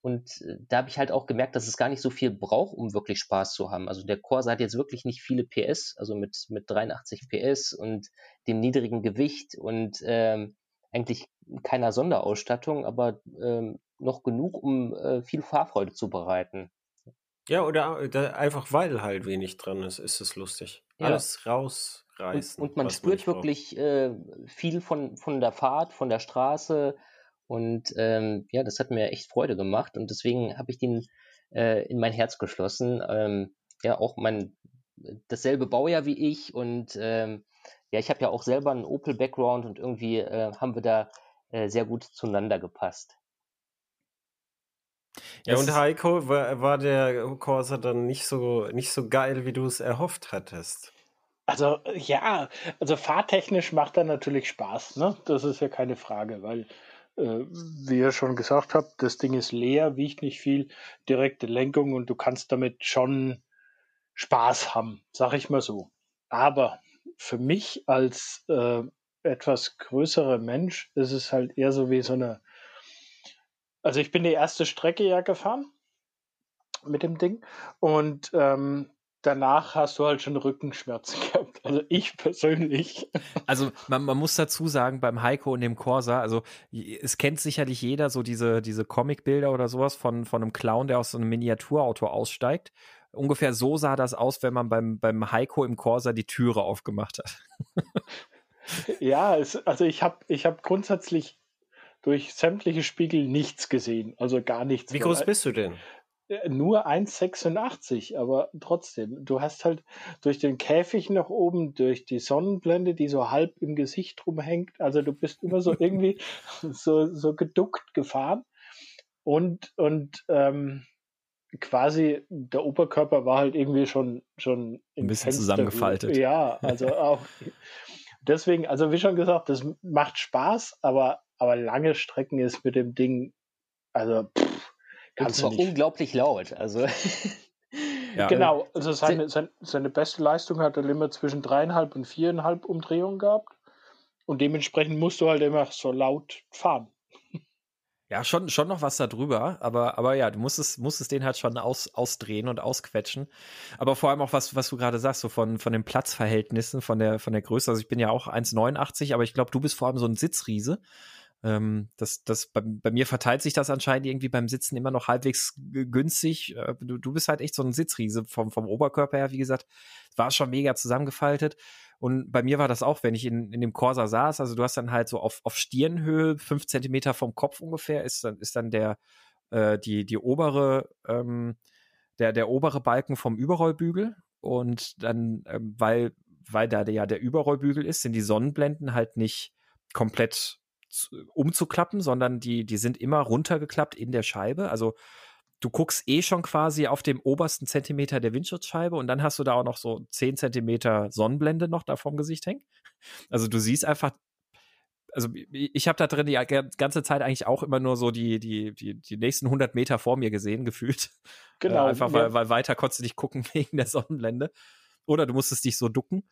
Und äh, da habe ich halt auch gemerkt, dass es gar nicht so viel braucht, um wirklich Spaß zu haben. Also der Corsa hat jetzt wirklich nicht viele PS, also mit, mit 83 PS und dem niedrigen Gewicht und ähm, eigentlich keiner Sonderausstattung, aber ähm, noch genug, um äh, viel Fahrfreude zu bereiten. Ja, oder einfach weil halt wenig dran ist, ist es lustig. Ja. Alles rausreißen. Und, und man spürt man wirklich äh, viel von, von der Fahrt, von der Straße, und ähm, ja, das hat mir echt Freude gemacht und deswegen habe ich den äh, in mein Herz geschlossen. Ähm, ja, auch mein dasselbe Baujahr wie ich und ähm, ja, ich habe ja auch selber einen Opel-Background und irgendwie äh, haben wir da äh, sehr gut zueinander gepasst. Ja, und Heiko, war, war der Corsa dann nicht so, nicht so geil, wie du es erhofft hattest? Also ja, also fahrtechnisch macht er natürlich Spaß, ne? Das ist ja keine Frage, weil äh, wie ihr schon gesagt habt, das Ding ist leer, wiegt nicht viel, direkte Lenkung und du kannst damit schon Spaß haben, sag ich mal so. Aber für mich als äh, etwas größerer Mensch ist es halt eher so wie so eine. Also ich bin die erste Strecke ja gefahren mit dem Ding und ähm, danach hast du halt schon Rückenschmerzen gehabt. Also ich persönlich. Also man, man muss dazu sagen, beim Heiko und dem Corsa, also es kennt sicherlich jeder so diese, diese Comic-Bilder oder sowas von, von einem Clown, der aus so einem Miniaturauto aussteigt. Ungefähr so sah das aus, wenn man beim, beim Heiko im Corsa die Türe aufgemacht hat. ja, es, also ich habe ich hab grundsätzlich durch sämtliche Spiegel nichts gesehen. Also gar nichts. Wie groß bist du denn? Äh, nur 1,86, aber trotzdem, du hast halt durch den Käfig nach oben, durch die Sonnenblende, die so halb im Gesicht rumhängt, also du bist immer so irgendwie so, so geduckt gefahren und, und ähm, quasi der Oberkörper war halt irgendwie schon, schon ein bisschen Fenster zusammengefaltet. Ja, also auch deswegen, also wie schon gesagt, das macht Spaß, aber, aber lange Strecken ist mit dem Ding, also pff, Kannst und zwar unglaublich laut. Also. Ja. Genau, also seine, seine, seine, beste Leistung hat er immer zwischen dreieinhalb und viereinhalb Umdrehungen gehabt. Und dementsprechend musst du halt immer so laut fahren. Ja, schon, schon noch was da drüber, aber, aber ja, du musstest, musstest den halt schon aus, ausdrehen und ausquetschen. Aber vor allem auch was, was du gerade sagst, so von, von den Platzverhältnissen, von der, von der Größe. Also ich bin ja auch 1,89, aber ich glaube, du bist vor allem so ein Sitzriese. Ähm, das, das, bei, bei, mir verteilt sich das anscheinend irgendwie beim Sitzen immer noch halbwegs günstig. Äh, du, du bist halt echt so ein Sitzriese vom, vom Oberkörper her, wie gesagt. War schon mega zusammengefaltet. Und bei mir war das auch, wenn ich in, in dem Corsa saß, also du hast dann halt so auf, auf Stirnhöhe, fünf Zentimeter vom Kopf ungefähr, ist dann, ist dann der, äh, die, die obere, ähm, der, der obere Balken vom Überrollbügel. Und dann, ähm, weil, weil da der, ja der Überrollbügel ist, sind die Sonnenblenden halt nicht komplett umzuklappen, sondern die, die sind immer runtergeklappt in der Scheibe. Also du guckst eh schon quasi auf dem obersten Zentimeter der Windschutzscheibe und dann hast du da auch noch so 10 Zentimeter Sonnenblende noch da vom Gesicht hängen. Also du siehst einfach, also ich habe da drin die ganze Zeit eigentlich auch immer nur so die, die, die, die nächsten 100 Meter vor mir gesehen, gefühlt. Genau. Äh, einfach weil, weil weiter konntest du nicht gucken wegen der Sonnenblende. Oder du musstest dich so ducken.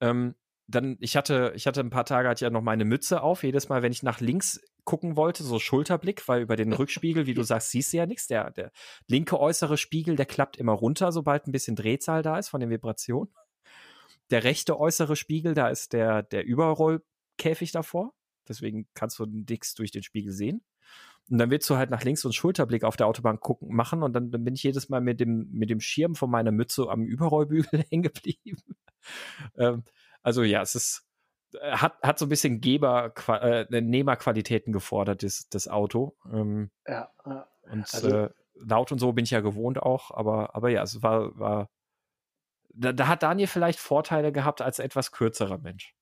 Ähm, dann, ich hatte, ich hatte ein paar Tage, hatte ja noch meine Mütze auf. Jedes Mal, wenn ich nach links gucken wollte, so Schulterblick, weil über den Rückspiegel, wie du sagst, siehst du ja nichts. Der, der linke äußere Spiegel, der klappt immer runter, sobald ein bisschen Drehzahl da ist von den Vibrationen. Der rechte äußere Spiegel, da ist der, der Überrollkäfig davor. Deswegen kannst du nichts durch den Spiegel sehen. Und dann willst du halt nach links so einen Schulterblick auf der Autobahn gucken, machen und dann, dann bin ich jedes Mal mit dem, mit dem Schirm von meiner Mütze am Überrollbügel hängen geblieben. ähm, also ja, es ist, äh, hat, hat so ein bisschen Geber, äh, Nehmerqualitäten gefordert, das, das Auto. Ähm, ja, ja. Und also, äh, laut und so bin ich ja gewohnt auch, aber, aber ja, es war, war da, da hat Daniel vielleicht Vorteile gehabt als etwas kürzerer Mensch.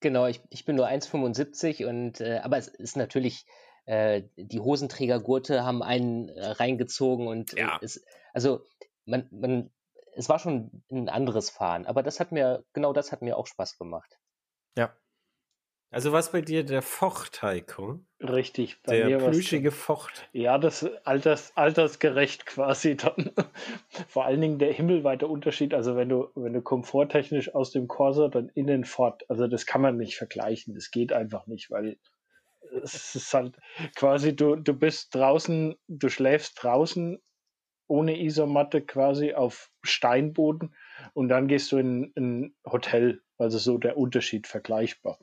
genau, ich, ich bin nur 1,75 und äh, aber es ist natürlich äh, die Hosenträgergurte haben einen äh, reingezogen und äh, ja. es, also man, man, es war schon ein anderes Fahren, aber das hat mir, genau das hat mir auch Spaß gemacht. Ja. Also was bei dir der Focht, Heiko? Richtig, bei der mir plüschige Focht. Ja, das alters, altersgerecht quasi dann. Vor allen Dingen der himmelweite Unterschied, also wenn du, wenn du komforttechnisch aus dem Corsa dann innen fort, also das kann man nicht vergleichen, das geht einfach nicht, weil es ist halt quasi, du, du bist draußen, du schläfst draußen ohne Isomatte quasi auf Steinboden und dann gehst du in ein Hotel. Also so der Unterschied vergleichbar.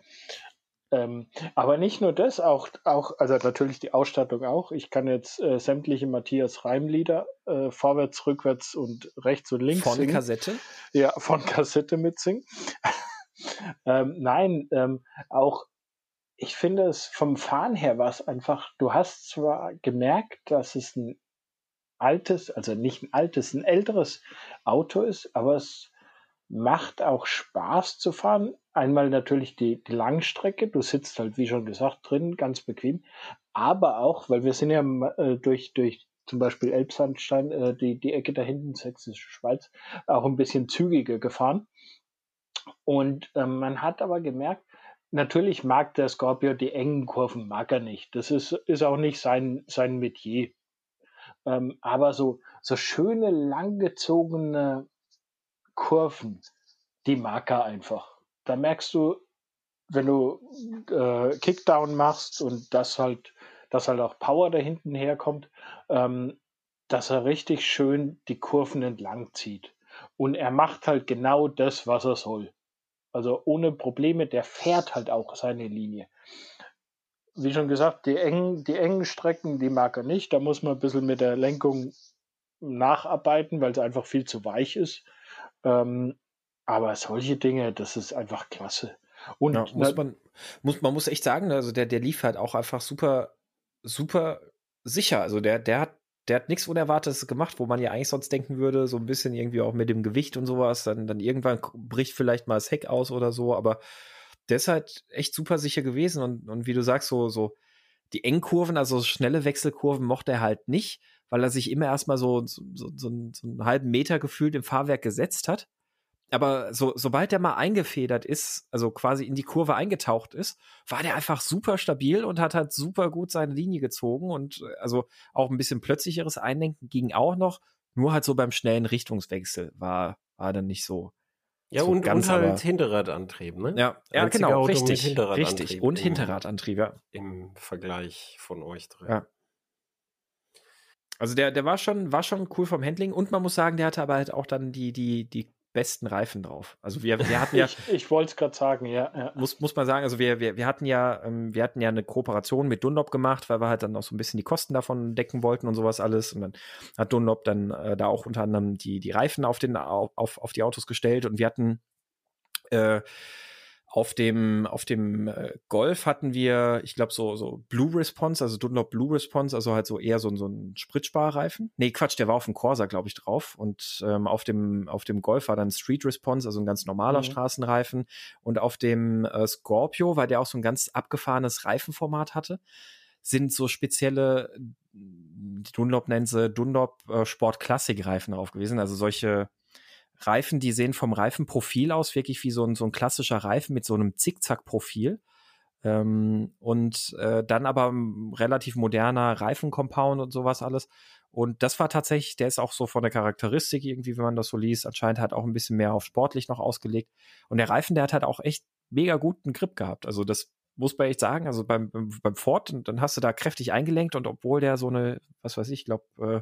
Ähm, aber nicht nur das, auch, auch, also natürlich die Ausstattung auch. Ich kann jetzt äh, sämtliche Matthias Reimlieder äh, vorwärts, rückwärts und rechts und links von singen. Kassette? Ja, von Kassette mitsingen. ähm, nein, ähm, auch ich finde es vom Fahren her war es einfach, du hast zwar gemerkt, dass es ein altes, also nicht ein altes, ein älteres Auto ist, aber es macht auch Spaß zu fahren. Einmal natürlich die, die Langstrecke, du sitzt halt, wie schon gesagt, drin, ganz bequem, aber auch, weil wir sind ja äh, durch, durch zum Beispiel Elbsandstein, äh, die, die Ecke da hinten, Sächsische Schweiz, auch ein bisschen zügiger gefahren. Und äh, man hat aber gemerkt, natürlich mag der Scorpio die engen Kurven, mag er nicht. Das ist, ist auch nicht sein, sein Metier. Ähm, aber so, so schöne, langgezogene Kurven, die mag er einfach. Da merkst du, wenn du äh, Kickdown machst und das halt, dass halt auch Power da hinten herkommt, ähm, dass er richtig schön die Kurven entlang zieht. Und er macht halt genau das, was er soll. Also ohne Probleme, der fährt halt auch seine Linie. Wie schon gesagt, die engen, die engen Strecken, die mag er nicht. Da muss man ein bisschen mit der Lenkung nacharbeiten, weil es einfach viel zu weich ist. Ähm, aber solche Dinge, das ist einfach klasse. Und ja, muss man, muss, man muss echt sagen, also der, der lief halt auch einfach super, super sicher. Also der, der hat der hat nichts Unerwartetes gemacht, wo man ja eigentlich sonst denken würde, so ein bisschen irgendwie auch mit dem Gewicht und sowas, dann, dann irgendwann bricht vielleicht mal das Heck aus oder so, aber der ist halt echt super sicher gewesen und, und wie du sagst, so, so die Engkurven, also schnelle Wechselkurven mochte er halt nicht, weil er sich immer erstmal so, so, so, so, einen, so einen halben Meter gefühlt im Fahrwerk gesetzt hat aber so, sobald der mal eingefedert ist, also quasi in die Kurve eingetaucht ist, war der einfach super stabil und hat halt super gut seine Linie gezogen und äh, also auch ein bisschen plötzlicheres Einlenken ging auch noch, nur halt so beim schnellen Richtungswechsel war, war dann nicht so. Ja, so und, ganz, und halt Hinterradantrieb, ne? Ja, ja genau, Auto richtig, richtig. Und Hinterradantrieb, ja. Im Vergleich von euch drei. Ja. Also der, der war schon, war schon cool vom Handling und man muss sagen, der hatte aber halt auch dann die, die, die besten Reifen drauf. Also wir, wir hatten ja. ich ich wollte es gerade sagen, ja, ja. Muss, muss man sagen, also wir, wir, wir hatten ja, ähm, wir hatten ja eine Kooperation mit Dunlop gemacht, weil wir halt dann auch so ein bisschen die Kosten davon decken wollten und sowas alles. Und dann hat Dunlop dann äh, da auch unter anderem die, die Reifen auf, den, auf, auf die Autos gestellt und wir hatten äh, auf dem, auf dem äh, Golf hatten wir, ich glaube, so, so Blue Response, also Dunlop Blue Response, also halt so eher so, so ein Spritsparreifen. Nee, Quatsch, der war auf dem Corsa, glaube ich, drauf. Und ähm, auf, dem, auf dem Golf war dann Street Response, also ein ganz normaler mhm. Straßenreifen. Und auf dem äh, Scorpio, weil der auch so ein ganz abgefahrenes Reifenformat hatte, sind so spezielle, Dunlop nennen sie Dunlop äh, Sport Classic Reifen drauf gewesen. Also solche, Reifen, die sehen vom Reifenprofil aus wirklich wie so ein, so ein klassischer Reifen mit so einem Zickzack-Profil. Ähm, und äh, dann aber relativ moderner Reifencompound und sowas alles. Und das war tatsächlich, der ist auch so von der Charakteristik irgendwie, wenn man das so liest, anscheinend hat auch ein bisschen mehr auf sportlich noch ausgelegt. Und der Reifen, der hat halt auch echt mega guten Grip gehabt. Also das muss man echt sagen. Also beim, beim, Ford, dann hast du da kräftig eingelenkt und obwohl der so eine, was weiß ich, ich glaube, äh,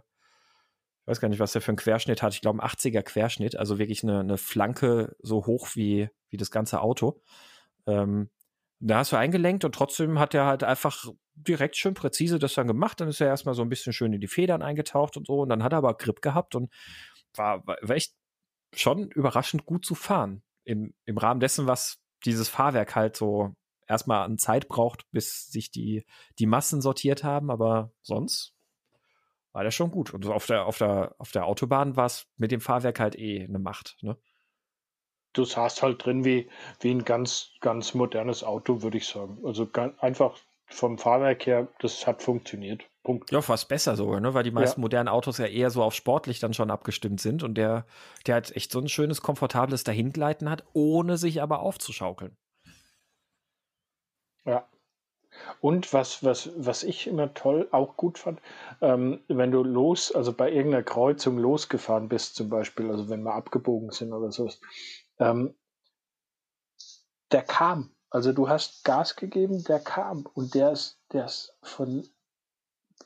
ich weiß gar nicht, was der für einen Querschnitt hat. Ich glaube, ein 80er Querschnitt, also wirklich eine, eine Flanke so hoch wie, wie das ganze Auto. Ähm, da hast du eingelenkt und trotzdem hat er halt einfach direkt schön präzise das dann gemacht. Dann ist er erstmal so ein bisschen schön in die Federn eingetaucht und so. Und dann hat er aber Grip gehabt und war, war, echt schon überraschend gut zu fahren. Im, Im Rahmen dessen, was dieses Fahrwerk halt so erstmal an Zeit braucht, bis sich die, die Massen sortiert haben. Aber sonst war der schon gut. Und auf der, auf der, auf der Autobahn war es mit dem Fahrwerk halt eh eine Macht. Ne? Du saßt halt drin wie, wie ein ganz, ganz modernes Auto, würde ich sagen. Also ganz, einfach vom Fahrwerk her, das hat funktioniert. Punkt. Ja, fast besser sogar, ne? weil die meisten ja. modernen Autos ja eher so auf sportlich dann schon abgestimmt sind und der, der hat echt so ein schönes, komfortables Dahingleiten hat, ohne sich aber aufzuschaukeln. Ja. Und was, was, was ich immer toll, auch gut fand, ähm, wenn du los, also bei irgendeiner Kreuzung losgefahren bist, zum Beispiel, also wenn wir abgebogen sind oder so, ähm, der kam. Also du hast Gas gegeben, der kam und der ist, der ist von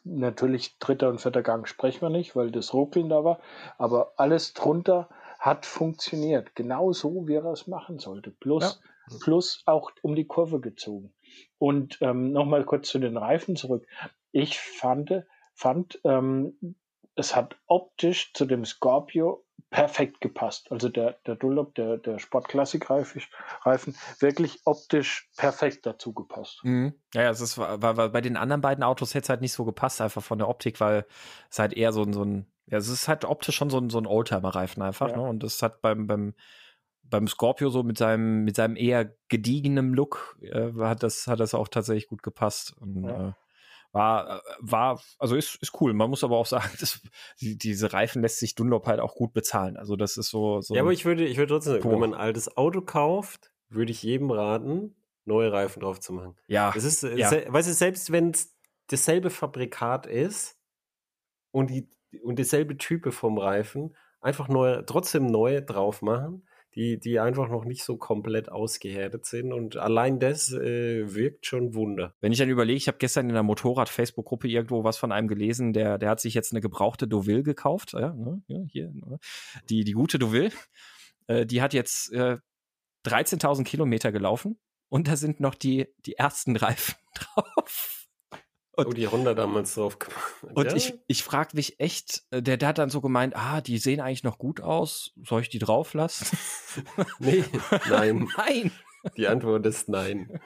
natürlich dritter und vierter Gang sprechen wir nicht, weil das Ruckeln da war, aber alles drunter hat funktioniert. Genau so, wie er es machen sollte. Plus, ja. plus auch um die Kurve gezogen. Und ähm, nochmal kurz zu den Reifen zurück. Ich fand, fand ähm, es hat optisch zu dem Scorpio perfekt gepasst. Also der, der Dunlop, der, der Sportklassik-Reifen, wirklich optisch perfekt dazu gepasst. Mhm. Ja, es ist, war, war, bei den anderen beiden Autos hätte es halt nicht so gepasst, einfach von der Optik, weil es halt eher so ein, so ein ja, es ist halt optisch schon so ein, so ein Oldtimer-Reifen einfach, ja. ne? Und das hat beim, beim, beim Scorpio so mit seinem, mit seinem eher gediegenen Look, äh, hat das, hat das auch tatsächlich gut gepasst. Und, ja. äh, war, äh, war, also ist, ist cool. Man muss aber auch sagen, dass die, diese Reifen lässt sich Dunlop halt auch gut bezahlen. Also das ist so. so ja, aber ich würde, ich würde trotzdem sagen, wenn man ein altes Auto kauft, würde ich jedem raten, neue Reifen drauf zu machen. Ja. Es ist, ja. weißt du, selbst wenn es dasselbe Fabrikat ist und die und dieselbe Type vom Reifen, einfach neu, trotzdem neue drauf machen die, die einfach noch nicht so komplett ausgehärtet sind. Und allein das äh, wirkt schon Wunder. Wenn ich dann überlege, ich habe gestern in der Motorrad-Facebook-Gruppe irgendwo was von einem gelesen, der, der hat sich jetzt eine gebrauchte Deauville gekauft. Ja, ne, hier, ne, die, die gute Deauville. Äh, die hat jetzt äh, 13.000 Kilometer gelaufen und da sind noch die, die ersten Reifen drauf. Und, oh, die Honda damals drauf gemacht. Und ja? ich, ich frage mich echt, äh, der, der hat dann so gemeint, ah, die sehen eigentlich noch gut aus, soll ich die drauf lassen? nee, nein. nein. Die Antwort ist nein.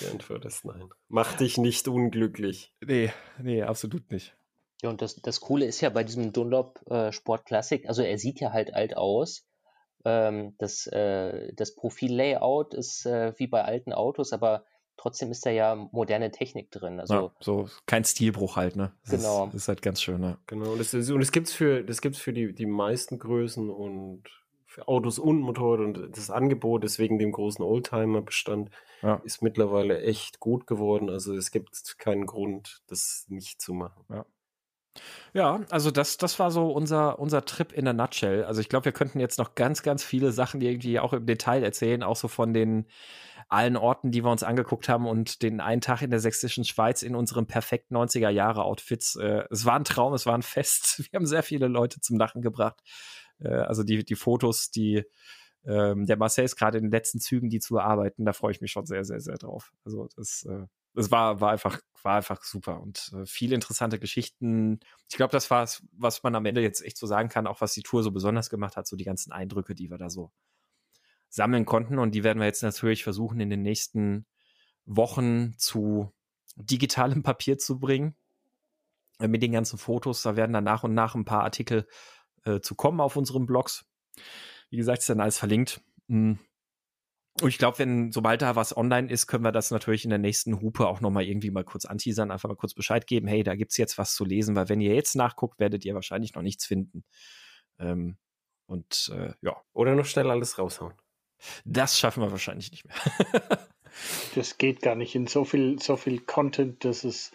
Die Antwort ist nein. Mach dich nicht unglücklich. Nee, nee, absolut nicht. Ja, und das, das Coole ist ja bei diesem Dunlop äh, Sport Classic, also er sieht ja halt alt aus. Ähm, das, äh, das Profil-Layout ist äh, wie bei alten Autos, aber trotzdem ist da ja moderne Technik drin. Also ja, so kein Stilbruch halt, ne? Das genau. Ist, ist halt ganz schön, ne? Genau. Und das, und das gibt's für, das gibt's für die, die meisten Größen und für Autos und Motorrad und das Angebot ist wegen dem großen Oldtimer-Bestand ja. ist mittlerweile echt gut geworden. Also es gibt keinen Grund, das nicht zu machen. Ja. Ja, also das, das war so unser, unser Trip in der Nutshell. Also ich glaube, wir könnten jetzt noch ganz, ganz viele Sachen irgendwie auch im Detail erzählen, auch so von den allen Orten, die wir uns angeguckt haben und den einen Tag in der sächsischen Schweiz in unseren perfekten 90er Jahre Outfits. Äh, es war ein Traum, es war ein Fest. Wir haben sehr viele Leute zum Lachen gebracht. Äh, also die, die Fotos, die ähm, der Marcel ist gerade in den letzten Zügen, die zu erarbeiten, da freue ich mich schon sehr, sehr, sehr drauf. Also das, äh, das war, war einfach, war einfach super und äh, viele interessante Geschichten. Ich glaube, das war es, was man am Ende jetzt echt so sagen kann, auch was die Tour so besonders gemacht hat, so die ganzen Eindrücke, die wir da so sammeln konnten. Und die werden wir jetzt natürlich versuchen, in den nächsten Wochen zu digitalem Papier zu bringen. Äh, mit den ganzen Fotos. Da werden dann nach und nach ein paar Artikel äh, zu kommen auf unseren Blogs. Wie gesagt, ist dann alles verlinkt. Hm. Und ich glaube, wenn, sobald da was online ist, können wir das natürlich in der nächsten Hupe auch nochmal irgendwie mal kurz anteasern, einfach mal kurz Bescheid geben, hey, da gibt's jetzt was zu lesen, weil wenn ihr jetzt nachguckt, werdet ihr wahrscheinlich noch nichts finden. Ähm, und äh, ja. Oder noch schnell alles raushauen. Das schaffen wir wahrscheinlich nicht mehr. das geht gar nicht in so viel, so viel Content, das ist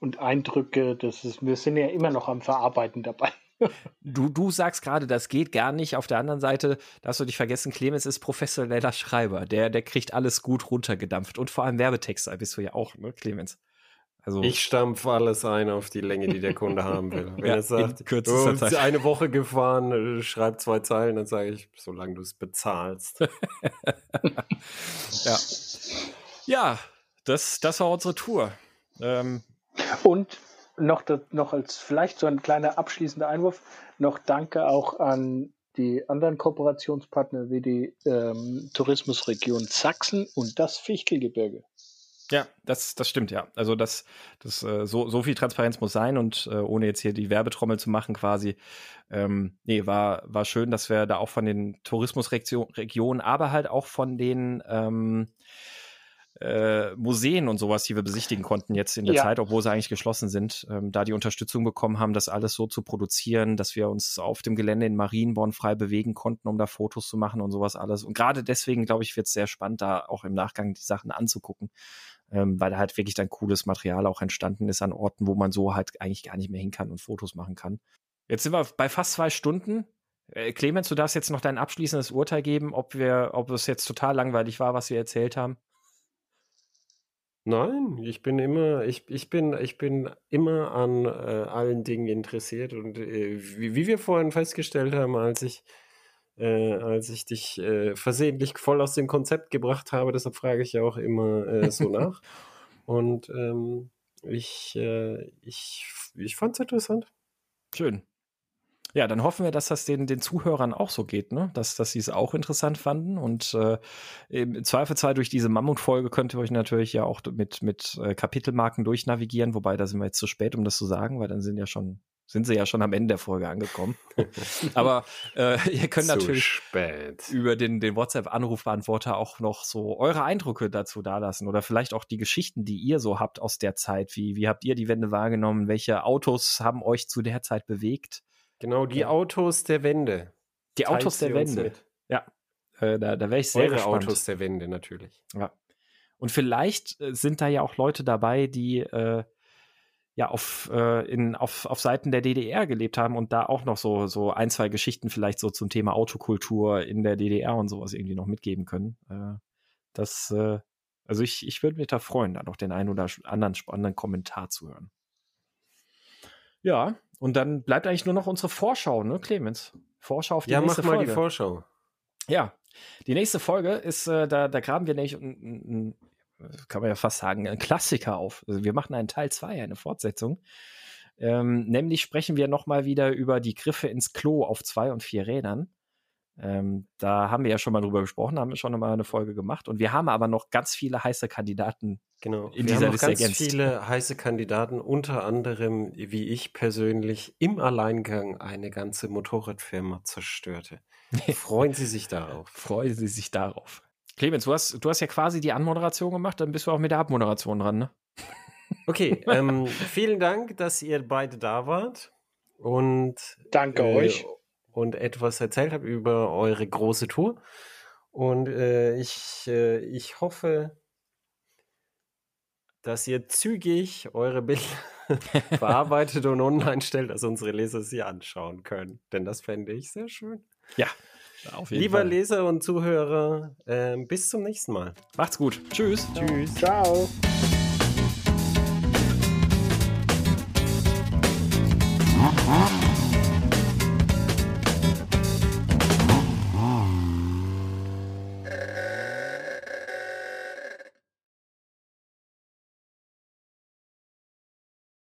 und Eindrücke, das ist, wir sind ja immer noch am Verarbeiten dabei. Du, du sagst gerade, das geht gar nicht. Auf der anderen Seite darfst du dich vergessen, Clemens ist professioneller Schreiber. Der, der kriegt alles gut runtergedampft. Und vor allem Werbetexte bist du ja auch, ne, Clemens? Also, ich stampfe alles ein auf die Länge, die der Kunde haben will. Wenn ja, er sagt, du Zeit. eine Woche gefahren, schreib zwei Zeilen, dann sage ich, solange du es bezahlst. ja. Ja, das, das war unsere Tour. Ähm, Und noch, noch als vielleicht so ein kleiner abschließender Einwurf, noch danke auch an die anderen Kooperationspartner wie die ähm, Tourismusregion Sachsen und das Fichtelgebirge. Ja, das, das stimmt, ja. Also das, das äh, so, so viel Transparenz muss sein und äh, ohne jetzt hier die Werbetrommel zu machen, quasi, ähm, nee, war, war schön, dass wir da auch von den Tourismusregionen, aber halt auch von den ähm, äh, Museen und sowas, die wir besichtigen konnten jetzt in der ja. Zeit, obwohl sie eigentlich geschlossen sind, ähm, da die Unterstützung bekommen haben, das alles so zu produzieren, dass wir uns auf dem Gelände in Marienborn frei bewegen konnten, um da Fotos zu machen und sowas alles. Und gerade deswegen, glaube ich, wird es sehr spannend, da auch im Nachgang die Sachen anzugucken, ähm, weil da halt wirklich dann cooles Material auch entstanden ist an Orten, wo man so halt eigentlich gar nicht mehr hin kann und Fotos machen kann. Jetzt sind wir bei fast zwei Stunden. Äh, Clemens, du darfst jetzt noch dein abschließendes Urteil geben, ob wir, ob es jetzt total langweilig war, was wir erzählt haben. Nein, ich bin immer, ich, ich bin, ich bin immer an äh, allen Dingen interessiert und äh, wie, wie, wir vorhin festgestellt haben, als ich, äh, als ich dich äh, versehentlich voll aus dem Konzept gebracht habe, deshalb frage ich ja auch immer äh, so nach. Und ähm, ich, äh, ich, ich fand es interessant. Schön. Ja, dann hoffen wir, dass das den, den Zuhörern auch so geht, ne? dass, dass sie es auch interessant fanden. Und äh, im Zweifelsfall durch diese Mammutfolge könnt ihr euch natürlich ja auch mit, mit äh, Kapitelmarken durchnavigieren, wobei da sind wir jetzt zu spät, um das zu sagen, weil dann sind ja schon sind sie ja schon am Ende der Folge angekommen. Aber äh, ihr könnt natürlich spät. über den, den WhatsApp-Anrufbeantworter auch noch so eure Eindrücke dazu dalassen oder vielleicht auch die Geschichten, die ihr so habt aus der Zeit. Wie, wie habt ihr die Wende wahrgenommen? Welche Autos haben euch zu der Zeit bewegt? Genau, die ja. Autos der Wende. Die Teilt Autos der Wende. Ja, äh, da, da wäre ich sehr Eure gespannt. Autos der Wende natürlich. Ja. Und vielleicht äh, sind da ja auch Leute dabei, die äh, ja auf, äh, in, auf, auf Seiten der DDR gelebt haben und da auch noch so, so ein, zwei Geschichten vielleicht so zum Thema Autokultur in der DDR und sowas irgendwie noch mitgeben können. Äh, das, also ich, ich würde mich da freuen, da noch den einen oder anderen spannenden Kommentar zu hören. Ja, und dann bleibt eigentlich nur noch unsere Vorschau, ne, Clemens? Vorschau auf die ja, nächste Folge. Ja, mach mal die Vorschau. Ja, die nächste Folge ist, äh, da, da graben wir nämlich, ein, ein, kann man ja fast sagen, ein Klassiker auf. Also wir machen einen Teil 2, eine Fortsetzung. Ähm, nämlich sprechen wir nochmal wieder über die Griffe ins Klo auf zwei und vier Rädern. Ähm, da haben wir ja schon mal drüber gesprochen, haben wir schon mal eine Folge gemacht. Und wir haben aber noch ganz viele heiße Kandidaten genau. in wir dieser haben Liste ganz ergänzt. viele heiße Kandidaten, unter anderem, wie ich persönlich, im Alleingang eine ganze Motorradfirma zerstörte. Freuen Sie sich darauf. Freuen Sie sich darauf. Clemens, du hast, du hast ja quasi die Anmoderation gemacht, dann bist du auch mit der Abmoderation dran, ne? Okay, ähm, vielen Dank, dass ihr beide da wart. Und danke äh, euch und etwas erzählt habt über eure große Tour. Und äh, ich, äh, ich hoffe, dass ihr zügig eure Bilder verarbeitet und online stellt, dass unsere Leser sie anschauen können. Denn das fände ich sehr schön. Ja, auf jeden Lieber Fall. Leser und Zuhörer, äh, bis zum nächsten Mal. Macht's gut. Tschüss. Tschüss. Ciao.